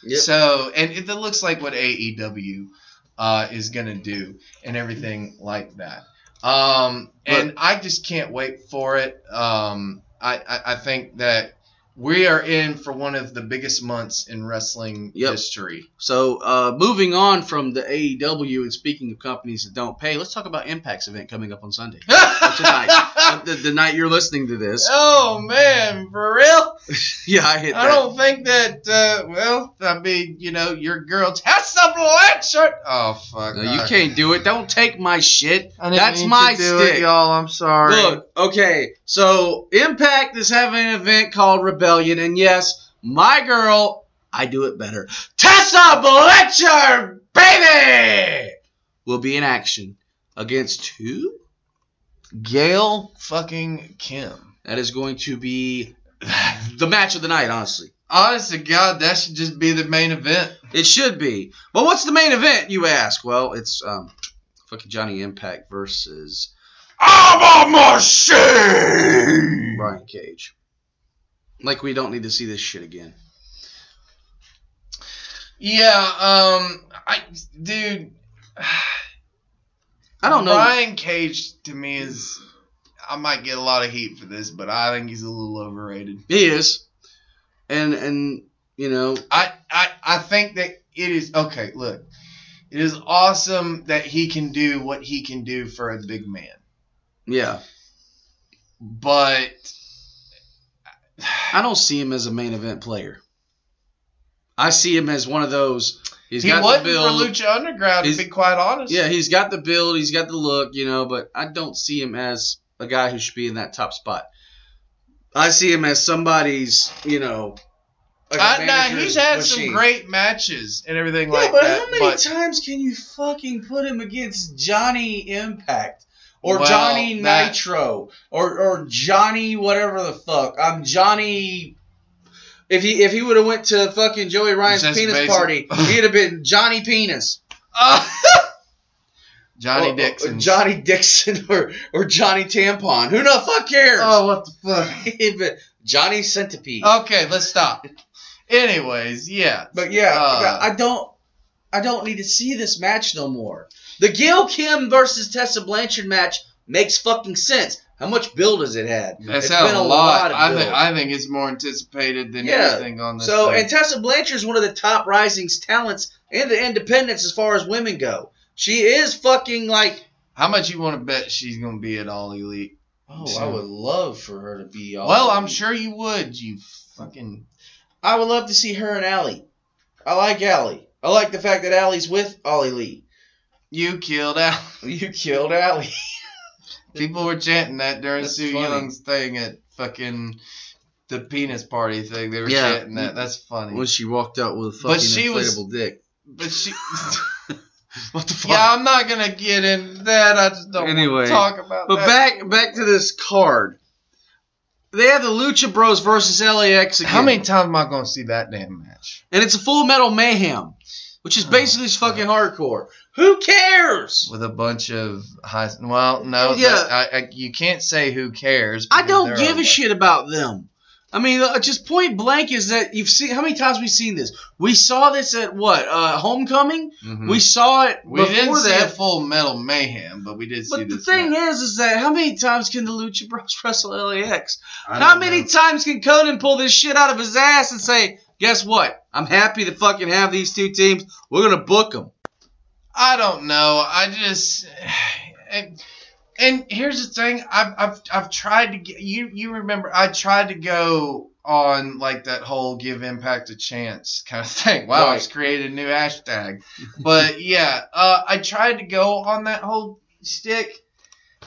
Yep. so, and it, it looks like what AEW uh, is gonna do and everything like that. Um, and I just can't wait for it. Um, I, I, I think that we are in for one of the biggest months in wrestling Yep. history. So, uh, moving on from the AEW and speaking of companies that don't pay, let's talk about Impact's event coming up on Sunday. tonight. the, the night you're listening to this. Oh man, for real? Yeah, I hit I that. don't think that. Uh, well, I mean, you know, your girl Tessa Blanchard. Oh fuck! No, you can't do it. Don't take my shit. That's my stick. it, y'all. I'm sorry. Look, okay, so Impact is having an event called Rebellion, and yes, my girl, I do it better. Tessa Blanchard, baby, will be in action against who? Gail fucking Kim. That is going to be the match of the night, honestly. Honest to God, that should just be the main event. It should be. But what's the main event, you ask? Well, it's um, fucking Johnny Impact versus I'm a machine. Brian Cage. Like we don't need to see this shit again. Yeah, um, I, dude. I don't know. Brian Cage to me is. I might get a lot of heat for this, but I think he's a little overrated. He is, and and you know, I, I, I think that it is okay. Look, it is awesome that he can do what he can do for a big man, yeah. but I don't see him as a main event player. I see him as one of those. He's he got wasn't the build. for Lucha Underground. To He's- be quite honest, Yeah, he's got the build. He's got the look. You know, but I don't see him as a guy who should be in that top spot. I see him as somebody's. You know. like I, uh, nah, he's had machine. some great matches and everything Yeah, like but that. how many but times can you fucking put him against Johnny Impact or Well, Johnny that- Nitro or or Johnny whatever the fuck? I'm Johnny. If he if he would have went to fucking Joey Ryan's penis basic. party, he'd have been Johnny Penis. Johnny Dixon. Johnny Dixon, or or Johnny Tampon. Who the fuck cares? Oh, what the fuck? Johnny Centipede. Okay, let's stop. Anyways, yeah. But yeah, Uh, I don't I don't need to see this match no more. The Gail Kim versus Tessa Blanchard match makes fucking sense. How much build has it had? That's It's been a lot. of I think. I think it's more anticipated than Yeah. anything on this. so, thing. and Tessa Blanchard Blanchard's one of the top rising talents in the independents as far as women go. She is fucking like. how much you want to bet she's gonna be at All Elite? Oh, I would love for her to be. All well, I'm sure you would. You fucking. I would love to see her and Allie. I like Allie. I like the fact that Allie's with Ollie Lee. You killed Allie. You killed Allie. People were chanting that during That's Su funny. Yung's thing at fucking the penis party thing. They were Yeah. chanting that. That's funny. when she walked out with a fucking But she was- inflatable dick. but she. What the fuck? yeah, I'm not gonna get into that. I just don't Anyway, want to talk about But that. back back to this card. They have the Lucha Bros versus LAX again. How many times am I gonna see that damn match? And it's a Full Metal Mayhem, which is oh basically just fucking hardcore. Who cares? with a bunch of high. Well, no, Yeah. I, I, you can't say who cares. I don't give a shit about them. I mean, uh, just point blank is that you've seen how many times we've seen this. We saw this at what uh, Homecoming. Mhm. We saw it we before didn't see that. a full metal mayhem, but we did see But the thing match. is, is that how many times can the Lucha Bros wrestle LAX? How many know. times can Konnan pull this shit out of his ass and say, "Guess what? I'm happy to fucking have these two teams. We're gonna book them." I don't know. I just and, and here's the thing. I've I've I've tried to get you. You remember? I tried to go on like that whole give Impact a chance kind of thing. Wow, I Right. just created a new hashtag. But yeah, uh, I tried to go on that whole stick,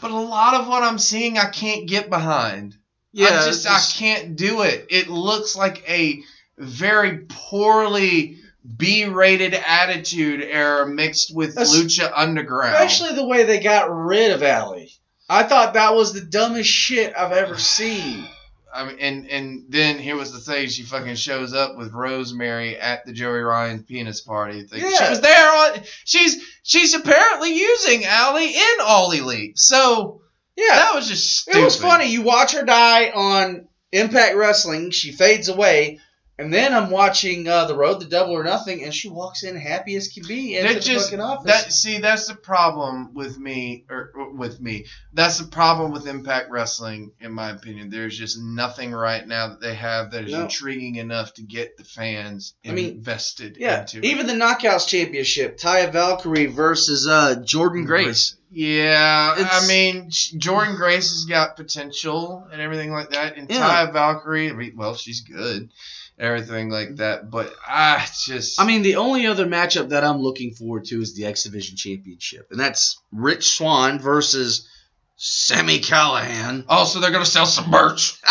but a lot of what I'm seeing, I can't get behind. I just, I can't do it. It looks like a very poorly B-rated attitude era mixed with Es- Lucha Underground. especially the way they got rid of Allie. I thought that was the dumbest shit I've ever seen. I mean, and and then here was the thing: she fucking shows up with Rosemary at the Joey Ryan penis party. Thing. Yeah. She was there on. She's she's apparently using Allie in All Elite. So Yeah, that was just stupid. it was funny. You watch her die on Impact Wrestling. She fades away. And then I'm watching uh, the Road to Double or Nothing, and she walks in happy as can be into That the just fucking office. that see that's the problem with me or with me. That's the problem with Impact Wrestling, in my opinion. There's just nothing right now that they have that is No. intriguing enough to get the fans I mean, invested yeah, into. it. even the Knockouts Championship, Taya Valkyrie versus uh, Jordynne Grace. Yeah, It's- I mean Jordynne Grace has got potential and everything like that, and Yeah. Taya Valkyrie, I mean, well, she's good, everything like mm-hmm. that. But ah, I just, I mean, the only other matchup that I'm looking forward to is the X Division Championship, and that's Rich Swann versus Sami Callihan. also they're gonna sell some merch.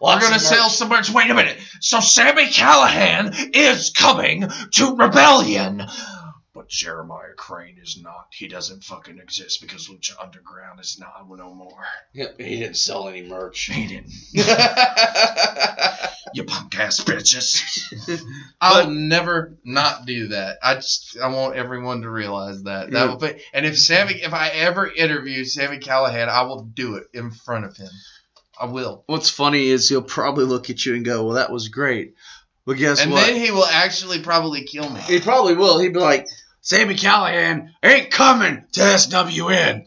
We're Lots gonna of sell some merch. Wait a minute. So Sami Callihan is coming to Rebellion. But Jeremiah Crane is not. He doesn't fucking exist because Lucha Underground is not no more. Yep, he didn't sell any merch. He didn't. You punk ass bitches. I'll never not do that. I just I want everyone to realize that. That will be, and if Sami if I ever interview Sami Callihan, I will do it in front of him. I will. What's funny is he'll probably look at you and go, "Well, that was great," but guess and what? then he will actually probably kill me. He probably will. He'd be like, Sami Callihan ain't coming to SWN.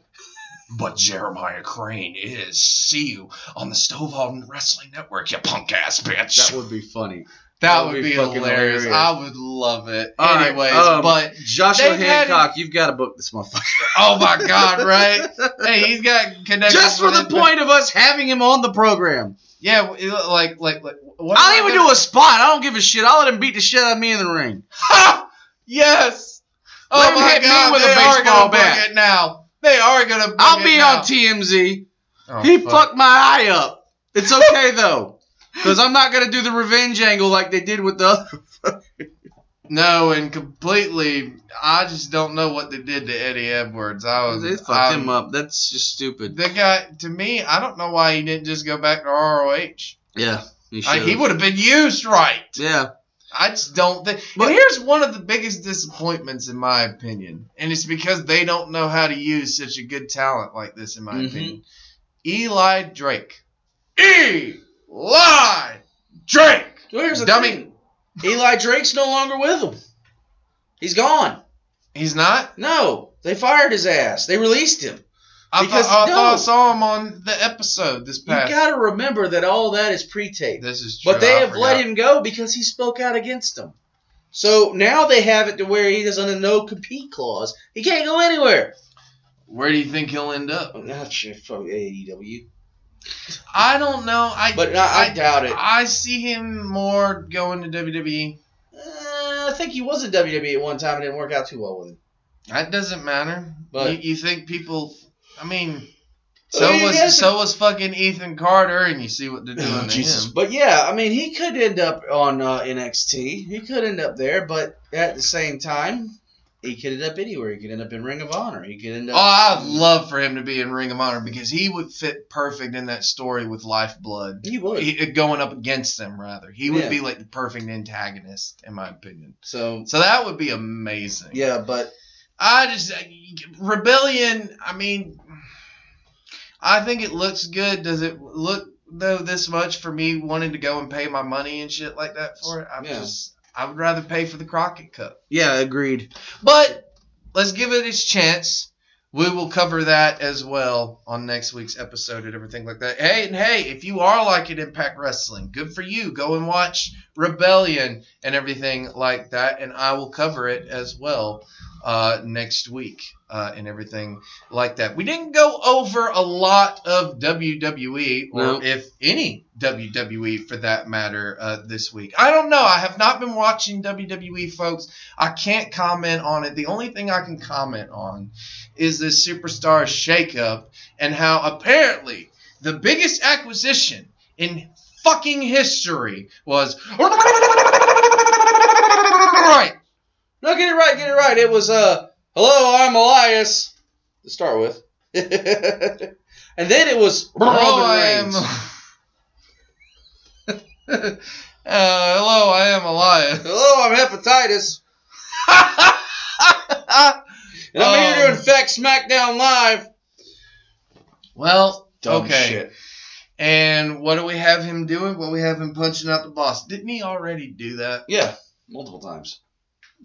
But Jeremiah Crane is. See you on the Stovall Wrestling Network, you punk ass bitch. That would be funny. That that would would be, be hilarious. hilarious. I would love it. All right, Anyways, um, but Joshua They've had- Hancock, you've got to book this motherfucker. oh my god, right? hey, he's got connections. Just for the Impact. point of us having him on the program. Yeah, like like like. What I'll even gonna- do a spot. I don't give a shit. I'll let him beat the shit out of me in the ring. Ha! Yes. Oh Let him my hit me god, with a they are baseball book bat. it now. They are gonna. I'll be now. on TMZ. Oh, he fuck. fucked my eye up. It's okay though, because I'm not gonna do the revenge angle like they did with the other. No, and completely. I just don't know what they did to Eddie Edwards. I was. They fucked I'm- him up. That's just stupid. The guy, to me, I don't know why he didn't just go back to ROH. Yeah, he, I, he would have been used right. Yeah, I just don't think. But- and here's one of the biggest disappointments, in my opinion, and it's because they don't know how to use such a good talent like this, in my Mhm. opinion. Eli Drake. Eli Drake. Well, here's the Dummy. thing. Eli Drake's no longer with them. He's gone. He's not. No, they fired his ass. They released him. I, Because thought, I, thought I saw him on the episode this past. You got to remember that all that is pre-taped. this is true. But they I have let him go because he spoke out against them. So now they have it to where he is on a no compete clause. He can't go anywhere. Where do you think he'll end up? Not from AEW. I don't know. I But I, I doubt it. I see him more going to. WWE. Uh, I think he was in WWE at one time and didn't work out too well with him. That doesn't matter. But- you, you think people? I mean, I so mean, was yes, so was fucking Ethan Carter, and you see what they're doing Oh, to Jesus. him. But yeah, I mean, he could end up on uh, NXT. He could end up there, but at the same time, he could end up anywhere. He could end up in Ring of Honor. He could end up. Oh. I'd love for him to be in Ring of Honor because he would fit perfect in that story with Lifeblood. he would. He, going up against them, rather. He would Yeah. be like the perfect antagonist, in my opinion. so So that would be amazing. yeah, but I just Rebellion. I mean, I think it looks good. Does it look though this much for me wanting to go and pay my money and shit like that for it? I'm Yeah. just I would rather pay for the Crockett Cup. yeah, agreed. But let's give it its chance. We will cover that as well on next week's episode and everything like that. Hey, and hey, if you are liking Impact Wrestling, good for you. Go and watch Rebellion and everything like that, and I will cover it as well uh, next week uh, and everything like that. We didn't go over a lot of WWE, or No. if any WWE for that matter, uh, this week. I don't know. I have not been watching WWE, folks. I can't comment on it. The only thing I can comment on is this superstar shakeup and how apparently the biggest acquisition in fucking history was right. No, get it right, get it right. It was uh, hello, I'm Elias to start with, and then it was Hello, Roman I am. Reigns. uh, hello, I am Elias. Hello, I'm hepatitis, and I'm here to Um, infect SmackDown Live. well, Dumb okay. shit. And what do we have him doing? Well, we have him punching out the boss. Didn't he already do that? Yeah, multiple times.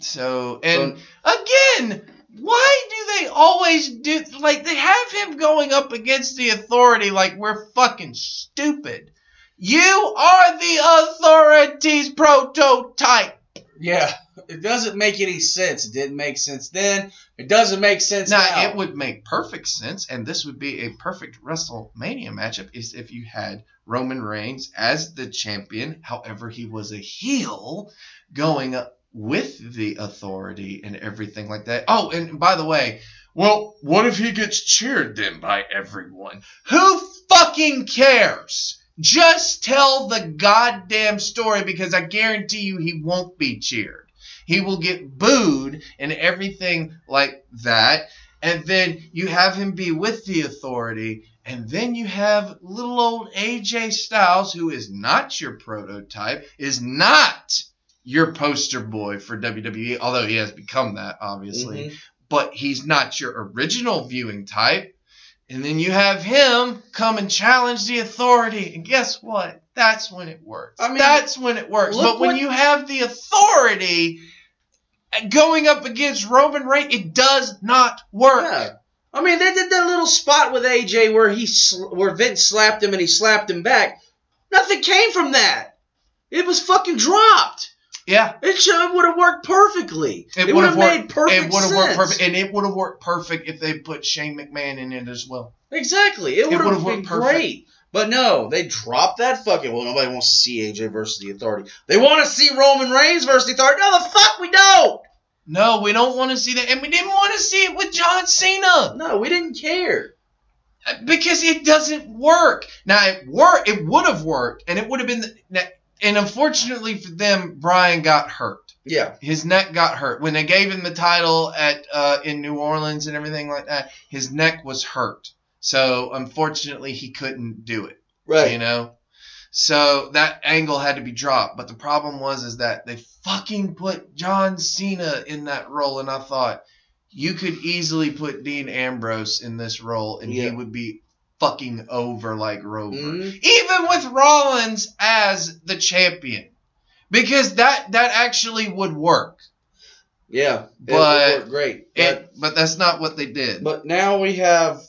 So, and again, why do they always do like they have him going up against the authority like we're fucking stupid? You are the authority's prototype. Yeah, it doesn't make any sense. It didn't make sense then. It doesn't make sense Now, now. it would make perfect sense, and this would be a perfect WrestleMania matchup is if you had Roman Reigns as the champion. However, he was a heel going up with the authority and everything like that. Oh, and by the way, well, what if he gets cheered then by everyone? Who fucking cares? Just tell the goddamn story because I guarantee you he won't be cheered. He will get booed and everything like that. And then you have him be with the authority. And then you have little old AJ Styles, who is not your prototype, is not your poster boy for WWE, although he has become that, obviously. Mhm. But he's not your original viewing type. And then you have him come and challenge the authority. And guess what? That's when it works. I mean, That's when it works. But when what- you have the authority going up against Roman Reigns, it does not work. Yeah. I mean, they did that little spot with AJ where he sl- where Vince slapped him and he slapped him back. Nothing came from that. It was fucking dropped. Yeah. It should would have worked perfectly. It, would would've worked- made perfect It would have sense. worked perfect, and it would have worked perfect if they put Shane McMahon in it as well. Exactly. It would have been great. But no, they dropped that fucking. Well, nobody wants to see AJ versus the Authority. They want to see Roman Reigns versus the Authority. No, the fuck we don't. No, we don't want to see that, and we didn't want to see it with John Cena No, we didn't care. because it doesn't work. Now it work, it would have worked, and it would have been. The, and unfortunately for them, Bryan got hurt. Yeah. His neck got hurt when they gave him the title at uh, in New Orleans and everything like that. His neck was hurt, so unfortunately he couldn't do it. Right. You know, so that angle had to be dropped. But the problem was is that they fucking put John Cena in that role, and I thought you could easily put Dean Ambrose in this role, and Yeah. he would be fucking over like Rover, Mhm. even with Rollins as the champion, because that that actually would work. Yeah. But great. But, It, but that's not what they did. but now we have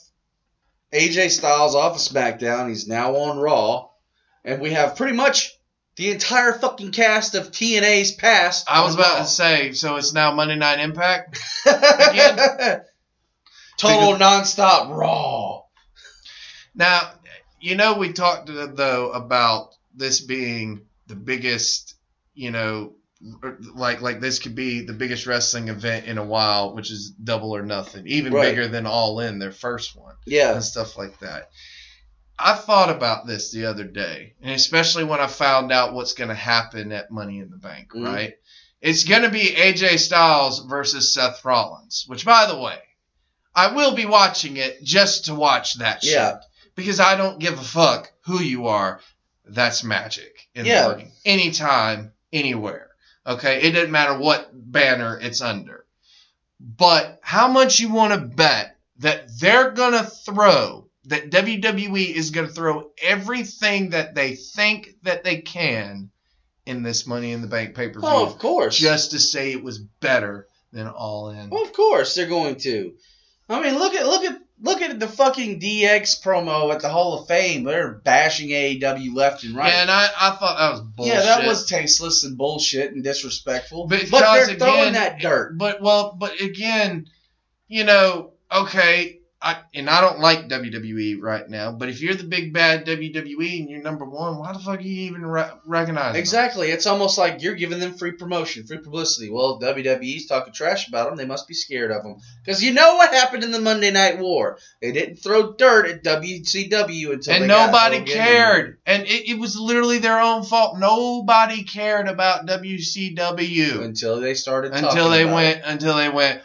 AJ Styles off of SmackDown. He's now on Raw, and we have pretty much the entire fucking cast of TNA's past. I was about Raw. to say, so it's now Monday Night Impact. again? Total nonstop Raw. Now, you know, we talked uh, though about this being the biggest, you know, like like this could be the biggest wrestling event in a while, which is Double or Nothing, even Right. bigger than All In, their first one, Yeah. and stuff like that. I thought about this the other day, and especially when I found out what's going to happen at Money in the Bank, Mhm. right? It's going to be AJ Styles versus Seth Rollins, which, by the way, I will be watching it just to watch that shit Yeah. Because I don't give a fuck who you are. That's magic in Yeah. Anytime, anywhere. Okay? It doesn't matter what banner it's under. But how much you want to bet that they're going to throw, that WWE is going to throw everything that they think that they can in this Money in the Bank pay per view Oh, of course. just to say it was better than All In. Well, of course they're going to. I mean, look at look at look at the fucking DX promo at the Hall of Fame. They're bashing AEW left and right. Yeah, and I, I thought that was bullshit. Yeah, that was tasteless and bullshit and disrespectful. Because but they're again, throwing that dirt. But well, but again, you know, okay, I and I don't like WWE right now. But if you're the big bad WWE and you're number one, why the fuck are you even re- recognizing? them? Exactly. It's almost like you're giving them free promotion, free publicity. Well, WWE's talking trash about them. They must be scared of them. Because you know what happened in the Monday Night War? They didn't throw dirt at WCW until And nobody cared, and it, it was literally their own fault. Nobody cared about WCW. until they started until talking they about went it. until they went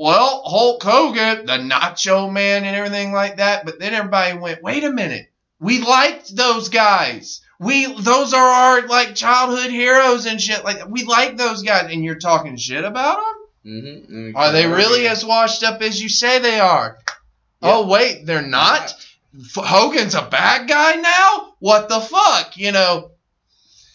well hulk hogan the macho man and everything like that but then everybody went wait a minute we liked those guys we those are our like childhood heroes and shit like we like those guys and you're talking shit about them Mhm. are they really as washed up as you say they are oh wait they're not F- Hogan's a bad guy now. What the fuck? You know,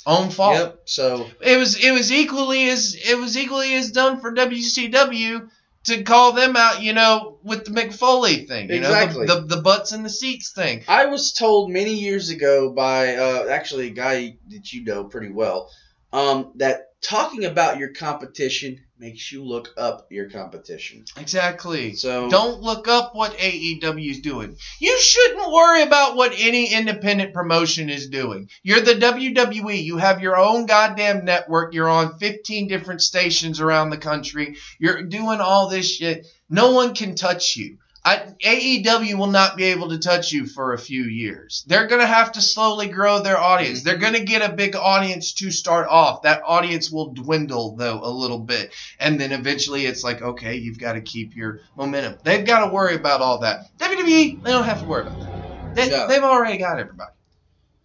own fault. Yep. So It was it was equally as it was equally as done for WCW to call them out. You know, with the Mick Foley thing. You Exactly. know, the, the the butts in the seats thing. I was told many years ago by uh, actually a guy that you know pretty well um, that talking about your competition makes you look up your competition. Exactly. So Don't look up what AEW is doing. You shouldn't worry about what any independent promotion is doing. You're the WWE. You have your own goddamn network. You're on 15 different stations around the country. You're doing all this shit. No one can touch you. I, AEW will not be able to touch you for a few years. They're going to have to slowly grow their audience. They're going to get a big audience to start off. That audience will dwindle, though, a little bit. And then eventually it's like, okay, you've got to keep your momentum. They've got to worry about all that. WWE, they don't have to worry about that. They, No. They've already got everybody.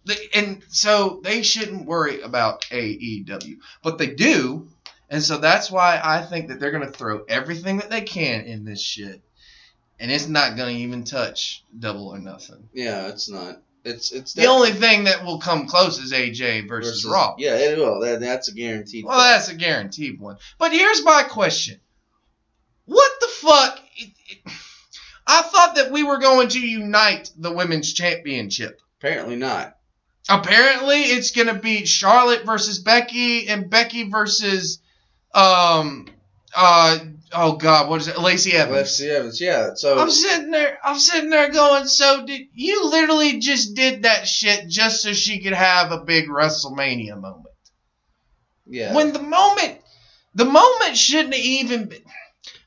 They, and so they shouldn't worry about AEW. But they do. And so that's why I think that they're going to throw everything that they can in this shit. And it's not going to even touch double or nothing. yeah, it's not. It's it's The only thing that will come close is AJ versus, Raw. Yeah, it will. That, that's a guaranteed. Well, that's a guaranteed one. But here's my question: What the fuck? it- it- I thought that we were going to unite the women's championship. apparently not. Apparently, it's going to be Charlotte versus Becky and Becky versus um uh oh god, what is it? Lacey Evans. Lacey Evans. Yeah. So I'm sitting there. I'm sitting there going. So did you literally just did that shit just so she could have a big WrestleMania moment? yeah. When the moment, the moment shouldn't have even been.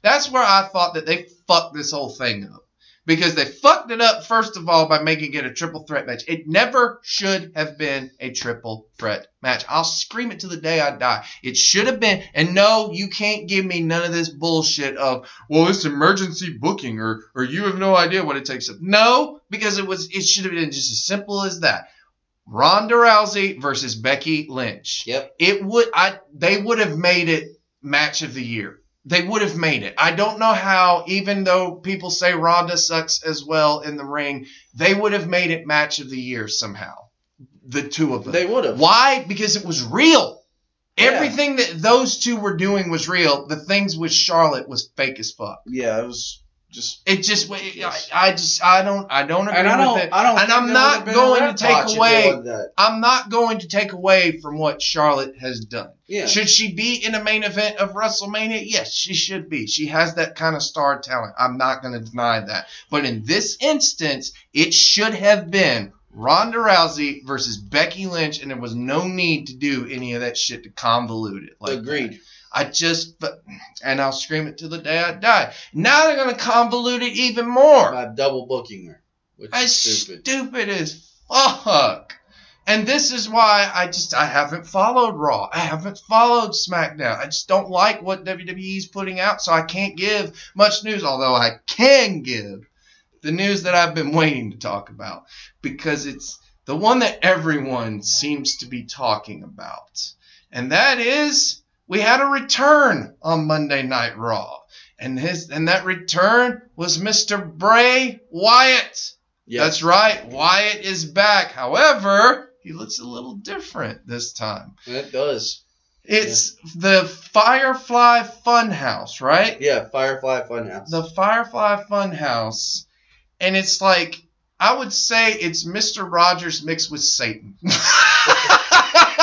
That's where I thought that they fucked this whole thing up. Because they fucked it up, first of all, by making it a triple threat match. It never should have been a triple threat match. I'll scream it to the day I die. It should have been, and no, you can't give me none of this bullshit of, well, it's emergency booking, or or you have no idea what it takes. No, because it was it should have been just as simple as that. Ronda Rousey versus Becky Lynch Yep. it would I they would have made it match of the year. They would have made it. I don't know how, even though people say Ronda sucks as well in the ring, they would have made it match of the year somehow. The two of them. They would have. Why? Because it was real. Yeah. Everything that those two were doing was real. The things with Charlotte was fake as fuck. Yeah, it was just. It just, I, I just, I don't, I don't agree And I don't, with it. I don't and I'm not would've been a going to take away. that. I'm not going to take away from what Charlotte has done. Yeah. Should she be in a main event of WrestleMania? Yes, she should be. She has that kind of star talent. I'm not going to deny that. But in this instance, it should have been Ronda Rousey versus Becky Lynch, and there was no need to do any of that shit to convolute it. Like Agreed. that. I just, and I'll scream it till the day I die. Now they're going to convolute it even more. By double booking her, which is stupid. stupid as fuck. And this is why I just I haven't followed Raw. I haven't followed SmackDown. I just don't like what WWE is putting out, so I can't give much news. Although I can give the news that I've been waiting to talk about because it's the one that everyone seems to be talking about, and that is we had a return on Monday Night Raw, and his and that return was Mr. Bray Wyatt. Yeah. That's right. Wyatt is back. However, he looks a little different this time. It does. It's the Firefly Funhouse, right? Yeah, Firefly Funhouse. The Firefly Funhouse. And it's like, I would say it's Mr. Rogers mixed with Satan.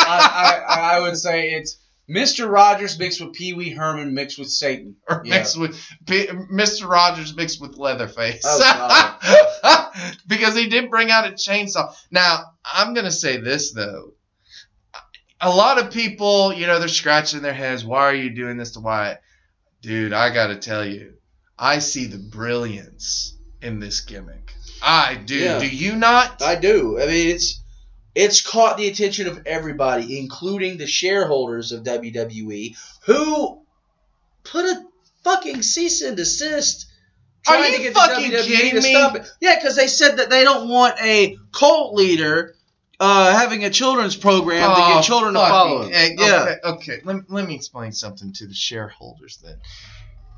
I, I, I would say it's Mr. Rogers mixed with Pee Wee Herman mixed with Satan. or Yeah. mixed with P- Mr. Rogers mixed with Leatherface. Oh, because he did bring out a chainsaw. Now, I'm going to say this, though. A lot of people, you know, they're scratching their heads. Why are you doing this to Wyatt? Dude, I got to tell you, I see the brilliance in this gimmick. I do. Yeah. Do you not? I do. I mean, it's it's caught the attention of everybody, including the shareholders of WWE, who put a fucking cease and desist. Are you to get fucking the WWE kidding to me? stop it. Yeah, because they said that they don't want a cult leader uh, having a children's program to Oh, get children to follow. heck. Yeah. Okay, okay. Let, let me explain something to the shareholders then.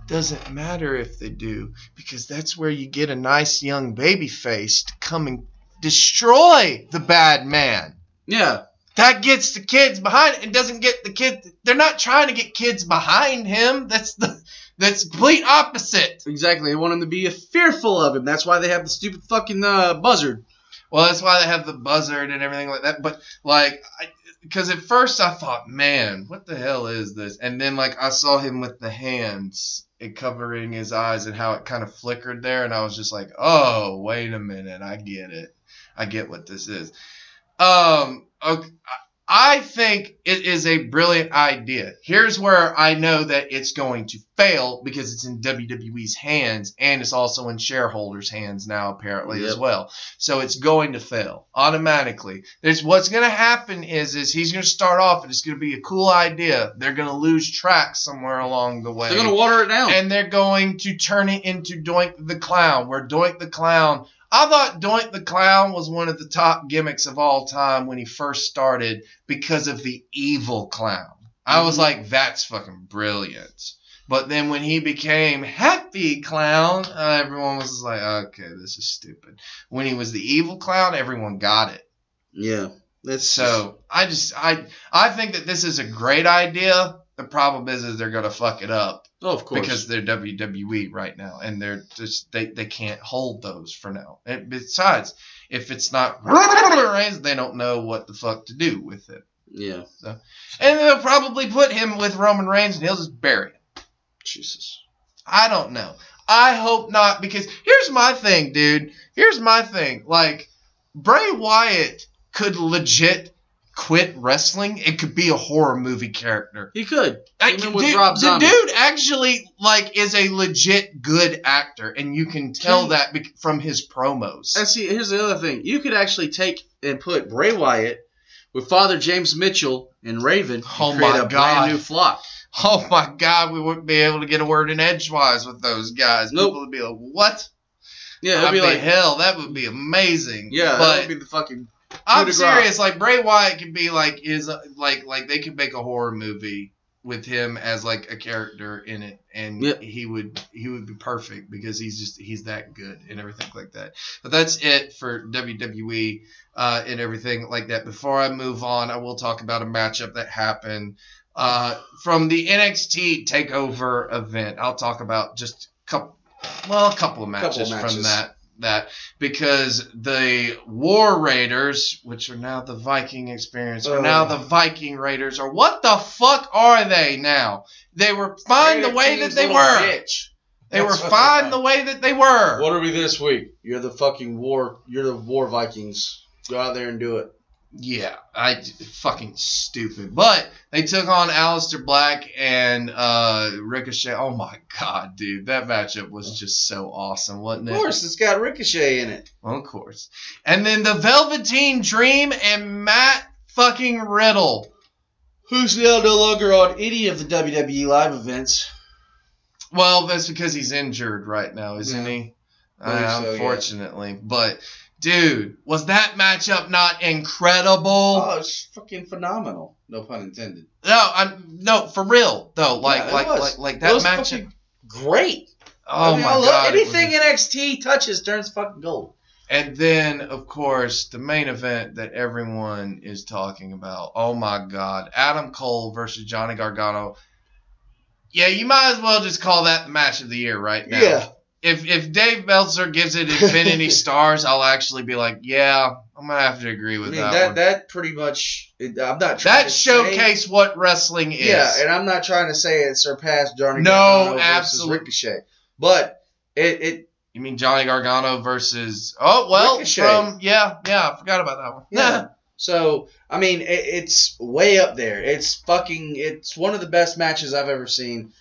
doesn't matter if they do because that's where you get a nice young baby face to come and destroy the bad man. Yeah. That gets the kids behind it and doesn't get the kid. They're not trying to get kids behind him. That's the that's complete opposite. Exactly. They want him to be fearful of him. That's why they have the stupid fucking uh, buzzard. Well, that's why they have the buzzard and everything like that. But like, because at first I thought, man, what the hell is this? And then like I saw him with the hands it covering his eyes and how it kind of flickered there, and I was just like, oh, wait a minute, I get it. I get what this is. Um, okay, I think it is a brilliant idea. Here's where I know that it's going to fail because it's in WWE's hands and it's also in shareholders' hands now apparently as well. So it's going to fail automatically. There's what's going to happen is is he's going to start off and it's going to be a cool idea. They're going to lose track somewhere along the way They're gonna water it down. and they're going to turn it into Doink the Clown, where Doink the Clown. I thought Doink the Clown was one of the top gimmicks of all time when he first started because of the evil clown. I was Mhm. like, that's fucking brilliant. But then when he became Happy Clown, uh, everyone was like, okay, this is stupid. When he was the evil clown, everyone got it. yeah. That's So I just I I think that this is a great idea. The problem is is they're gonna fuck it up oh, of course. because they're WWE right now, and they're just they, they can't hold those for now. And besides, if it's not Reigns, they don't know what the fuck to do with it, yeah. and they'll probably put him with Roman Reigns, and he'll just bury him. Jesus. I don't know. I hope not because here's my thing, dude. Here's my thing. Like Bray Wyatt could legit quit wrestling. It could be a horror movie character. He could. Like, Even with dude, Rob the dude actually like is a legit good actor, and you can tell that bec- from his promos. And see, here's the other thing. You could actually take and put Bray Wyatt with Father James Mitchell and Raven and Oh create my a God. brand new flock. Oh my God, we wouldn't be able to get a word in edgewise with those guys. Nope. People would be like, "What?" Yeah, I'd be be like, hell, that would be amazing. yeah, that would be the fucking. I'm coup de grace. serious. Like Bray Wyatt could be like is like like they could make a horror movie with him as like a character in it, and Yep. he would he would be perfect because he's just he's that good and everything like that. But that's it for WWE uh, and everything like that. Before I move on, I will talk about a matchup that happened uh, from the NXT Takeover event. I'll talk about just a couple, well, a couple of matches, from matches. that that because the War Raiders, which are now the Viking Experience, are now the Viking Raiders, or what the fuck are they now? They were fine the way that they were. Bitch. They were That's what fine the way that they were. What are we this week? You're the fucking war. You're the war Vikings. Go out there and do it. Yeah, I fucking stupid. But they took on Aleister Black and uh, Ricochet. Oh my god, dude, that matchup was just so awesome, wasn't it? Of course, it's got Ricochet in it. Well, of course. And then the Velveteen Dream and Matt fucking Riddle. Who's now no longer on any of the WWE live events? Well, that's because he's injured right now, isn't Yeah. he? Uh, so, yeah. unfortunately, but dude, was that matchup not incredible? Oh, it's fucking phenomenal. No pun intended. no, I'm no for real though. Like Yeah, like like like that was matchup. great. Oh I mean, my love god! it was- Anything NXT touches turns fucking gold. And then, of course, the main event that everyone is talking about. Oh my God. Adam Cole versus Johnny Gargano. Yeah, you might as well just call that the match of the year right now. Yeah. If if Dave Meltzer gives it Infinity Stars, I'll actually be like, yeah, I'm gonna have to agree I with mean, that, that, one. that pretty much. I'm not trying That say- showcase what wrestling is. Yeah, and I'm not trying to say it surpassed Johnny No, Gargano versus Ricochet, but it, it you mean Johnny Gargano versus? Oh well, Ricochet. from yeah, yeah, I forgot about that one. yeah. so I mean, it, it's way up there. It's fucking. It's one of the best matches I've ever seen,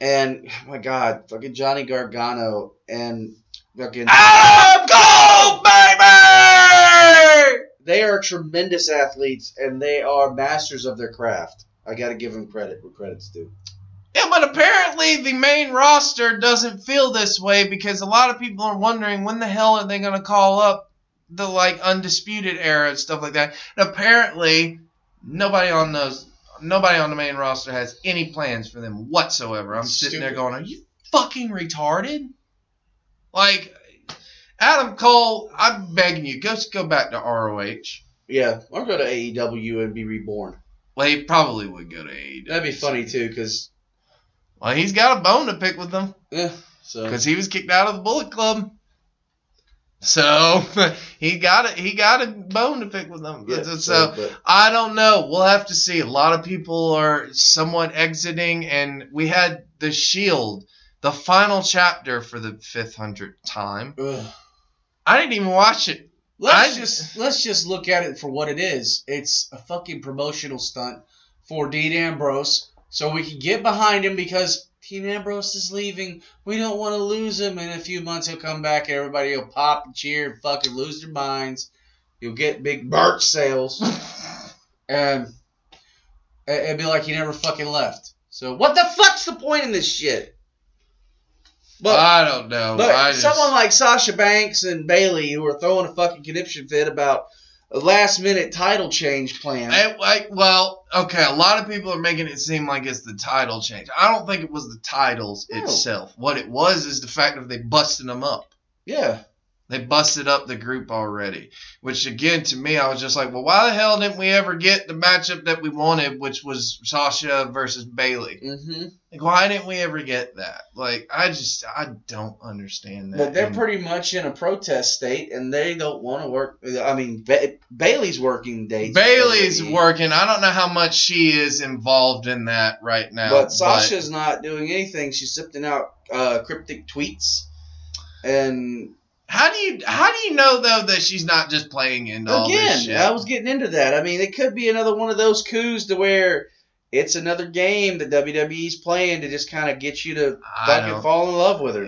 and oh my God, fucking Johnny Gargano and fucking. Adam Cole, baby! They are tremendous athletes, and they are masters of their craft. I got to give them credit where credit's due. Yeah, but apparently the main roster doesn't feel this way because a lot of people are wondering when the hell are they going to call up the like undisputed era and stuff like that. And apparently, nobody on those, nobody on the main roster has any plans for them whatsoever. I'm sitting there going, "Are you fucking retarded? Like, Adam Cole, I'm begging you, go go back to ROH. Yeah, or go to AEW and be reborn. Well, he probably would go to AEW. That'd be funny too, because Well, he's got a bone to pick with them yeah. So because he was kicked out of the Bullet Club. So he got it. He got a bone to pick with them. yeah, so but- I don't know. We'll have to see. A lot of people are somewhat exiting, and we had the Shield, the final chapter for the fifth hundredth time. ugh. I didn't even watch it. Let's I- just let's just look at it for what it is. It's a fucking promotional stunt for Dean Ambrose, so we can get behind him because Dean Ambrose is leaving. We don't want to lose him. In a few months, he'll come back and everybody will pop and cheer and fucking lose their minds. You'll get big merch sales, and it- it'd be like he never fucking left. So what the fuck's the point in this shit? But I don't know. but I just, someone like Sasha Banks and Bayley, who are throwing a fucking conniption fit about a last minute title change plan. I, I, well, okay. A lot of people are making it seem like it's the title change. I don't think it was the titles No. itself. What it was is the fact that they busted them up. yeah. They busted up the group already. Which again, to me, I was just like, well, why the hell didn't we ever get the matchup that we wanted, which was Sasha versus Bayley? hmm Like, why didn't we ever get that? Like, I just, I don't understand that. But they're And- pretty much in a protest state, and they don't want to work. I mean, ba- Bayley's working dates. Bayley's working. I don't know how much she is involved in that right now. but Sasha's not doing anything. She's sifting out uh, cryptic tweets, and How do you how do you know though that she's not just playing into all this Again, shit? I was getting into that. I mean, it could be another one of those coups to where it's another game that WWE's playing to just kind of get you to fucking fall in love with her.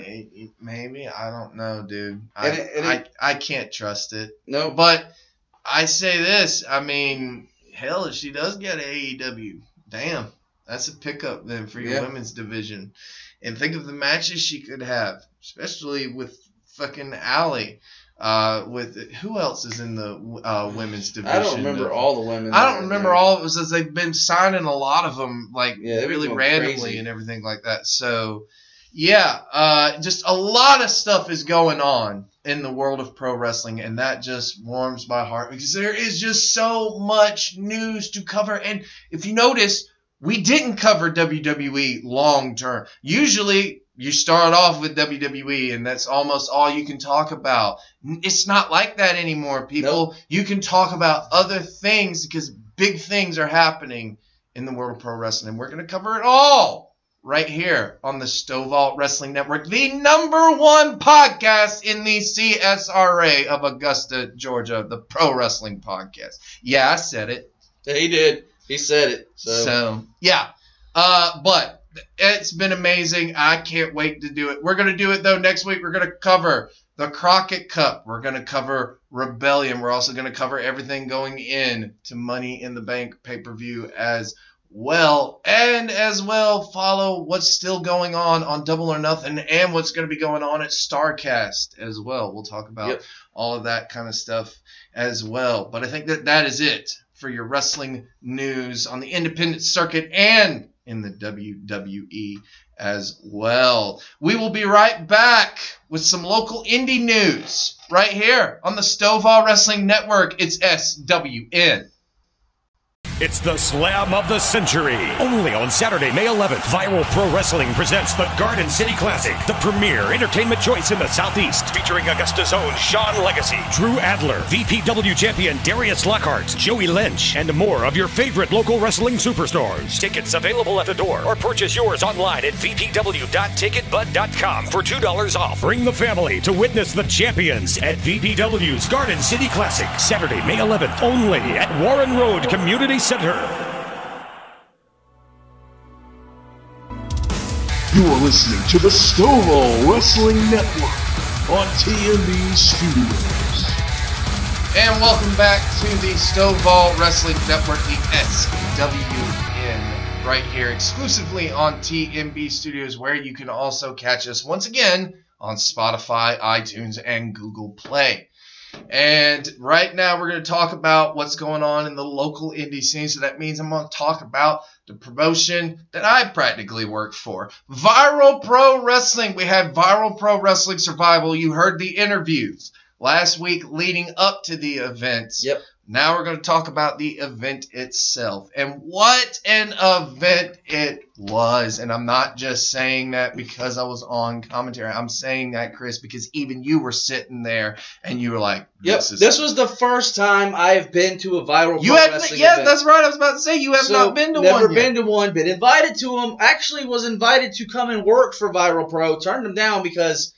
Maybe, I don't know, dude. I, it- and I, it- I can't trust it. No, But I say this. I mean, hell, if she does get AEW, damn, that's a pickup then for your Yeah. women's division. And think of the matches she could have, especially with fucking Allie. Uh, with who else is in the uh, women's division? I don't remember all the women. I don't remember there. all of it since they've been signing a lot of them like Yeah, really randomly crazy. and everything like that. So yeah, uh, just a lot of stuff is going on in the world of pro wrestling, and that just warms my heart because there is just so much news to cover. And if you notice, we didn't cover WWE long term. Usually. You start off with WWE, and that's almost all you can talk about. It's not like that anymore, people. You can talk about other things because big things are happening in the world of pro wrestling. And we're going to cover it all right here on the Stovall Wrestling Network, the number one podcast in the CSRA of Augusta, Georgia, the Pro Wrestling Podcast. Yeah, I said it. He did. He said it. So, So, yeah. Uh, but it's been amazing. I can't wait to do it. We're going to do it, though, next week. We're going to cover the Crockett Cup. We're going to cover Rebellion. We're also going to cover everything going in to Money in the Bank pay per view as well. And as well, follow what's still going on on Double or Nothing and what's going to be going on at Starrcast as well. We'll talk about Yep. all of that kind of stuff as well. But I think that that is it for your wrestling news on the independent circuit and in the WWE as well. We will be right back with some local indie news right here on the Stovall Wrestling Network. It's SWN. It's the slam of the century. Only on Saturday, May 11th, Viral Pro Wrestling presents the Garden City Classic, the premier entertainment choice in the Southeast, featuring Augusta's own Sean Legacy, Drew Adler, VPW champion Darius Lockhart, Joey Lynch, and more of your favorite local wrestling superstars. Tickets available at the door or purchase yours online at vpw.ticketbud.com for $2 off. Bring the family to witness the champions at VPW's Garden City Classic, Saturday, May 11th, only at Warren Road Community Center. You are listening to the Stovall Wrestling Network on TMB Studios. And welcome back to the Stovall Wrestling Network, the SWN, right here exclusively on TMB Studios, where you can also catch us once again on Spotify, iTunes, and Google Play. And right now, we're going to talk about what's going on in the local indie scene. So that means I'm going to talk about the promotion that I practically work for Viral Pro Wrestling. We had Viral Pro Wrestling Survival. You heard the interviews last week leading up to the events. Yep. Now we're going to talk about the event itself and what an event it was. And I'm not just saying that because I was on commentary. I'm saying that, Chris, because even you were sitting there and you were like, Yep. this is. This was the first time I've been to a viral you have, wrestling yeah, event. that's right. I was about to say you have So, not been to never one. yet. been to one, been invited to them. Actually, was invited to come and work for Viral Pro. Turned them down because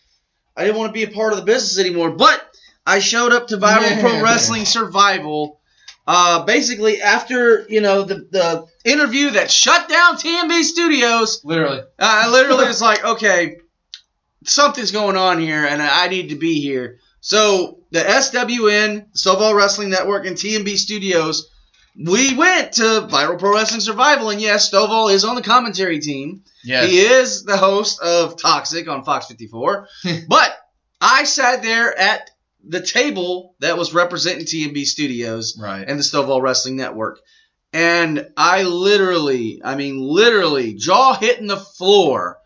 I didn't want to be a part of the business anymore. But I showed up to Viral Pro Wrestling Survival. Uh, basically, after you know the the interview that shut down TMB Studios, Literally. I literally was like, okay, something's going on here, and I need to be here. So the SWN, Stovall Wrestling Network, and TMB Studios, we went to Viral Pro Wrestling Survival, and yes, Stovall is on the commentary team. Yes. He is the host of Toxic on Fox 54. but I sat there at the table that was representing TMB Studios Right. and the Stovall Wrestling Network. And I literally, I mean, literally, jaw hitting the floor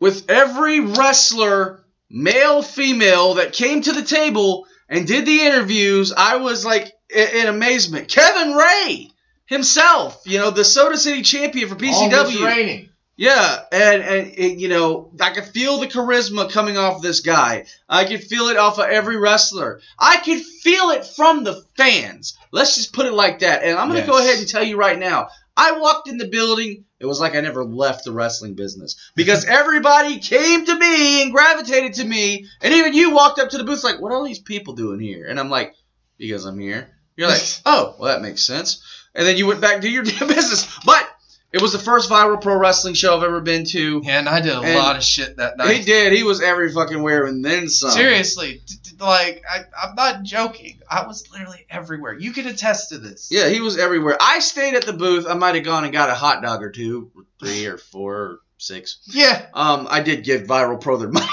with every wrestler, male, female, that came to the table and did the interviews. I was like in amazement. Kevin Ray himself, you know, the Soda City champion for PCW. Yeah, and, and and, you know, I could feel the charisma coming off this guy. I could feel it off of every wrestler. I could feel it from the fans. Let's just put it like that. And I'm going to go ahead and tell you right now. I walked in the building. It was like I never left the wrestling business because everybody came to me and gravitated to me. And even you walked up to the booth like, "What are all these people doing here?" And I'm like, "Because I'm here." You're like, "Oh, well, that makes sense." And then you went back to your damn business. But it was the first viral pro wrestling show I've ever been to. Yeah, and I did a And lot of shit that night. He did. He was every fucking where and then some. Seriously, d- d- like I, I'm not joking. I was literally everywhere. You can attest to this. Yeah, he was everywhere. I stayed at the booth. I might have gone and got a hot dog or two, three or four or six. Yeah. Um, I did give Viral Pro their money.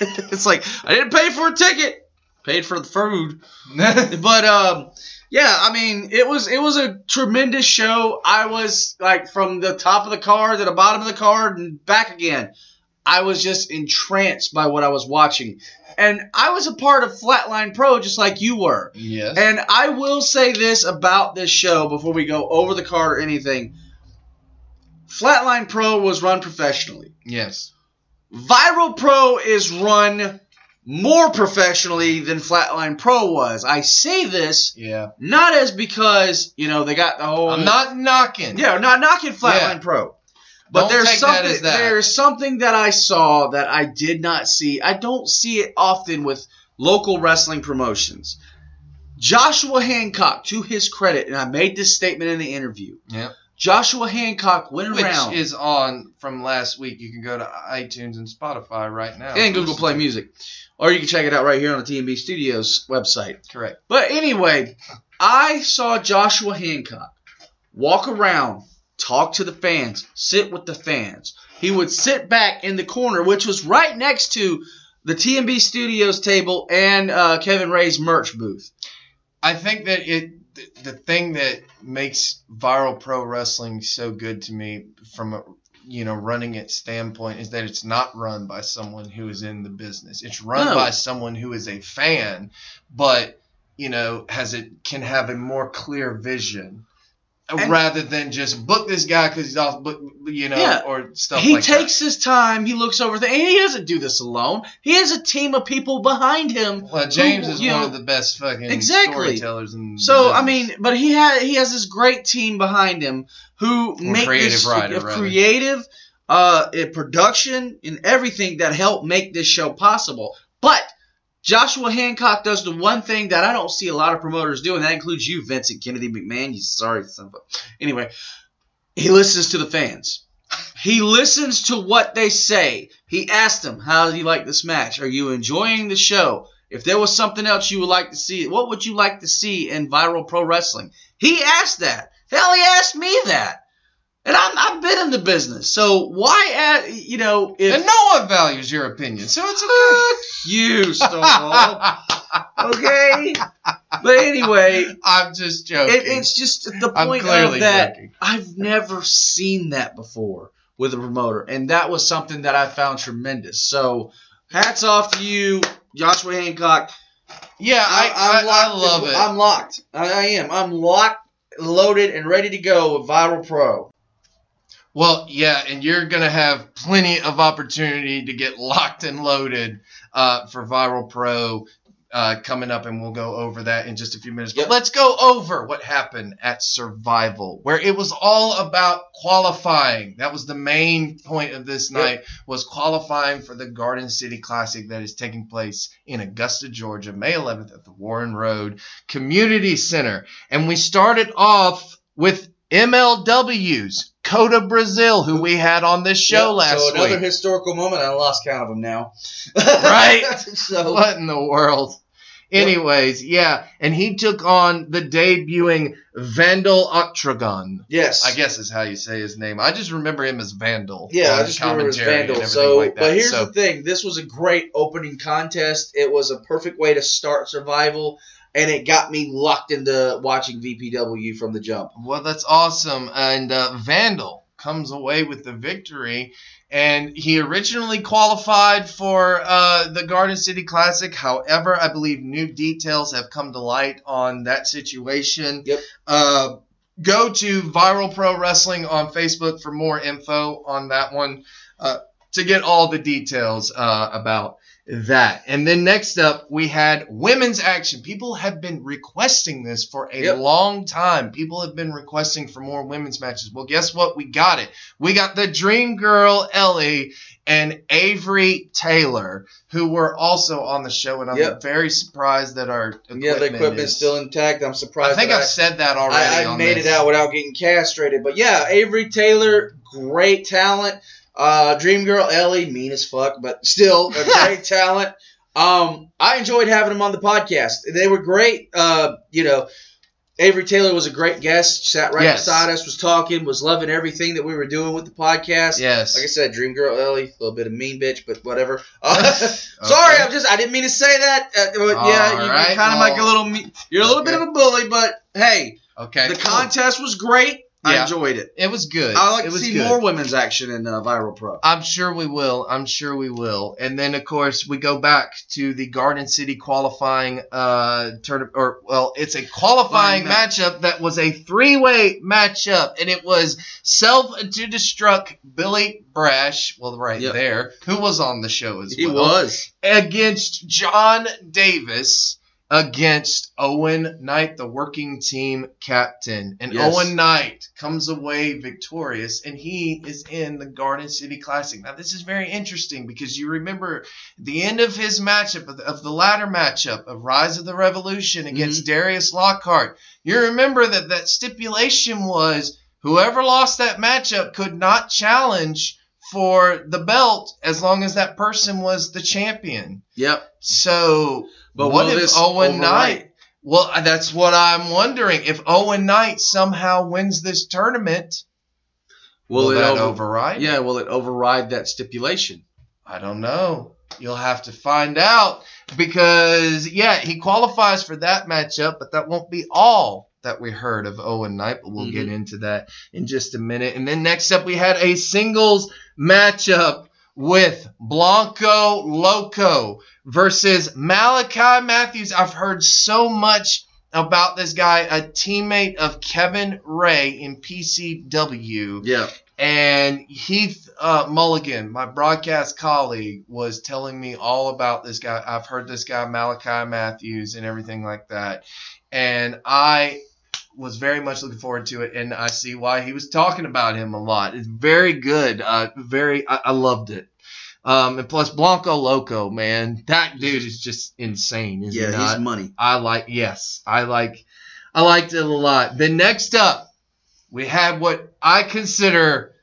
it's like I didn't pay for a ticket, paid for the food. But um, yeah, I mean, it was it was a tremendous show. I was like from the top of the card to the bottom of the card and back again. I was just entranced by what I was watching, and I was a part of Flatline Pro just like you were. yes. And I will say this about this show before we go over the card or anything. Flatline Pro was run professionally. yes. Viral Pro is run more professionally than Flatline Pro was. I say this Yeah. not as because, you know, they got the whole I'm not knocking. Yeah, not knocking Flatline Yeah. Pro. But Don't there's that something as that. there's something that I saw that I did not see. I don't see it often with local wrestling promotions. Joshua Hancock, to his credit, and I made this statement in the interview. Yep. Joshua Hancock went Which around is on from last week. You can go to iTunes and Spotify right now. and Google Play Music, or you can check it out right here on the TMB Studios website. Correct. But anyway, I saw Joshua Hancock walk around, talk to the fans, sit with the fans. He would sit back in the corner, which was right next to the TMB Studios table and uh, Kevin Ray's merch booth. I think that it the, the thing that makes viral pro wrestling so good to me from a you know running it standpoint is that it's not run by someone who is in the business. It's run No. by someone who is a fan, but you know has it can have a more clear vision. And- rather than just book this guy because he's off, book, you know, Yeah. or stuff like that. he like takes his time. He looks over there, and he doesn't do this alone. He has a team of people behind him. Well, James who, is one know- of the best fucking Exactly. storytellers in. the So I mean, but he had he has this great team behind him who make creative this writer, uh, creative, uh, production and everything that helped make this show possible. But Joshua Hancock does the one thing that I don't see a lot of promoters do, and that includes you, Vincent Kennedy McMahon. You sorry son of a. Anyway, he listens to the fans. He listens to what they say. He asked them, "How do you like this match? Are you enjoying the show? If there was something else you would like to see, what would you like to see in viral pro wrestling?" He asked that. Hell, he asked me that, and I'm, I've been in the business. So why, ask, you know, if and no one values your opinion, so it's okay. you, Stone Cold. Okay. But anyway, I'm just joking. it, it's just the point of that. joking. I've never seen that before with a promoter, and that was something that I found tremendous. So, hats off to you, Joshua Hancock. Yeah, I, I, I'm I, locked. love it. I'm locked. I, I am. I'm locked, loaded, and ready to go with Viral Pro. Well, yeah, and you're going to have plenty of opportunity to get locked and loaded uh, for Viral Pro uh, coming up, and we'll go over that in just a few minutes. Yep. But let's go over what happened at Survival, where it was all about qualifying. That was the main point of this Yep. night was qualifying for the Garden City Classic that is taking place in Augusta, Georgia, May 11th at the Warren Road Community Center. And we started off with MLW's Kotto Brazil, who we had on this show Yep, last so another week. historical moment. I lost count of them now. Right? so What in the world? Anyways, yeah, and he took on the debuting Vandal Octragon. yes, I guess is how you say his name. I just remember him as Vandal. Yeah, I just remember commentary and Vandal. So, like but here's So- the thing: this was a great opening contest. It was a perfect way to start Survival, and it got me locked into watching VPW from the jump. Well, that's awesome. And uh, Vandal comes away with the victory. And he originally qualified for uh, the Garden City Classic. However, I believe new details have come to light on that situation. Yep. Uh, go to Viral Pro Wrestling on Facebook for more info on that one uh, to get all the details uh, about that. And then next up, we had women's action. People have been requesting this for a Yep. long time. People have been requesting for more women's matches. Well, guess what? We got it. We got the Dream Girl Ellie and Avery Taylor, who were also on the show, and I'm Yep. very surprised that our equipment yeah, the equipment's is- still intact. I'm surprised. I think I've said that already. I, I made this. it out without getting castrated. But yeah, Avery Taylor, great talent. Uh, Dream Girl Ellie, mean as fuck, but still a great talent. Um, I enjoyed having them on the podcast. They were great. Uh, you know, Avery Taylor was a great guest. Sat right Yes. beside us, was talking, was loving everything that we were doing with the podcast. Yes. Like I said, Dream Girl Ellie, a little bit of mean bitch, but whatever. Uh, Sorry, I'm just I didn't mean to say that. Uh, but yeah, All you, right, are kind of well- like a little me- you're a little bit of a bully, but hey, Okay. the cool. contest was great. I enjoyed it. It was good. I like it to see good. more women's action in uh, Viral Pro. I'm sure we will. I'm sure we will. And then, of course, we go back to the Garden City qualifying uh tournament, or well, it's a qualifying Fine matchup that was a three-way matchup, and it was self to destruct Billy Brash, well, right Yep. there, who was on the show as He well, was. against John Davis. Against Owen Knight, the working team captain. And Yes. Owen Knight comes away victorious, and he is in the Garden City Classic. Now, this is very interesting because you remember the end of his matchup, of the, of the ladder matchup of Rise of the Revolution mm-hmm. against Darius Lockhart. You remember that that stipulation was whoever lost that matchup could not challenge for the belt as long as that person was the champion. Yep. So, But what if Owen overwrite? Knight? Well, that's what I'm wondering. If Owen Knight somehow wins this tournament, will, it that over- override? Yeah, will it override that stipulation? I don't know. You'll have to find out because yeah, he qualifies for that matchup, but that won't be all that we heard of Owen Knight. But we'll Mhm. get into that in just a minute. And then next up, we had a singles matchup with Blanco Loco versus Malachi Matthews. I've heard so much about this guy, a teammate of Kevin Ray in PCW. Yeah. And Heath uh, Mulligan, my broadcast colleague, was telling me all about this guy. I've heard this guy, Malachi Matthews, and everything like that. And I was very much looking forward to it, and I see why he was talking about him a lot. It's very good. Uh, very, I, I loved it. Um, and plus Blanco Loco, man, that dude is just insane. Is Yeah, he he's money. I like yes, I like I liked it a lot. Then next up, we had what I consider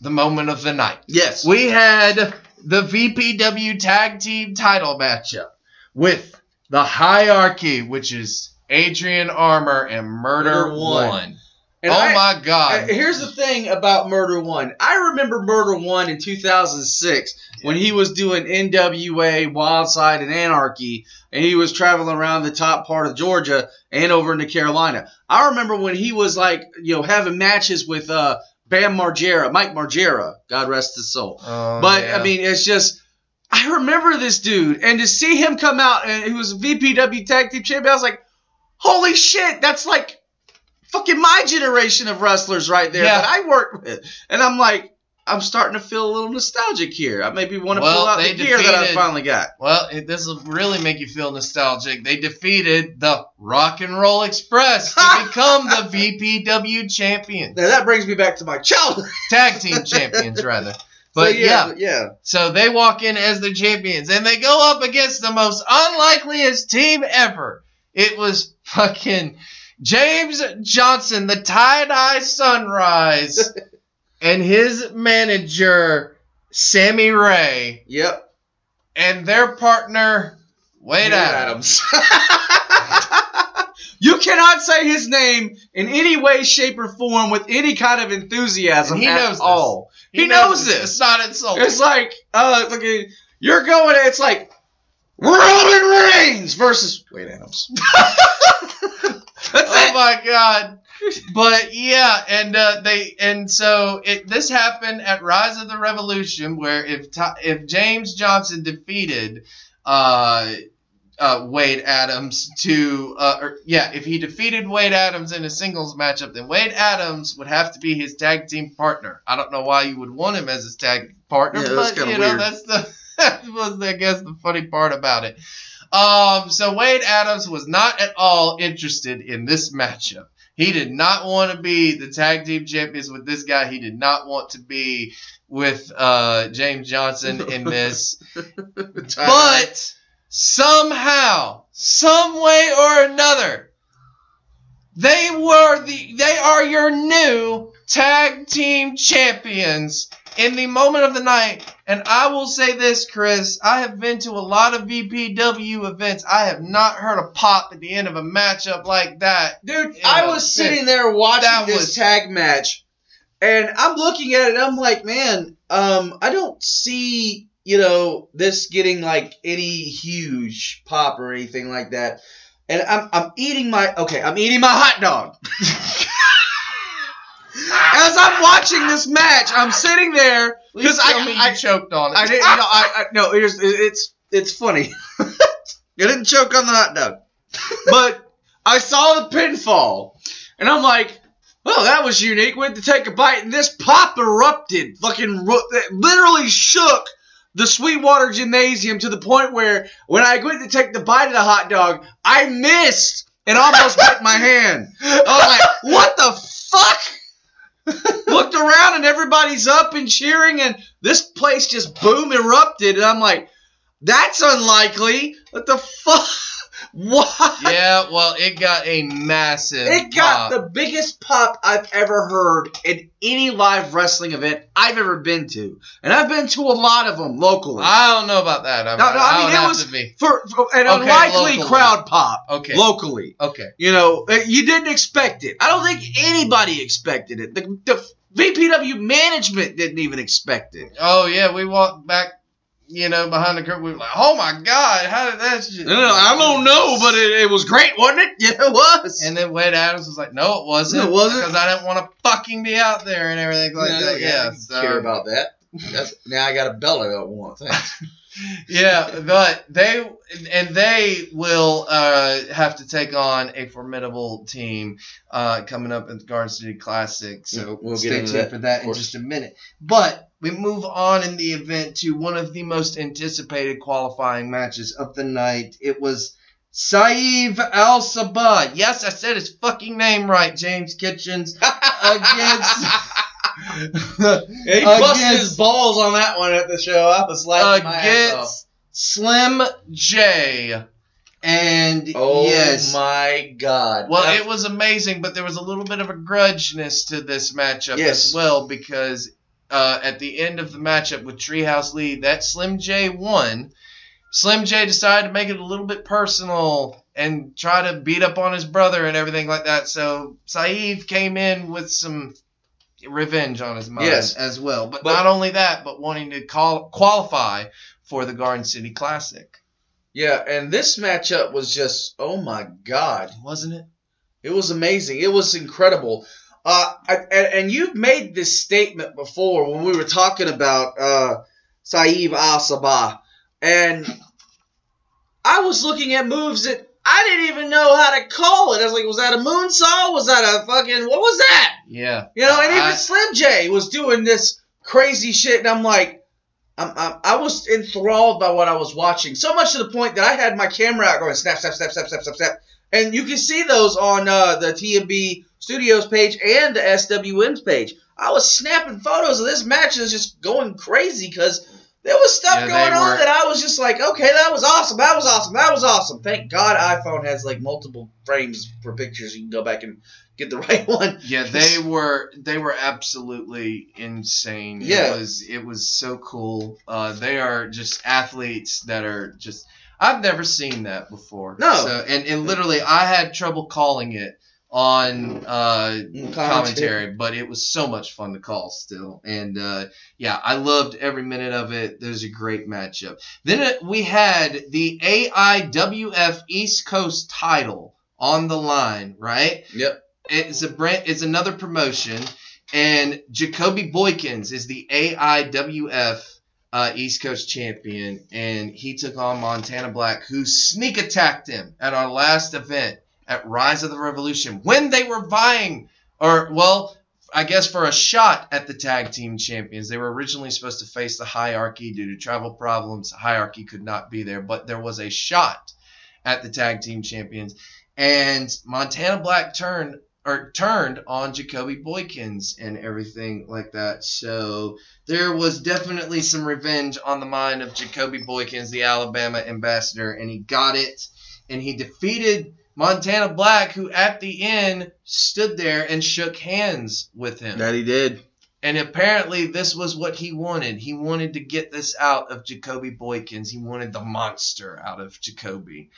the moment of the night. Yes. We had the VPW tag team title matchup with the hierarchy, which is Adrian Armour and Murder, Murder One. One. And oh I- my God! Uh, Here's the thing about Murder One. I remember Murder One in 2006 when he was doing NWA, Wildside, and Anarchy, and he was traveling around the top part of Georgia and over into Carolina. I remember when he was like, you know, having matches with uh, Bam Margera, Mike Margera, God rest his soul. Oh, But yeah. I mean, it's just. I remember this dude, and to see him come out and he was VPW tag team champion, I was like, "Holy shit, that's like fucking my generation of wrestlers right there Yeah. that I worked with." And I'm like, I'm starting to feel a little nostalgic here. I maybe want to Well, pull out the gear that I finally got. Well, it, this will really make you feel nostalgic. They defeated the Rock and Roll Express to become the VPW champions, Now that brings me back to my childhood. tag team champions rather. But So, yeah, yeah, so they walk in as the champions, and they go up against the most unlikeliest team ever. It was fucking James Johnson, the tie dye sunrise, and his manager Sammy Ray, yep. and their partner Wade Adams. you cannot say his name in any way, shape, or form with any kind of enthusiasm And he at knows this. all. He, knows, this. It's not insulting. It's like, uh, fucking, you're going. It's like Roman Reigns versus Wade Adams. That's oh it. my god but yeah and uh, they and so it this happened at rise of the revolution where if if james johnson defeated uh uh, Wade Adams to, uh, or, yeah, if he defeated Wade Adams in a singles matchup, then Wade Adams would have to be his tag team partner. I don't know why you would want him as his tag partner, Yeah, but you know weird. that's the that was I guess the funny part about it. Um, so Wade Adams was not at all interested in this matchup. He did not want to be the tag team champions with this guy. He did not want to be with uh, James Johnson in this. but somehow, some way or another, they were the they are your new tag team champions in the moment of the night. And I will say this, Chris, I have been to a lot of VPW events. I have not heard a pop at the end of a matchup like that. Dude, I was that- sitting there watching that this was- tag match, and I'm looking at it. I'm like, man, um, I don't see, you know, this getting like any huge pop or anything like that. And I'm I'm eating my okay, I'm eating my hot dog. As I'm watching this match, I'm sitting there because I, I you choked on it. I didn't. You know, I, I no. Here's it's it's funny. I didn't choke on the hot dog, but I saw the pinfall, and I'm like, well, that was unique. Went to take a bite, and this pop erupted. Fucking literally shook the Sweetwater Gymnasium to the point where when I went to take the bite of the hot dog, I missed and almost bit my hand. I was like, what the fuck? Looked around and everybody's up and cheering and this place just boom erupted and I'm like, that's unlikely. What the fuck? What? yeah, well, it got a massive. It got pop. the biggest pop I've ever heard in any live wrestling event I've ever been to, and I've been to a lot of them locally. I don't know about that. I, no, no, I would mean it was be. for, for an Okay, unlikely locally. crowd pop. Okay. locally. Okay. You know, uh, you didn't expect it. I don't think anybody expected it. The, the VPW management didn't even expect it. Oh yeah, we walked back, you know, behind the curtain. We were like, "Oh my god, how did that?" Shit? No, no, I don't know, but it, it was great, wasn't it? Yeah, it was. And then Wade Adams was like, "No, it wasn't. No, it wasn't. because I didn't want to fucking be out there and everything like that." Yeah, I so, care about that. That's, now I got a I don't want. Thanks. yeah, but they and they will uh, have to take on a formidable team uh, coming up at the Garden City Classic. So Yeah, we'll stay tuned that, for that in just a minute. But we move on in the event to one of the most anticipated qualifying matches of the night. It was. Saeed Al Sabah. Yes, I said his fucking name right, James Kitchens. Against. Yeah, he busted his balls on that one at the show. I was laughing my ass off. against Slim J. And Oh yes, my god. well, That- it was amazing, but there was a little bit of a grudginess to this matchup Yes. as well because uh, at the end of the matchup with Treehouse Lee, that Slim J won. Slim J decided to make it a little bit personal and try to beat up on his brother and everything like that. So Saeed came in with some revenge on his mind Yes. as well. But, But- not only that, but wanting to call, qualify for the Garden City Classic, Yeah, and this matchup was just oh my god. wasn't it? It was amazing. It was incredible. Uh, and, and you've made this statement before when we were talking about uh, Saeed Al Sabah, and I was looking at moves that I didn't even know how to call it. I was like, was that a moonsault? Was that a fucking what was that? Yeah. You know, and even I- Slim J was doing this crazy shit, and I'm like, I'm, I'm, I was enthralled by what I was watching, so much to the point that I had my camera out going snap, snap, snap, snap, snap, snap, snap, and you can see those on uh, the TMB Studios page and the SWN's page. I was snapping photos of this match and it was just going crazy because there was stuff Yeah, going on that I was just like, okay, that was awesome, that was awesome, that was awesome. Thank God iPhone has like multiple frames for pictures. You can go back and get the right one. Yeah, they were they were absolutely insane. Yeah. It was it was so cool. Uh, they are just athletes that are just I've never seen that before. No. So, and and literally I had trouble calling it on uh, commentary, but it was so much fun to call still. And uh, yeah, I loved every minute of it. There's a great matchup. Then uh, we had the AIWF East Coast title on the line, right? Yep. It's a brand. It's another promotion, and Jacoby Boykins is the AIWF uh, East Coast champion, and he took on Montana Black, who sneak attacked him at our last event at Rise of the Revolution when they were vying, or well, I guess for a shot at the tag team champions. They were originally supposed to face the hierarchy due to travel problems. Hierarchy could not be there, but there was a shot at the tag team champions, and Montana Black turned or turned on Jacoby Boykins and everything like that. So there was definitely some revenge on the mind of Jacoby Boykins, the Alabama ambassador, and he got it. And he defeated Montana Black, who at the end stood there and shook hands with him. That he did. And apparently, this was what he wanted. He wanted to get this out of Jacoby Boykins. He wanted the monster out of Jacoby,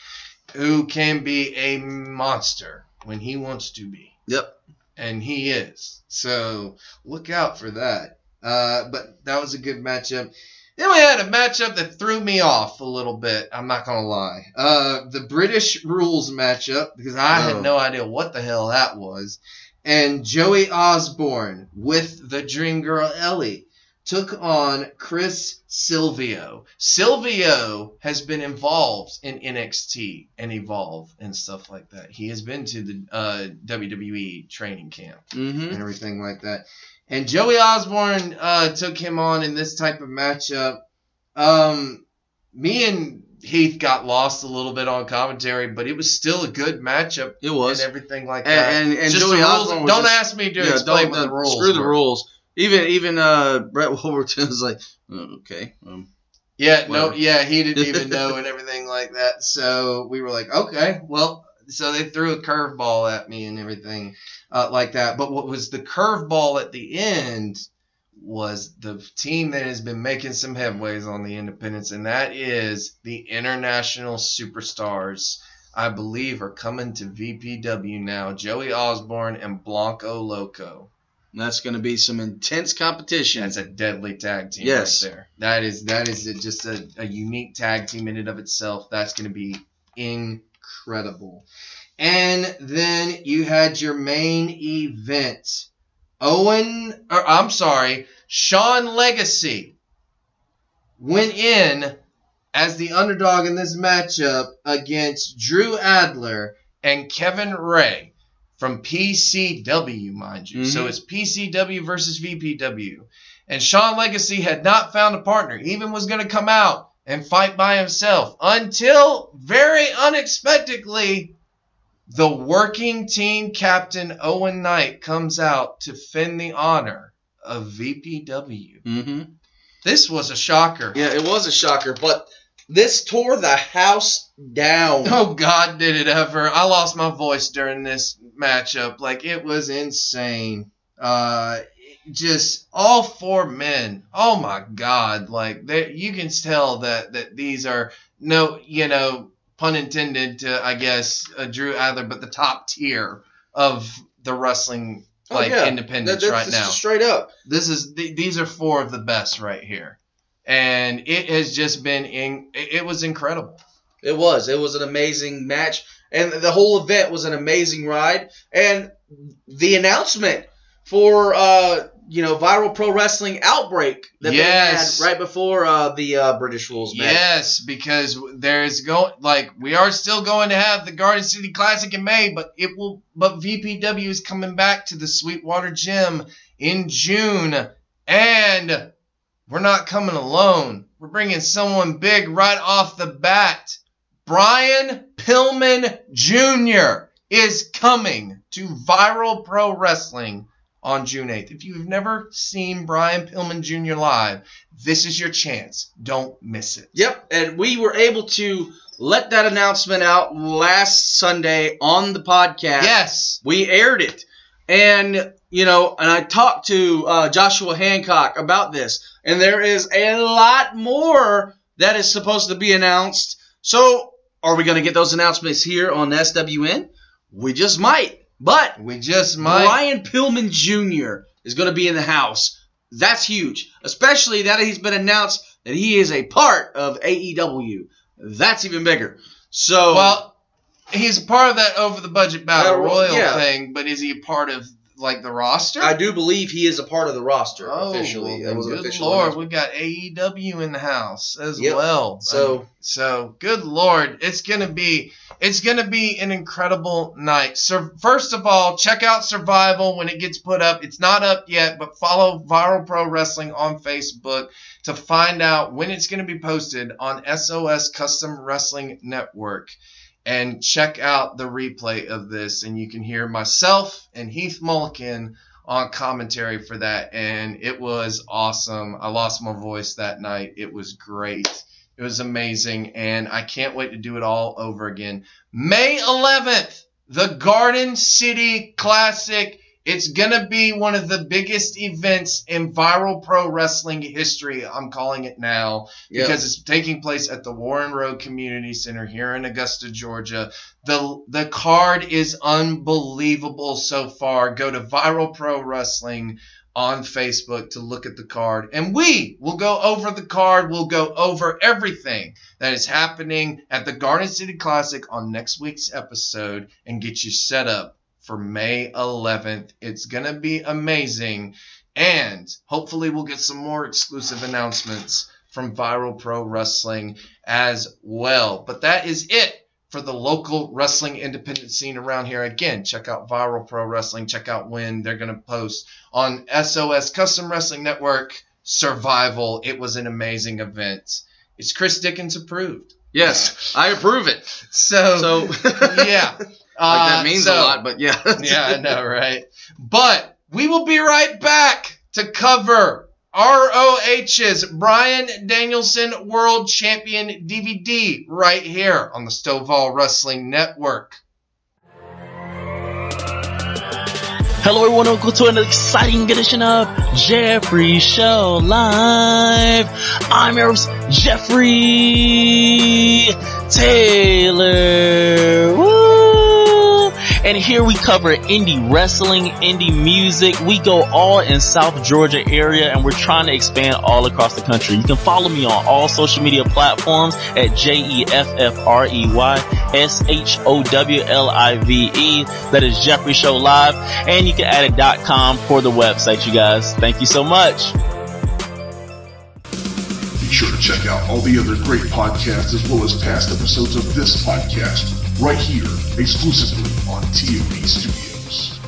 who can be a monster when he wants to be. Yep. And he is. So look out for that. Uh, but that was a good matchup. Then we had a matchup that threw me off a little bit. I'm not gonna lie. Uh, the British rules matchup because I Oh. had no idea what the hell that was. And Joey Osborne with the Dream Girl Ellie took on Chris Silvio. Silvio has been involved in NXT and Evolve and stuff like that. He has been to the uh, WWE training camp Mm-hmm. and everything like that. And Joey Osborne uh, took him on in this type of matchup. Um, me and Heath got lost a little bit on commentary, but it was still a good matchup It was. and everything like that. And, and, and Just Joey the rules. Osborne Don't just- ask me to yeah, explain the rules. Screw the rules. Even even uh, Brett Wolverton was like, "Oh, okay, um, Yeah, no, yeah, he didn't even know and everything like that. So we were like, okay, well, so they threw a curveball at me and everything uh, like that. But what was the curveball at the end was the team that has been making some headways on the independents, and that is the international superstars. I believe are coming to VPW now. Joey Osborne and Blanco Loco. That's going to be some intense competition." That's a deadly tag team Yes. right there. That is that is just a, a unique tag team in and of itself. That's going to be incredible. And then you had your main event. Owen, or I'm sorry, Sean Legacy went in as the underdog in this matchup against Drew Adler and Kevin Ray from PCW, mind you. So Mhm. it's PCW versus VPW. And Sean Legacy had not found a partner, even was going to come out and fight by himself until very unexpectedly the working team captain Owen Knight comes out to fend the honor of VPW. Mm-hmm. This was a shocker. Yeah, it was a shocker, but this tore the house down. Oh God, did it ever! I lost my voice during this matchup. Like it was insane. Uh, just all four men. Oh my God! Like they, you can tell that that these are no, you know, pun intended to I guess uh, Drew Adler, but the top tier of the wrestling like Oh, yeah. independence That- right now. Straight up. This is th- these are four of the best right here, and it has just been in. It, it was incredible. It was. It was an amazing match, and the whole event was an amazing ride. And the announcement for uh, you know viral pro wrestling outbreak that Yes. they had right before uh, the uh, British rules match. Yes, because there's going like we are still going to have the Garden City Classic in May, but it will. But VPW is coming back to the Sweetwater Gym in June, and we're not coming alone. We're bringing someone big right off the bat. Brian Pillman Jr. is coming to Viral Pro Wrestling on June 8th. If you've never seen Brian Pillman Jr. live, this is your chance. Don't miss it. Yep, and we were able to let that announcement out last Sunday on the podcast. Yes. we aired it, and you know, and I talked to uh, Joshua Hancock about this, and there is a lot more that is supposed to be announced. So, are we going to get those announcements here on SWN? We just might, but We just might. Brian Pillman Jr. is going to be in the house. That's huge, especially that he's been announced that he is a part of AEW. That's even bigger. So, Well, he's a part of that over the budget battle Ro- royal yeah. thing, but is he a part of like the roster? I do believe he is a part of the roster Oh, officially. That was good official lord, announcement. we got AEW in the house as Yep. well. So- Um, so good lord, it's gonna be it's gonna be an incredible night. So first of all, check out Survival when it gets put up. It's not up yet, but follow Viral Pro Wrestling on Facebook to find out when it's gonna be posted on SOS Custom Wrestling Network. And check out the replay of this, and you can hear myself and Heath Mulliken on commentary for that, and it was awesome. I lost my voice that night. It was great. It was amazing, and I can't wait to do it all over again. May 11th, the Garden City Classic. It's gonna be one of the biggest events in viral pro wrestling history. I'm calling it now Yep. because it's taking place at the Warren Road Community Center here in Augusta, Georgia. The the card is unbelievable so far. Go to Viral Pro Wrestling on Facebook to look at the card. And we will go over the card. We'll go over everything that is happening at the Garden City Classic on next week's episode and get you set up for May 11th. It's going to be amazing. And hopefully, we'll get some more exclusive announcements from Viral Pro Wrestling as well. But that is it for the local wrestling independent scene around here. Again, check out Viral Pro Wrestling. Check out when they're going to post on SOS Custom Wrestling Network Survival. It was an amazing event. It's Chris Dickens approved. yes, I approve it. So, So, yeah. Like Uh, that means so- a lot, but yeah, yeah, I know, right? But we will be right back to cover ROH's Bryan Danielson World Champion DVD right here on the Stovall Wrestling Network. Hello, everyone. Welcome to an exciting edition of Jeffrey Show Live. I'm your host, Jeffrey Taylor. Woo! And here we cover indie wrestling, indie music. We go all in South Georgia area and we're trying to expand all across the country. You can follow me on all social media platforms at E J-E-F-F-R-E-Y-S-H-O-W-L-I-V-E. That is Jeffrey Show Live. And you can add a com for the website, you guys. Thank you so much. Be sure to check out all the other great podcasts as well as past episodes of this podcast right here exclusively on TMB Studios.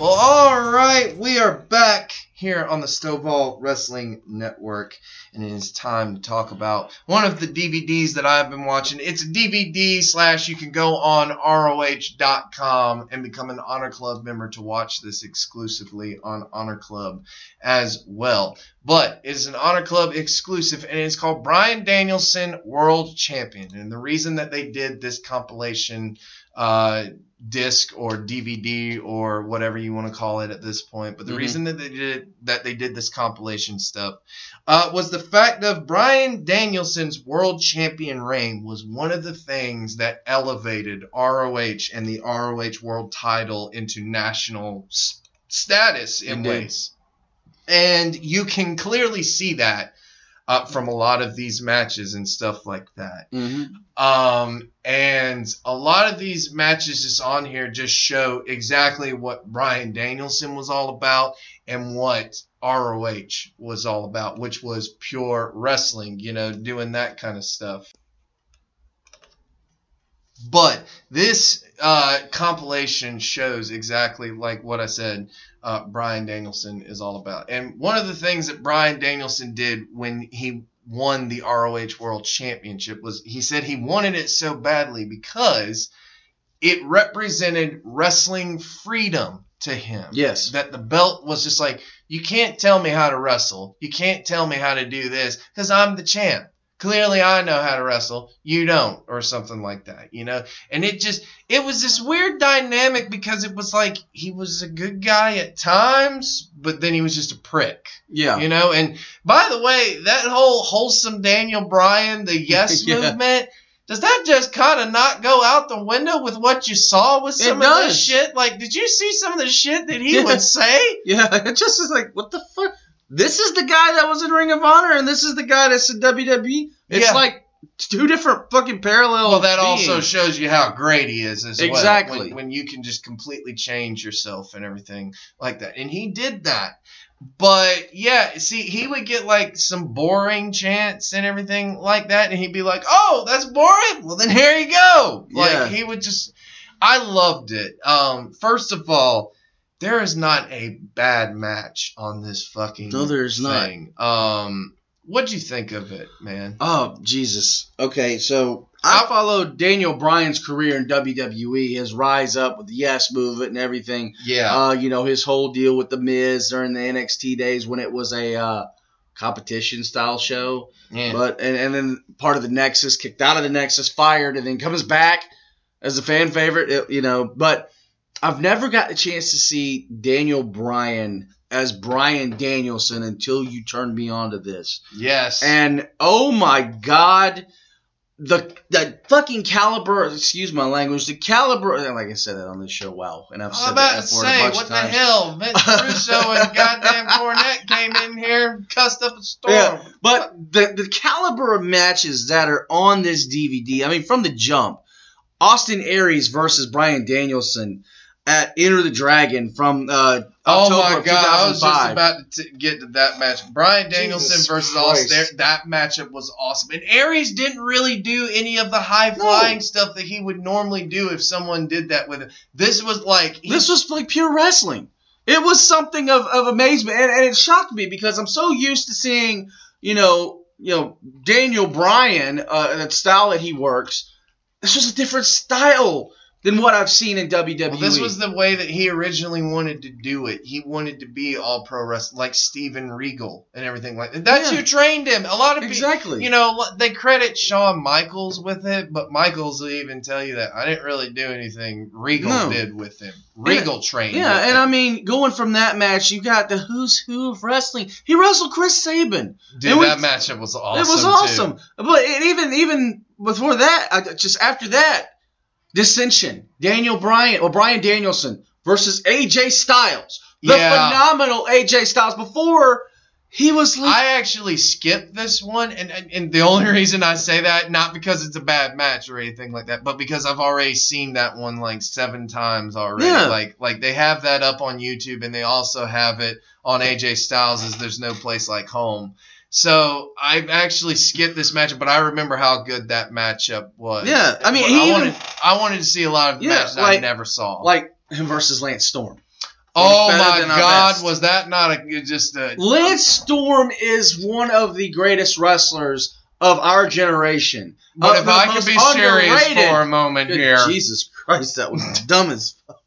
Well, all right, we are back here on the Stovall Wrestling Network, and it is time to talk about one of the DVDs that I've been watching. It's a DVD slash you can go on ROH.com and become an Honor Club member to watch this exclusively on Honor Club as well. But it's an Honor Club exclusive and it's called Bryan Danielson World Champion. And the reason that they did this compilation uh, disc or DVD or whatever you want to call it at this point. But the Mhm. reason that they did that they did this compilation stuff uh, was the fact of Bryan Danielson's world champion reign was one of the things that elevated ROH and the ROH world title into national s- status in It did. ways. And you can clearly see that uh, from a lot of these matches and stuff like that. Mm-hmm. Um, and a lot of these matches just on here just show exactly what Bryan Danielson was all about and what ROH was all about, which was pure wrestling, you know, doing that kind of stuff. But this uh, compilation shows exactly like what I said uh, Bryan Danielson is all about. And one of the things that Bryan Danielson did when he won the ROH World Championship was he said he wanted it so badly because it represented wrestling freedom to him. Yes. That the belt was just like, you can't tell me how to wrestle. You can't tell me how to do this because I'm the champ. Clearly, I know how to wrestle. You don't, or something like that, you know? And it just, it was this weird dynamic because it was like he was a good guy at times, but then he was just a prick. Yeah. You know, and by the way, that whole wholesome Daniel Bryan, the yes Yeah. movement, does that just kind of not go out the window with what you saw with It some of this shit? Like, did you see some of the shit that he Yeah. would say? Yeah, it just is like, what the fuck? This is the guy that was in Ring of Honor, and this is the guy that's in WWE. It's Yeah. like two different fucking parallel. Well, that also shows you how great he is as well. Exactly. When, when you can just completely change yourself and everything like that. And he did that. But yeah, see, he would get like some boring chants and everything like that, and he'd be like, "Oh, that's boring. Well, then here you go." Like Yeah. he would just, I loved it. Um, first of all, there is not a bad match on this fucking No, there's not. Um, what'd you think of it, man? Oh Jesus. Okay, so I followed Daniel Bryan's career in WWE, his rise up with the Yes movement and everything. Yeah. Uh, you know his whole deal with the Miz during the NXT days when it was a uh, competition style show. Yeah. But and, and then part of the Nexus kicked out of the Nexus, fired, and then comes back as a fan favorite. it- you know, but I've never got the chance to see Daniel Bryan as Bryan Danielson until you turned me on to this. Yes. And oh my god, the the fucking caliber, excuse my language, the caliber like I said that on this show, wow. And I've said about that to F word a bunch what of the times. hell? Vince Russo and goddamn Cornette came in here and cussed up a storm. Yeah, but the the caliber of matches that are on this DVD, I mean, from the jump, Austin Aries versus Bryan Danielson at Enter the Dragon from uh, Oh my god, I was just about to t- get to that match. Bryan Danielson Jesus versus Austin. That matchup was awesome. And Aries didn't really do any of the high flying stuff that he would normally do if someone did that with him. This was like he- This was like pure wrestling. It was something of, of amazement, and, and it shocked me because I'm so used to seeing, you know, you know Daniel Bryan, uh, that style that he works. This was a different style than what I've seen in. WWE. Well, this was the way that he originally wanted to do it. He wanted to be all pro wrestling, like Steven Regal and everything like that. That's Yeah. who trained him. A lot of people, exactly. you know, they credit Shawn Michaels with it, but Michaels will even tell you that I didn't really do anything Regal No. did with him. Regal trained. Yeah, and him. I mean, going from that match, you got the who's who of wrestling. He wrestled Chris Sabin. dude, and we- that matchup was awesome. it was too. awesome. But it, even even before that, I, just after that, dissension. Daniel Bryan or Bryan Danielson versus AJ Styles. The Yeah. phenomenal AJ Styles. Before he was like, I actually skipped this one, and, and and the only reason I say that not because it's a bad match or anything like that, but because I've already seen that one like seven times already. Yeah. Like like they have that up on YouTube, and they also have it on AJ Styles' "There's No Place Like Home." So I've actually skipped this matchup, but I remember how good that matchup was. Yeah, I mean, he I even- wanted I wanted to see a lot of Yeah, matches like- I never saw. like him versus Lance Storm. Oh my God, was that not a just a Lance Storm is one of the greatest wrestlers of our generation. But if I could be serious for a moment Good here, Jesus Christ, that was dumb as fuck.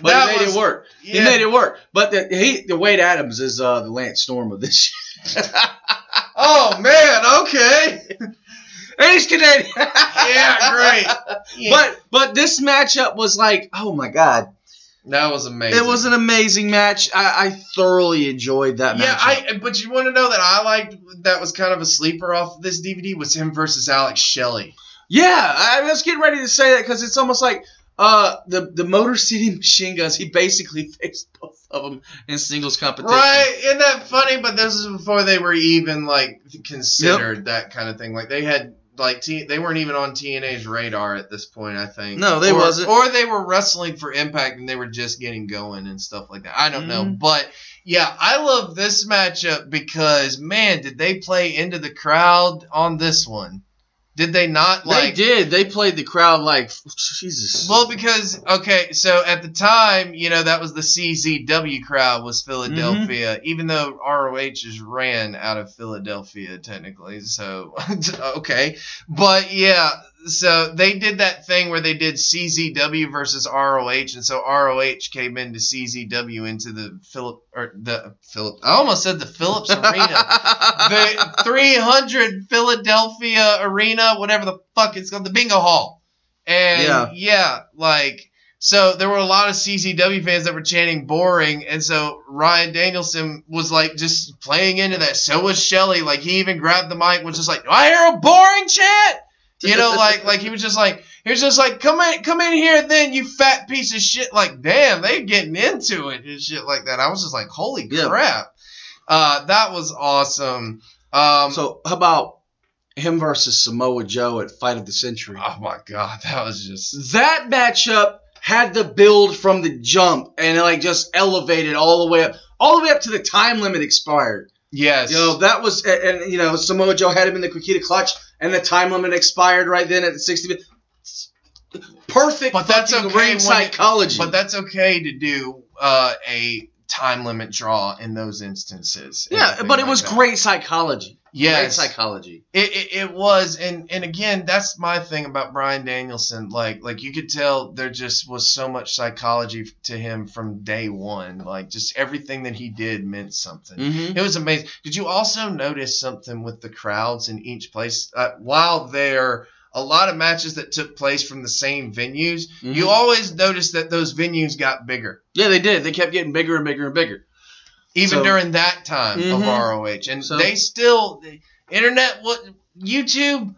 But That he made was- it work. He made it work. But the he, the Wade Adams is uh, the Lance Storm of this. oh man, okay, and he's Canadian. yeah, great. Yeah. But but this matchup was like, oh my god, that was amazing. it was an amazing match. I, I thoroughly enjoyed that match. yeah, match. I. But you want to know that I liked that was kind of a sleeper off this DVD was him versus Alex Shelley. Yeah, I was getting ready to say that because it's almost like uh the the Motor City Machine Guns. He basically faced both of them in singles competition. Right? Isn't that funny? But this is before they were even like considered that kind of thing. Like they had like T- they weren't even on TNA's radar at this point. I think. No, they or, wasn't. Or they were wrestling for Impact and they were just getting going and stuff like that. I don't know, Mhm. but. Yeah, I love this matchup because man, did they play into the crowd on this one? Did they not like they did. They played the crowd like Jesus. Well, because okay, so at the time, you know, that was the CZW crowd was Philadelphia, Mm-hmm. even though ROH is ran out of Philadelphia technically. So okay, but yeah, so they did that thing where they did CZW versus ROH, and so ROH came into CZW into the Philip or the Philip. I almost said the Phillips Arena the 300 Philadelphia Arena, whatever the fuck it's called, the Bingo Hall. And Yeah. yeah. like so there were a lot of CZW fans that were chanting boring, and so Ryan Danielson was like just playing into that. So was Shelley. Like he even grabbed the mic, was just like, "Do I hear a boring chant?" You know, like like he was just like he was just like, "Come in, come in here, then you fat piece of shit." Like, damn, they getting into it and shit like that. I was just like, "Holy Yeah. crap!" Uh, that was awesome. Um, so how about him versus Samoa Joe at Fight of the Century? oh my god, that was just that matchup had the build from the jump and it like just elevated all the way up, all the way up to the time limit expired. yes. You know that was, and, and, you know Samoa Joe had him in the Kokina clutch, and the time limit expired right then at the 60 minute. Perfect, But that's okay ring when it- psychology. But that's okay to do uh, a time limit draw in those instances. yeah, but it like was that. great psychology. Yes. Great psychology. It, it, it was, and and again, that's my thing about Bryan Danielson. Like like you could tell there just was so much psychology to him from day one. Like just everything that he did meant something. Mm-hmm. It was amazing. Did you also notice something with the crowds in each place? Uh, while there, a lot of matches that took place from the same venues, you Mhm. always notice that those venues got bigger, Yeah, they did. They kept getting bigger and bigger and bigger. even So- during that time of Mhm. ROH. And So- they still, the internet, what YouTube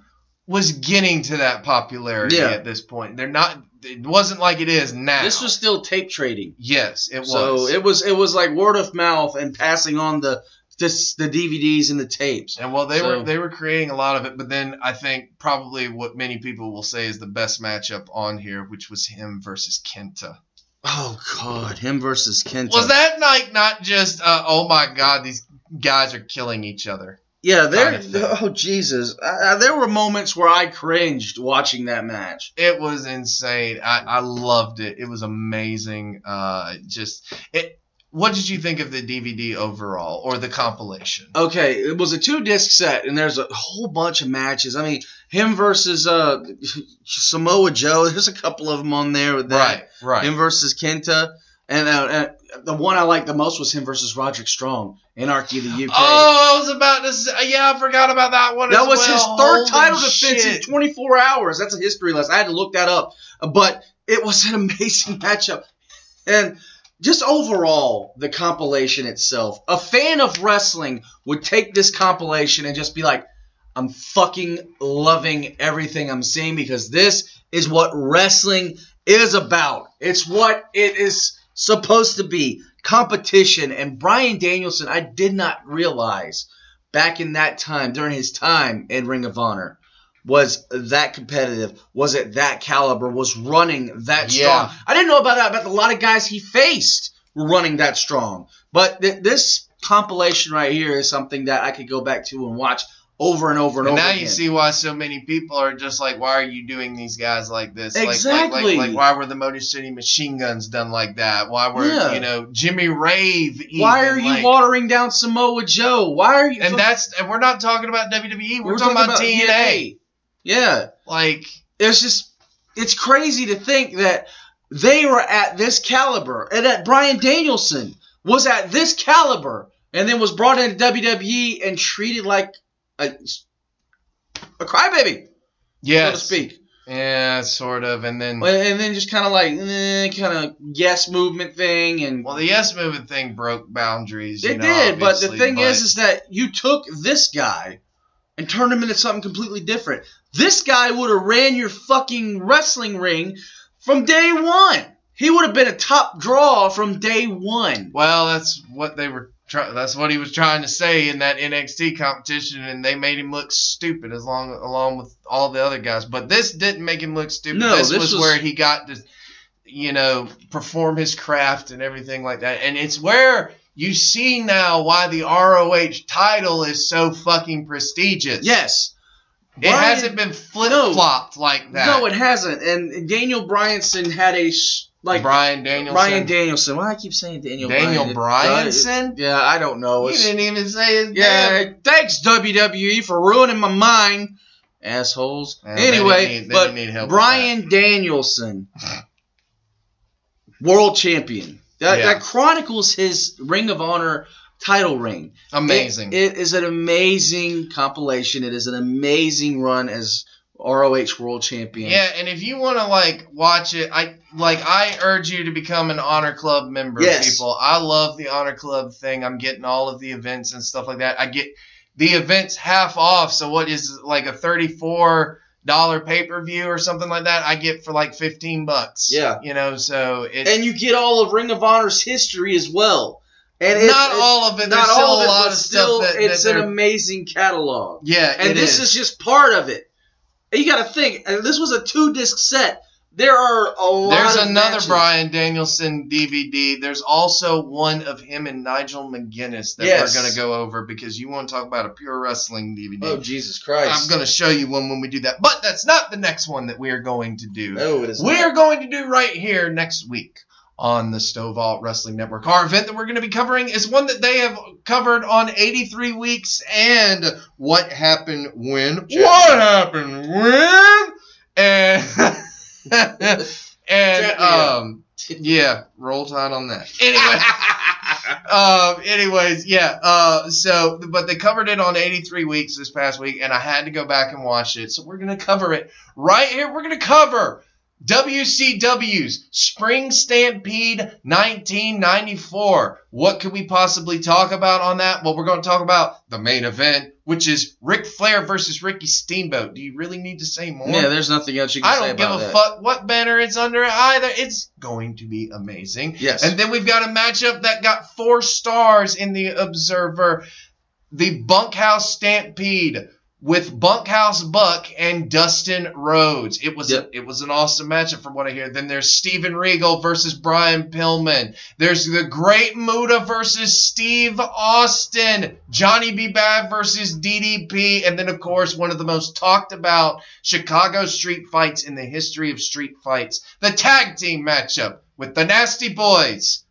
was getting to that popularity Yeah. at this point. They're not. It wasn't like it is now. This was still tape trading. yes, it was. So it was it was like word of mouth and passing on the this, the DVDs and the tapes. And well, they So- were they were creating a lot of it, but then I think probably what many people will say is the best matchup on here, which was him versus Kenta. Oh God, him versus Kenta. Was that like not just uh, oh my god, these guys are killing each other? Yeah, there. kind of? Oh Jesus, uh, there were moments where I cringed watching that match. It was insane. I, I loved it. It was amazing. Uh, just it. What did you think of the DVD overall or the compilation? Okay, it was a two disc set, and there's a whole bunch of matches. I mean, him versus uh Samoa Joe. There's a couple of them on there with that. Right, right. Him versus Kenta, and, uh, and the one I liked the most was him versus Roderick Strong, Anarchy of the UK. Oh, I was about to say. Yeah, I forgot about that one. That as was well. his third Holy title defense in 24 hours. That's a history lesson. I had to look that up. But it was an amazing matchup. And just overall, the compilation itself, a fan of wrestling would take this compilation and just be like, I'm fucking loving everything I'm seeing because this is what wrestling is about. It's what it is supposed to be competition. And Bryan Danielson, I did not realize back in that time, during his time in Ring of Honor, was that competitive, was it that caliber, was running that Yeah. strong. I didn't know about that, but a lot of guys he faced were running that strong. But th- this compilation right here is something that I could go back to and watch over and over and, over. And over now again. you see why so many people are just like, why are you doing these guys like this? Like- Like, Exactly. like, like, why were the Motor City Machine Guns done like that? Why were Yeah. you know Jimmy Rave? Even, Why are you like- watering down Samoa Joe? Why are you? And that's and we're not talking about WWE. We're, We're talking, about, TNA. Yeah, Like it's just it's crazy to think that they were at this caliber and that Bryan Danielson was at this caliber and then was brought into WWE and treated like a, a crybaby, yes, so to speak. Yeah, sort of. And then And then just kind of like eh, kind of yes movement thing and well, the yes movement thing broke boundaries. you It know, did, but the thing but- is, is that you took this guy and turned him into something completely different. This guy would have ran your fucking wrestling ring from day one. He would have been a top draw from day one. Well, that's what they were. Try- that's what he was trying to say in that NXT competition, and they made him look stupid as long along with all the other guys. But this didn't make him look stupid. No, this, this was, was- where he got to, you know, perform his craft and everything like that. And it's where you see now why the ROH title is so fucking prestigious. Yes. It hasn't been flip flopped like that. No, it hasn't. And Daniel Bryanson had a sh- like Bryan Danielson. Bryan Danielson. Why I keep saying Daniel? Daniel Bryan? Bryanson? Yeah, I don't know. You It's- didn't even say his Yeah, damn- thanks WWE for ruining my mind, assholes. Yeah, anyway, didn't need- they but need Bryan Danielson, world champion. That, Yeah. that chronicles his Ring of Honor title reign. Amazing. It- it is an amazing compilation. It is an amazing run as ROH world champion. Yeah, and if you want to like watch it, I like I urge you to become an Honor Club member. Yes. People, I love the Honor Club thing. I'm getting all of the events and stuff like that. I get the events half off. So what is like a thirty-four dollar pay per view or something like that? I get for like fifteen bucks. Yeah. you know. So it and you get all of Ring of Honor's history as well. And it- not it- all of it. Not all of it, but still, that, it's that an amazing catalog. yeah, and this is. just part of it. You got to think, this was a two disc set. There are a lot. There's another matches. Bryan Danielson DVD. There's also one of him and Nigel McGuinness that Yes. we're going to go over because you want to talk about a pure wrestling DVD. Oh Jesus Christ! I'm going to show you one when we do that. But that's not the next one that we are going to do. No, it is we not. are going to do right here next week on the Stovall Wrestling Network. Our event that we're going to be covering is one that they have covered on 83 weeks and what happened when. What happened when? And and Chat me up. um yeah, roll tide on that. Anyway, um, anyways, yeah. Uh, so, but they covered it on 83 weeks this past week, and I had to go back and watch it. So we're gonna cover it right here. We're gonna cover WCW's Spring Stampede 1994. What could we possibly talk about on that? Well, we're going to talk about the main event, which is Ric Flair versus Ricky Steamboat. Do you really need to say more? yeah, there's nothing else you can I say about I don't give a that. fuck what banner it's under either. It's going to be amazing. Yes. And then we've got a matchup that got four stars in the Observer. The Bunkhouse Stampede with Bunkhouse Buck and Dustin Rhodes. It was Yep. a, it was an awesome matchup from what I hear. Then there's Steven Regal versus Brian Pillman. There's the Great Muta versus Steve Austin. Johnny B. Bad versus DDP. And then of course one of the most talked about Chicago street fights in the history of street fights. The tag team matchup with the Nasty Boys.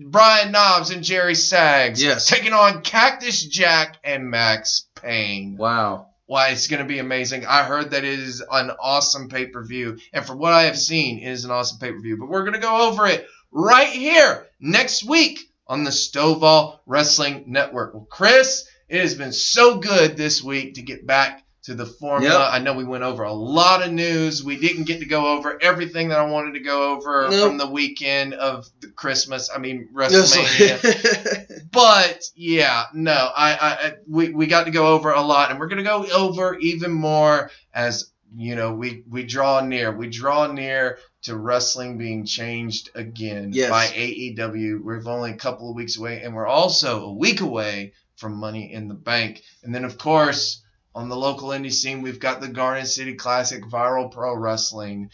Brian Knobbs and Jerry Sags Yes. taking on Cactus Jack and Max Payne. Wow. Why it's going to be amazing. I heard that it is an awesome pay per view, and from what I have seen, it is an awesome pay per view. But we're going to go over it right here next week on the Stovall Wrestling Network. Well, Chris, it has been so good this week to get back to the formula. Yep. I know we went over a lot of news. We didn't get to go over everything that I wanted to go over Nope. from the weekend of the Christmas. I mean. WrestleMania. But yeah, no, I, I, I we, we got to go over a lot, and we're gonna go over even more as you know we we draw near. We draw near to wrestling being changed again Yes. by AEW. We're only a couple of weeks away, and we're also a week away from Money in the Bank, and then of course. On the local indie scene, we've got the Garden City Classic Viral Pro Wrestling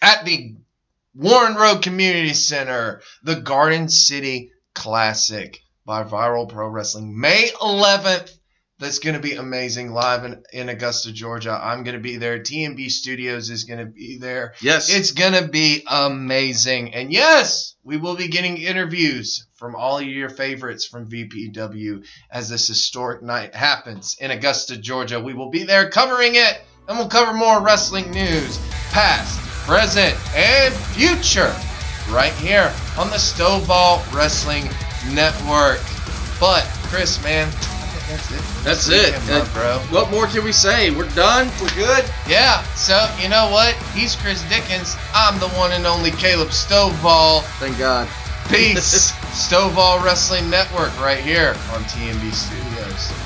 at the Warren Road Community Center, the Garden City Classic by Viral Pro Wrestling. May 11th, That's going to be amazing live in, in Augusta, Georgia. I'm going to be there. TMB Studios is going to be there. Yes. It's going to be amazing. And yes, we will be getting interviews from all of your favorites from VPW as this historic night happens in Augusta, Georgia. We will be there covering it, and we'll cover more wrestling news, past, present, and future, right here on the Stovall Wrestling Network. But, Chris, man, that's it. That's it. Weekend, my Uh, bro. What more can we say? We're done. We're good. Yeah, so you know what? He's Chris Dickens. I'm the one and only Caleb Stovall. Thank God. Peace. Stovall Wrestling Network right here on TMB Studios.